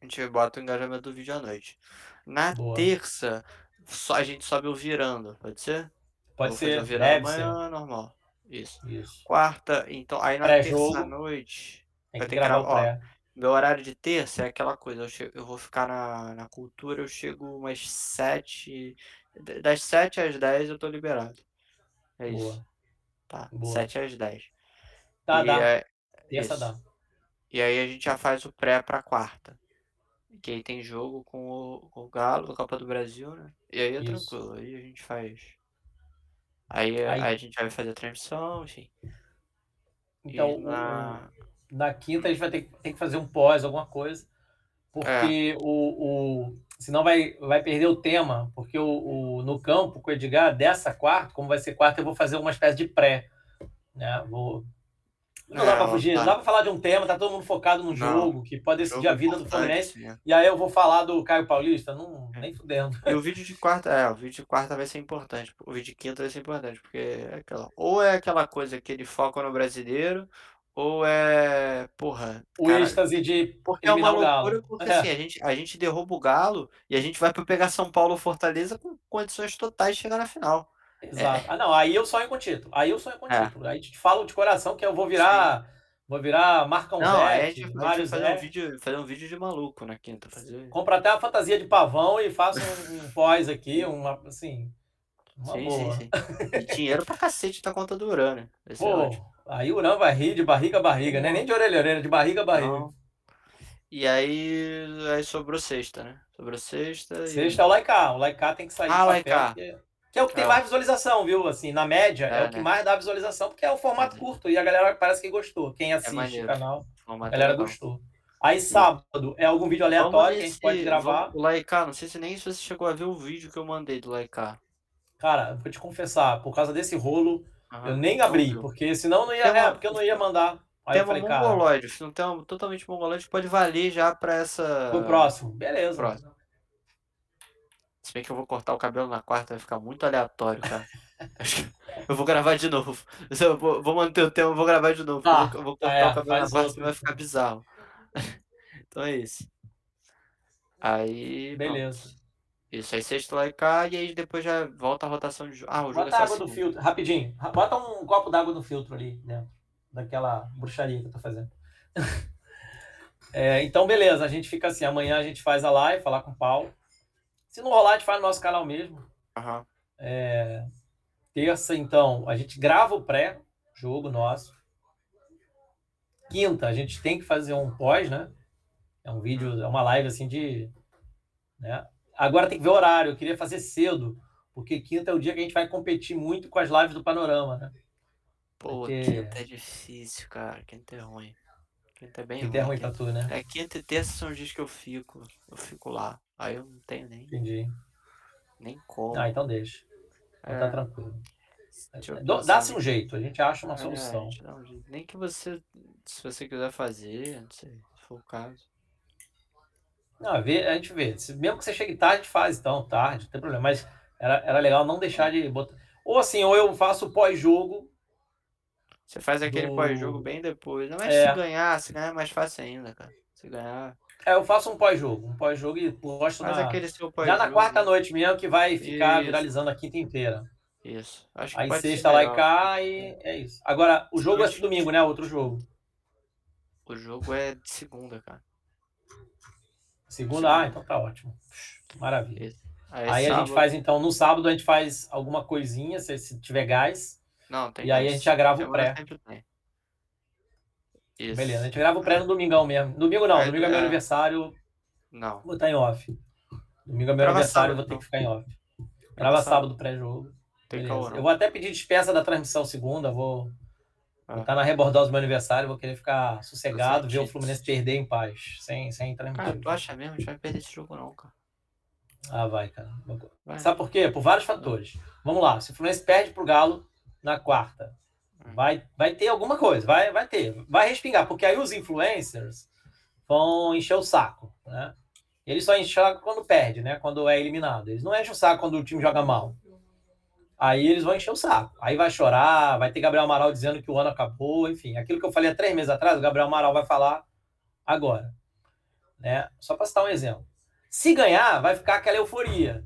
A gente bota o engajamento do vídeo à noite. Na Boa. terça, só a gente sobe o virando, pode ser? Pode Vou ser, virando deve ser. amanhã, normal. Isso. Isso. Quarta, então, aí na terça noite, Tem Vai que ter que gravar ó. meu horário de terça é aquela coisa, eu, che- eu vou ficar na, na cultura, eu chego umas sete, das sete às dez eu tô liberado. É isso, Boa. tá? Boa. Sete às dez. Tá, E dá. é- Terça dá. E aí a gente já faz o pré pra quarta. Que aí tem jogo com o, com o Galo da Copa do Brasil, né? E aí é Isso. tranquilo, aí a gente faz. Aí, Aí- aí a gente vai fazer a transmissão, enfim. Então, e na... na quinta a gente vai ter, que- ter que fazer um pós, alguma coisa. É. Porque o, o. Senão vai, vai perder o tema. Porque o, o- no campo, com o Edgar, dessa quarta, como vai ser quarta, eu vou fazer uma espécie de pré. Né? Vou. Não dá É, pra fugir, tá. não dá pra falar de um tema, tá todo mundo focado no Não. jogo, que pode decidir a vida do Fluminense. E aí eu vou falar do Caio Paulista? Não, nem fudendo. E o vídeo de quarta, é, o vídeo de quarta vai ser importante. O vídeo de quinta vai ser importante, porque é aquela, ou é aquela coisa que ele foca no brasileiro, ou é, porra, O cara, êxtase de porque é uma o loucura, porque É. assim, a gente, a gente derruba o Galo e a gente vai pra pegar São Paulo ou Fortaleza com condições totais de chegar na final. Exato. Ah, não, aí eu sonho com título. Aí eu sonho com É. título. Aí te falo de coração que eu vou virar. Vou virar Marcão Não, a gente Mário vai fazer um Zé. vídeo, fazer um vídeo de maluco na quinta, fazer. Compro até a fantasia de pavão e faço um, um pós aqui, uma assim. Uma Sim, boa. sim, sim. Dinheiro pra cacete tá conta do Urano. Ser Pô, ótimo. Aí o Urã vai rir de barriga a barriga, né? Nem de orelha a orelha, de barriga a barriga. Então, e aí, aí sobrou sexta, né? Sobrou sexta. e- Sexta é o Laika. O Laika tem que sair Ah, do papel, que, que é o que tem É. mais visualização, viu? Assim, na média, é, É, o que né? mais dá visualização, porque é o formato É. curto e a galera parece que gostou. Quem assiste o canal, a galera legal. gostou. Aí sábado é algum vídeo aleatório que a gente pode gravar. vamos- O Laika, não sei se nem se você chegou a ver o vídeo que eu mandei do Laika. Cara, vou te confessar, por causa desse rolo, Eu nem abri, porque senão eu não ia. Tem uma- É, porque eu não ia mandar. Aí tema falei, mongoloide. Se não tem um totalmente mongoloide, pode valer já para essa. Pro próximo. Beleza. Próximo. Se bem que eu vou cortar o cabelo na quarta, vai ficar muito aleatório, cara. eu vou gravar de novo. Eu vou, vou manter o tema, vou gravar de novo. Tá. Eu vou cortar é, o cabelo na quarta, vai ficar bizarro. então é isso. Aí. Beleza. Pronto. Isso, aí sexto lá e cá, e aí depois já volta a rotação de Ah, o jogo Bota é água do filtro, rapidinho. Bota um copo d'água no filtro ali dentro. Daquela bruxaria que eu tô fazendo. é, então, beleza, a gente fica assim. Amanhã a gente faz a live, falar com o Paulo. Se não rolar, a gente faz no nosso canal mesmo. Uhum. É, terça, então, a gente grava o pré-jogo nosso. Quinta, a gente tem que fazer um pós, né? É um vídeo, é uma live assim de. Né? Agora tem que ver o horário. Eu queria fazer cedo, porque quinta é o dia que a gente vai competir muito com as lives do Panorama, né? Pô, porque... quinta é difícil, cara. Quinta é ruim. Quinta é bem quinta ruim. é ruim pra tu, né? É quinta e terça são os dias que eu fico. Eu fico lá. Aí eu não tenho nem. Entendi. Nem como. Ah, então deixa. Então tá é. tá tranquilo. Dá-se um jeito, a gente acha uma é, solução. Um nem que você, se você quiser fazer, não sei, se for o caso. Não, a gente vê. Mesmo que você chegue tarde, a gente faz, então, tarde, não tem problema. Mas era, era legal não deixar de botar. Ou assim, ou eu faço pós-jogo. Você faz aquele do... pós-jogo bem depois. Não é, é, se ganhar, se ganhar é mais fácil ainda, cara. Se ganhar. É, eu faço um pós-jogo. Um pós-jogo e posto Mas na... aquele seu pós Já na quarta noite mesmo, que vai ficar isso. viralizando a quinta inteira. Isso. Acho que Aí sexta lá e cá e é isso. Agora, o jogo é domingo, né? Outro jogo. O jogo é de segunda, cara. Segunda, ah, então tá ótimo. Maravilha. Aí, aí a gente faz, então, no sábado a gente faz alguma coisinha, se, se tiver gás. Não, tem E aí a gente já grava o pré. Isso. Beleza, a gente grava o pré no domingão mesmo. Domingo não, é, domingo é meu é. aniversário. Não. Vou estar em off. Domingo é meu grava aniversário, sábado, vou ter que ficar em off. Grava sábado pré-jogo. Eu vou até pedir dispensa da transmissão segunda, vou ah. Vou estar na rebordosa do meu aniversário, vou querer ficar sossegado, ver o Fluminense perder em paz, sem, sem entrar em Cara, tu acha mesmo? A gente vai perder esse jogo não, cara. Ah, vai, cara. Vai. Sabe por quê? Por vários fatores. Vamos lá, se o Fluminense perde pro Galo na quarta, hum. vai, vai ter alguma coisa, vai, vai ter, vai respingar, porque aí os influencers vão encher o saco, né? Eles só enchem o saco quando perde, né? Quando é eliminado. Eles não enchem o saco quando o time joga mal. Aí eles vão encher o saco. Aí vai chorar, vai ter Gabriel Amaral dizendo que o ano acabou, enfim. Aquilo que eu falei há três meses atrás, o Gabriel Amaral vai falar agora. Né? Só para citar um exemplo. Se ganhar, vai ficar aquela euforia.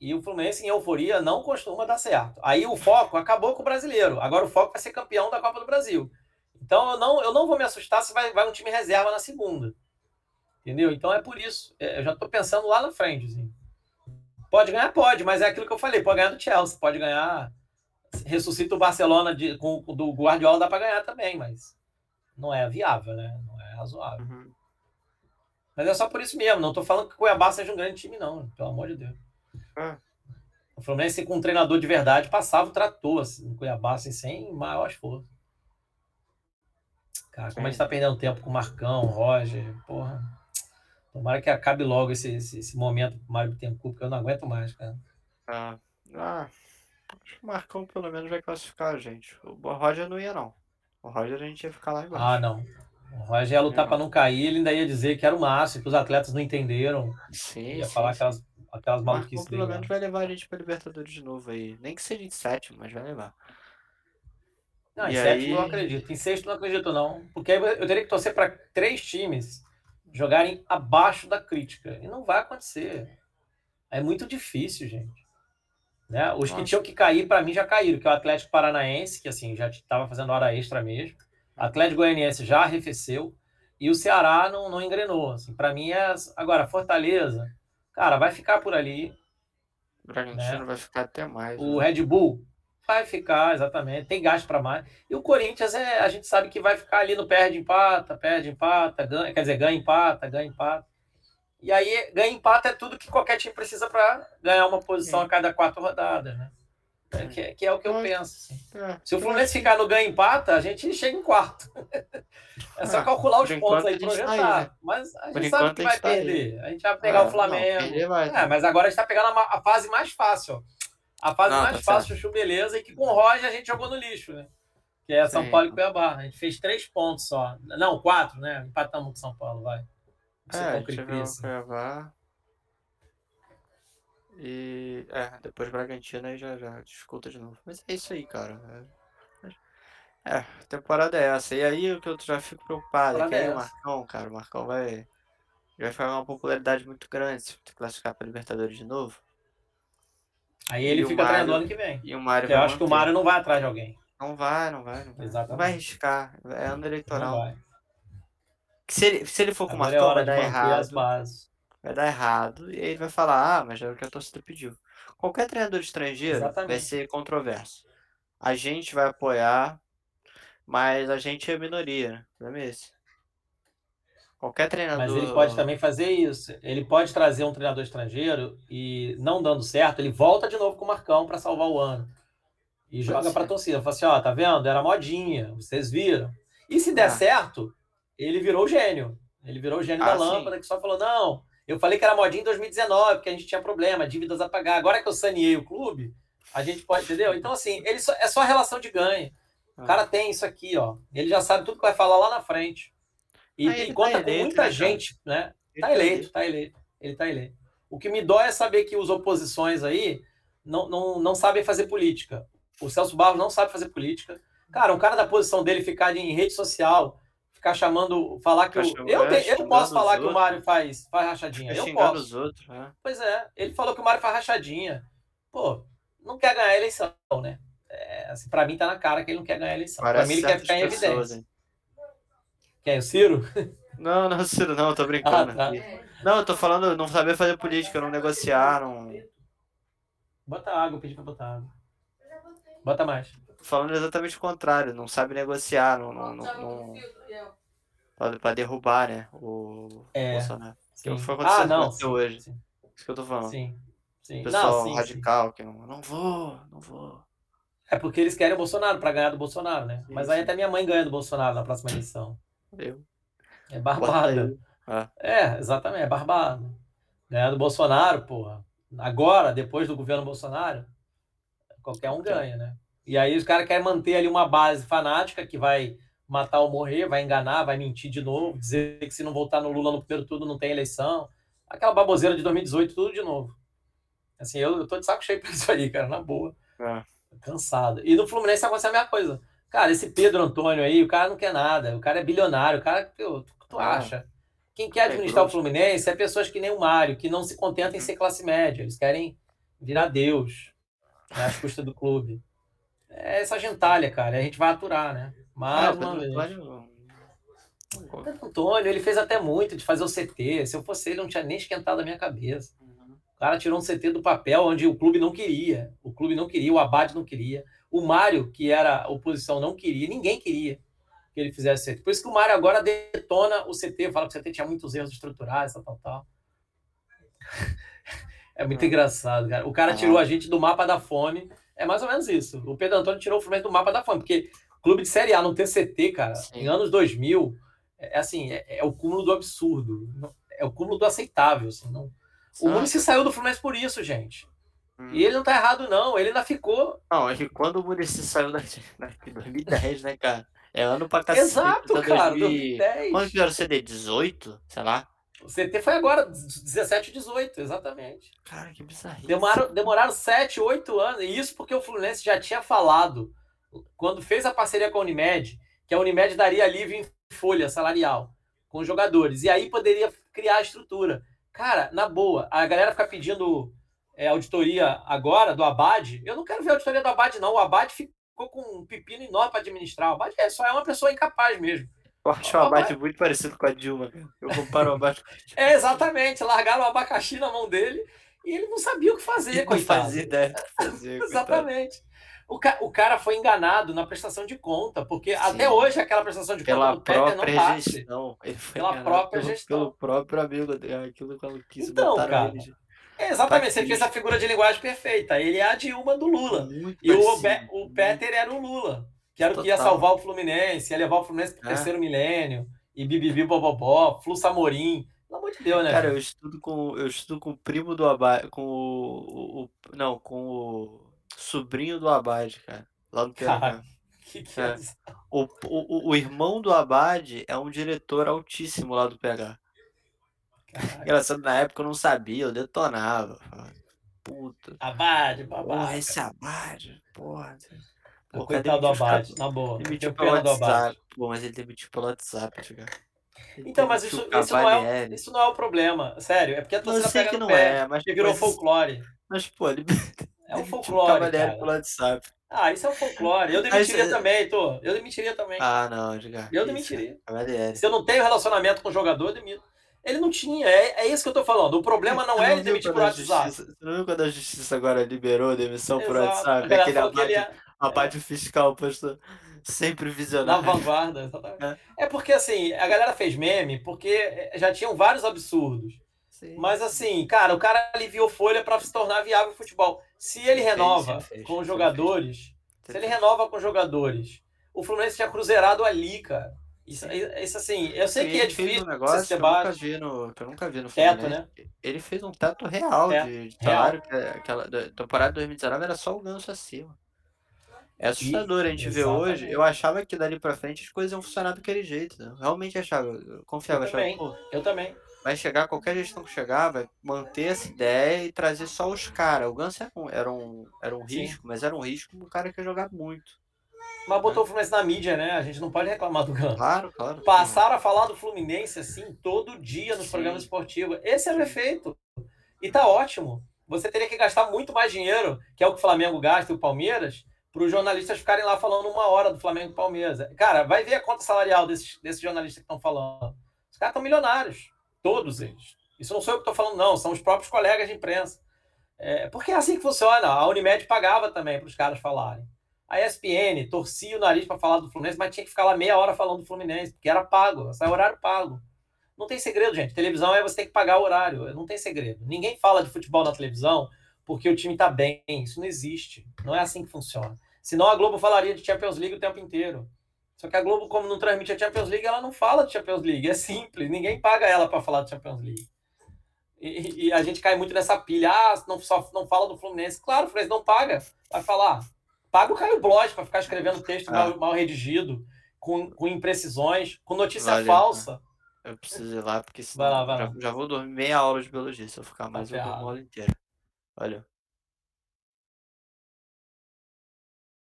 E o Fluminense em euforia não costuma dar certo. Aí o foco acabou com o brasileiro. Agora o foco vai ser campeão da Copa do Brasil. Então eu não, eu não vou me assustar se vai, vai um time reserva na segunda. Entendeu? Então é por isso. É, eu já estou pensando lá na frente. Assim. Pode ganhar, pode, mas é aquilo que eu falei, pode ganhar do Chelsea, pode ganhar. Ressuscita o Barcelona de, com, do Guardiola, dá para ganhar também, mas não é viável, né? Não é razoável. Uhum. Mas é só por isso mesmo. Não estou falando que o Cuiabá seja um grande time, não, pelo amor de Deus. É. O Fluminense, com um treinador de verdade, passava o trator assim, no Cuiabá, assim, sem maior esforço. Cara, como a gente tá perdendo tempo com o Marcão, Roger, porra. Tomara que acabe logo esse, esse, esse momento pro Mário Bittencourt, porque eu não aguento mais, cara. Ah, ah, acho que o Marcão pelo menos vai classificar a gente. O Roger não ia, não. O Roger a gente ia ficar lá embaixo. Ah, não. O Roger ia lutar para não cair, ele ainda ia dizer que era o máximo, que os atletas não entenderam. Sim. Ia sim, falar sim. aquelas, aquelas maluquices dele. Pelo menos vai levar a gente pra Libertadores de novo aí. Nem que seja em sétimo, mas vai levar. Não, em e sétimo aí... eu não acredito. Em sexto não acredito, não. Porque aí eu teria que torcer para três times jogarem abaixo da crítica. E não vai acontecer. É muito difícil, gente. Né? Os Nossa. que tinham que cair, para mim, já caíram, que é o Atlético Paranaense, que assim, já estava fazendo hora extra mesmo. O Atlético Goianiense já arrefeceu. E o Ceará não, não engrenou. Assim, para mim é. Agora, Fortaleza, cara, vai ficar por ali. O Bragantino né? vai ficar até mais. O né? Red Bull Vai ficar, exatamente. Tem gasto para mais. E o Corinthians, é, a gente sabe que vai ficar ali no perde, empata, perde, empata, ganha, quer dizer, ganha, empata, ganha, empata. E aí, ganha, empata é tudo que qualquer time precisa para ganhar uma posição a cada quatro rodadas, né? É, que, que, é o que eu penso. Assim. É, Se o Fluminense ficar no ganha empata, a gente chega em quarto. é só é, calcular os pontos aí, projetar. Tá aí, né? Mas a gente sabe que vai tá perder. Aí. A gente vai pegar é, o Flamengo. Não, vai, é, mas agora a gente está pegando a, a, fase mais fácil. A fase não, mais tá fácil, Chuchu Beleza, e que com o Roger a gente jogou no lixo, né? que é São Sim. Paulo e Cuiabá. A gente fez três pontos só. Não, quatro, né? Empatamos com São Paulo, vai. Você é, tivemos assim. Cuiabá. E. É, depois Bragantino aí já, já dificulta de novo. Mas é isso aí, cara. É, é temporada é essa. E aí o que eu já fico preocupado é que aí é o Marcão, cara, o Marcão vai. Vai ficar uma popularidade muito grande se classificar para Libertadores de novo. Aí ele e fica Mário, treinador ano que vem. E o Mário eu acho manter. que o Mário não vai atrás de alguém. Não vai, não vai, não vai. Exatamente. Não vai arriscar. É ano eleitoral. Se ele, se ele for com Marcão, é vai dar errado. Vai dar errado. E aí ele vai falar, ah, mas é o que a torcida pediu. Qualquer treinador estrangeiro Exatamente. vai ser controverso. A gente vai apoiar, mas a gente é minoria. Não é esse? Qualquer treinador. Mas ele pode também fazer isso. Ele pode trazer um treinador estrangeiro e, não dando certo, ele volta de novo com o Marcão para salvar o ano. E joga para a torcida. Fala assim: ó, tá vendo? Era modinha, vocês viram. E se der ah. certo, ele virou o gênio. Ele virou o gênio ah, da lâmpada sim. que só falou: não, eu falei que era modinha em 2019, porque a gente tinha problema, dívidas a pagar. Agora que eu saneei o clube, a gente pode, entendeu? Então, assim, ele só, é só relação de ganho. O ah. cara tem isso aqui, ó. Ele já sabe tudo que vai falar lá na frente. E, ah, e conta tá eleito, com muita né, gente, né? Tá, tá eleito, tá eleito. Ele tá eleito. O que me dói é saber que os oposições aí não, não, não sabem fazer política. O Celso Barros não sabe fazer política. Cara, um cara da posição dele ficar em rede social, ficar chamando, falar que o, eu, te, eu posso falar que o Mário faz, faz rachadinha. eu posso. Os outros, né? Pois é, ele falou que o Mário faz rachadinha. Pô, não quer ganhar a eleição, né? É, assim, para mim tá na cara que ele não quer ganhar a eleição. Para mim ele quer ficar em evidência. Hein? Quem? O Ciro? Não, não, Ciro, não, eu tô brincando. Ah, tá. Não, eu tô falando não saber fazer política, não negociar, não. Bota água, pedi pra botar água. Bota mais. Tô falando exatamente o contrário, não sabe negociar, não. não, não, não... Pra, pra, derrubar, né? O é, Bolsonaro. Que foi ah, não, sim, hoje. Sim. Isso que eu tô falando. Sim. sim. pessoal não, sim, radical sim. que não, não vou, não vou. É porque eles querem o Bolsonaro para ganhar do Bolsonaro, né? Mas aí até minha mãe ganha do Bolsonaro na próxima eleição. Eu. É barbada. Ah. É, exatamente, é barbada. Ganhar do Bolsonaro, porra. Agora, depois do governo Bolsonaro, qualquer um ganha, né? E aí os caras querem manter ali uma base fanática que vai matar ou morrer, vai enganar, vai mentir de novo, dizer que se não voltar no Lula no primeiro turno não tem eleição. Aquela baboseira de 2018, tudo de novo. Assim, eu, eu tô de saco cheio pra isso aí, cara, na boa. É. Cansado. E no Fluminense acontece a mesma coisa. Cara, esse Pedro Antônio aí, o cara não quer nada. O cara é bilionário. O cara, tu, tu ah. acha? Quem quer administrar o Fluminense é pessoas que nem o Mário, que não se contentam em ser classe média. Eles querem virar Deus né, às custas do clube. É essa gentalha, cara. A gente vai aturar, né? Mais ah, uma vez. Pedro Antônio, ele fez até muito de fazer o CT. Se eu fosse ele, não tinha nem esquentado a minha cabeça cara tirou um CT do papel onde o clube não queria. O clube não queria, o Abad não queria. O Mário, que era oposição, não queria. Ninguém queria que ele fizesse CT. Por isso que o Mário agora detona o CT, fala que o CT tinha muitos erros estruturais, tal, tal, tal. É muito engraçado, cara. O cara tirou a gente do mapa da fome. É mais ou menos isso. O Pedro Antônio tirou o Fluminense do mapa da fome, porque clube de Série A não ter CT, cara, Sim. em anos 2000, é assim, é, é, o cúmulo do absurdo. É o cúmulo do aceitável, assim, não o Muricy saiu do Fluminense por isso, gente. Hum. E ele não tá errado, não. Ele ainda ficou. Não, é que quando o Muricy saiu daqui, daqui 2010, né, cara? É ano pra cacete. Exato, cara. 2010. Quando era o CD? 18? Sei lá. O CT foi agora, 17 e 18, exatamente. Cara, que bizarro. Demoraram, demoraram 7, 8 anos. E isso porque o Fluminense já tinha falado, quando fez a parceria com a Unimed, que a Unimed daria alívio em folha salarial com os jogadores. E aí poderia criar a estrutura. Cara, na boa, a galera fica pedindo é, auditoria agora do Abad. Eu não quero ver a auditoria do Abad, não. O Abad ficou com um pepino enorme para administrar. O Abad é, só é uma pessoa incapaz mesmo. Eu acho o Abad muito parecido com a Dilma. Eu comparo o Abad com a Dilma. É, exatamente. Largaram o abacaxi na mão dele e ele não sabia o que fazer. Não fazia ideia fazer. exatamente. O, ca o cara foi enganado na prestação de conta, porque Sim. até hoje aquela prestação de Pela conta do Peter não bate. Gestão. Ele foi Pela própria pelo, gestão. Pelo próprio amigo, aquilo que quis então, botar cara, é, exatamente, você fez a figura de linguagem perfeita. Ele é a Dilma do Lula. Muito e o, o Peter era o Lula, que era o que ia salvar o Fluminense, ia levar o Fluminense para o é. terceiro milênio, e bibibi bobobó, Flu Samorim. Pelo amor de Deus, né? Cara, eu estudo com, eu estudo com o primo do Abad, com o, o, Não, com o sobrinho do Abad, cara. Lá no Piauí. Que que é. É. O, o, o irmão do Abad é um diretor altíssimo lá do PH. Engraçado, na época eu não sabia, eu detonava. Puta. Abade, Porra, babaca. esse Abad, porra. Pô, Coitado do Abade, na boa. Demitiu pelo Abade. WhatsApp. Pô, mas ele demitiu pelo WhatsApp, cara. Ele Então, mas isso, isso, não é, isso não é o problema. Sério, é porque a torcida pega que não pé. é, mas, Porque virou mas, folclore. mas pô, ele É o folclore, Cavalieri pelo WhatsApp. Ah, isso é o folclore. Eu Mas, demitiria é- também, Tô. Eu demitiria também. Ah, não, Edgar. eu isso, demitiria. Cavalieri. Se eu não tenho relacionamento com o jogador, eu demito. Ele não tinha, é, é isso que eu tô falando. O problema não Você é não ele demitir por WhatsApp. justiça- Você não viu quando a justiça agora liberou a demissão por Exato. A WhatsApp? Aquele abate, é abate fiscal postou sempre na visionário. vanguarda. exatamente. É porque, assim, a galera fez meme porque já tinham vários absurdos. Sim. Mas, assim, cara, o cara aliviou folha para se tornar viável o futebol. Se ele Fez, renova fez, com os jogadores, se ele renova com os jogadores, o Fluminense tinha cruzeirado ali, cara. Isso, isso assim, eu sei que é difícil um negócio que eu nunca vi no, que eu nunca vi no Teto, Fluminense. Ele fez um teto real Teto, de, de salário, que é aquela da temporada de 2019 era só o ganso acima. É assustador a gente ver hoje. Eu achava que dali pra frente as coisas iam funcionar daquele jeito. né? Eu realmente achava, eu confiava, Eu achava, também. pô, Eu também. vai chegar, qualquer gestão que chegar, vai manter essa ideia e trazer só os caras. O Ganso era um, era um, era um risco, mas era um risco do cara que ia jogar muito. Mas botou o Fluminense na mídia, né? A gente não pode reclamar do Gano. Claro, claro. Passaram a falar do Fluminense assim todo dia nos Sim. programas esportivos. Esse era o efeito. E tá ótimo. Você teria que gastar muito mais dinheiro, que é o que o Flamengo gasta e o Palmeiras, para os jornalistas ficarem lá falando uma hora do Flamengo e Palmeiras. Cara, vai ver a conta salarial desses, desses jornalistas que estão falando. Os caras estão milionários. Todos eles. Isso não sou eu que estou falando, não. São os próprios colegas de imprensa. É, porque é assim que funciona. A Unimed pagava também para os caras falarem. A ESPN torcia o nariz para falar do Fluminense, mas tinha que ficar lá meia hora falando do Fluminense, porque era pago, é horário pago. Não tem segredo, gente. Televisão é você ter que pagar o horário, não tem segredo. Ninguém fala de futebol na televisão porque o time tá bem. Isso não existe. Não é assim que funciona. Senão a Globo falaria de Champions League o tempo inteiro. Só que a Globo, como não transmite a Champions League, ela não fala de Champions League. É simples. Ninguém paga ela para falar de Champions League. E, e a gente cai muito nessa pilha. Ah, não, só, não fala do Fluminense. Claro, o Fluminense não paga. Vai falar. Paga o Caio Bloch para ficar escrevendo texto Ah. mal, mal redigido, com, com imprecisões, com notícia Valeu, falsa. Eu preciso ir lá, porque Vai senão lá, vai já, lá. já vou dormir meia aula de biologia. Se eu ficar mais, eu ferrado. durmo a aula inteira. Valeu.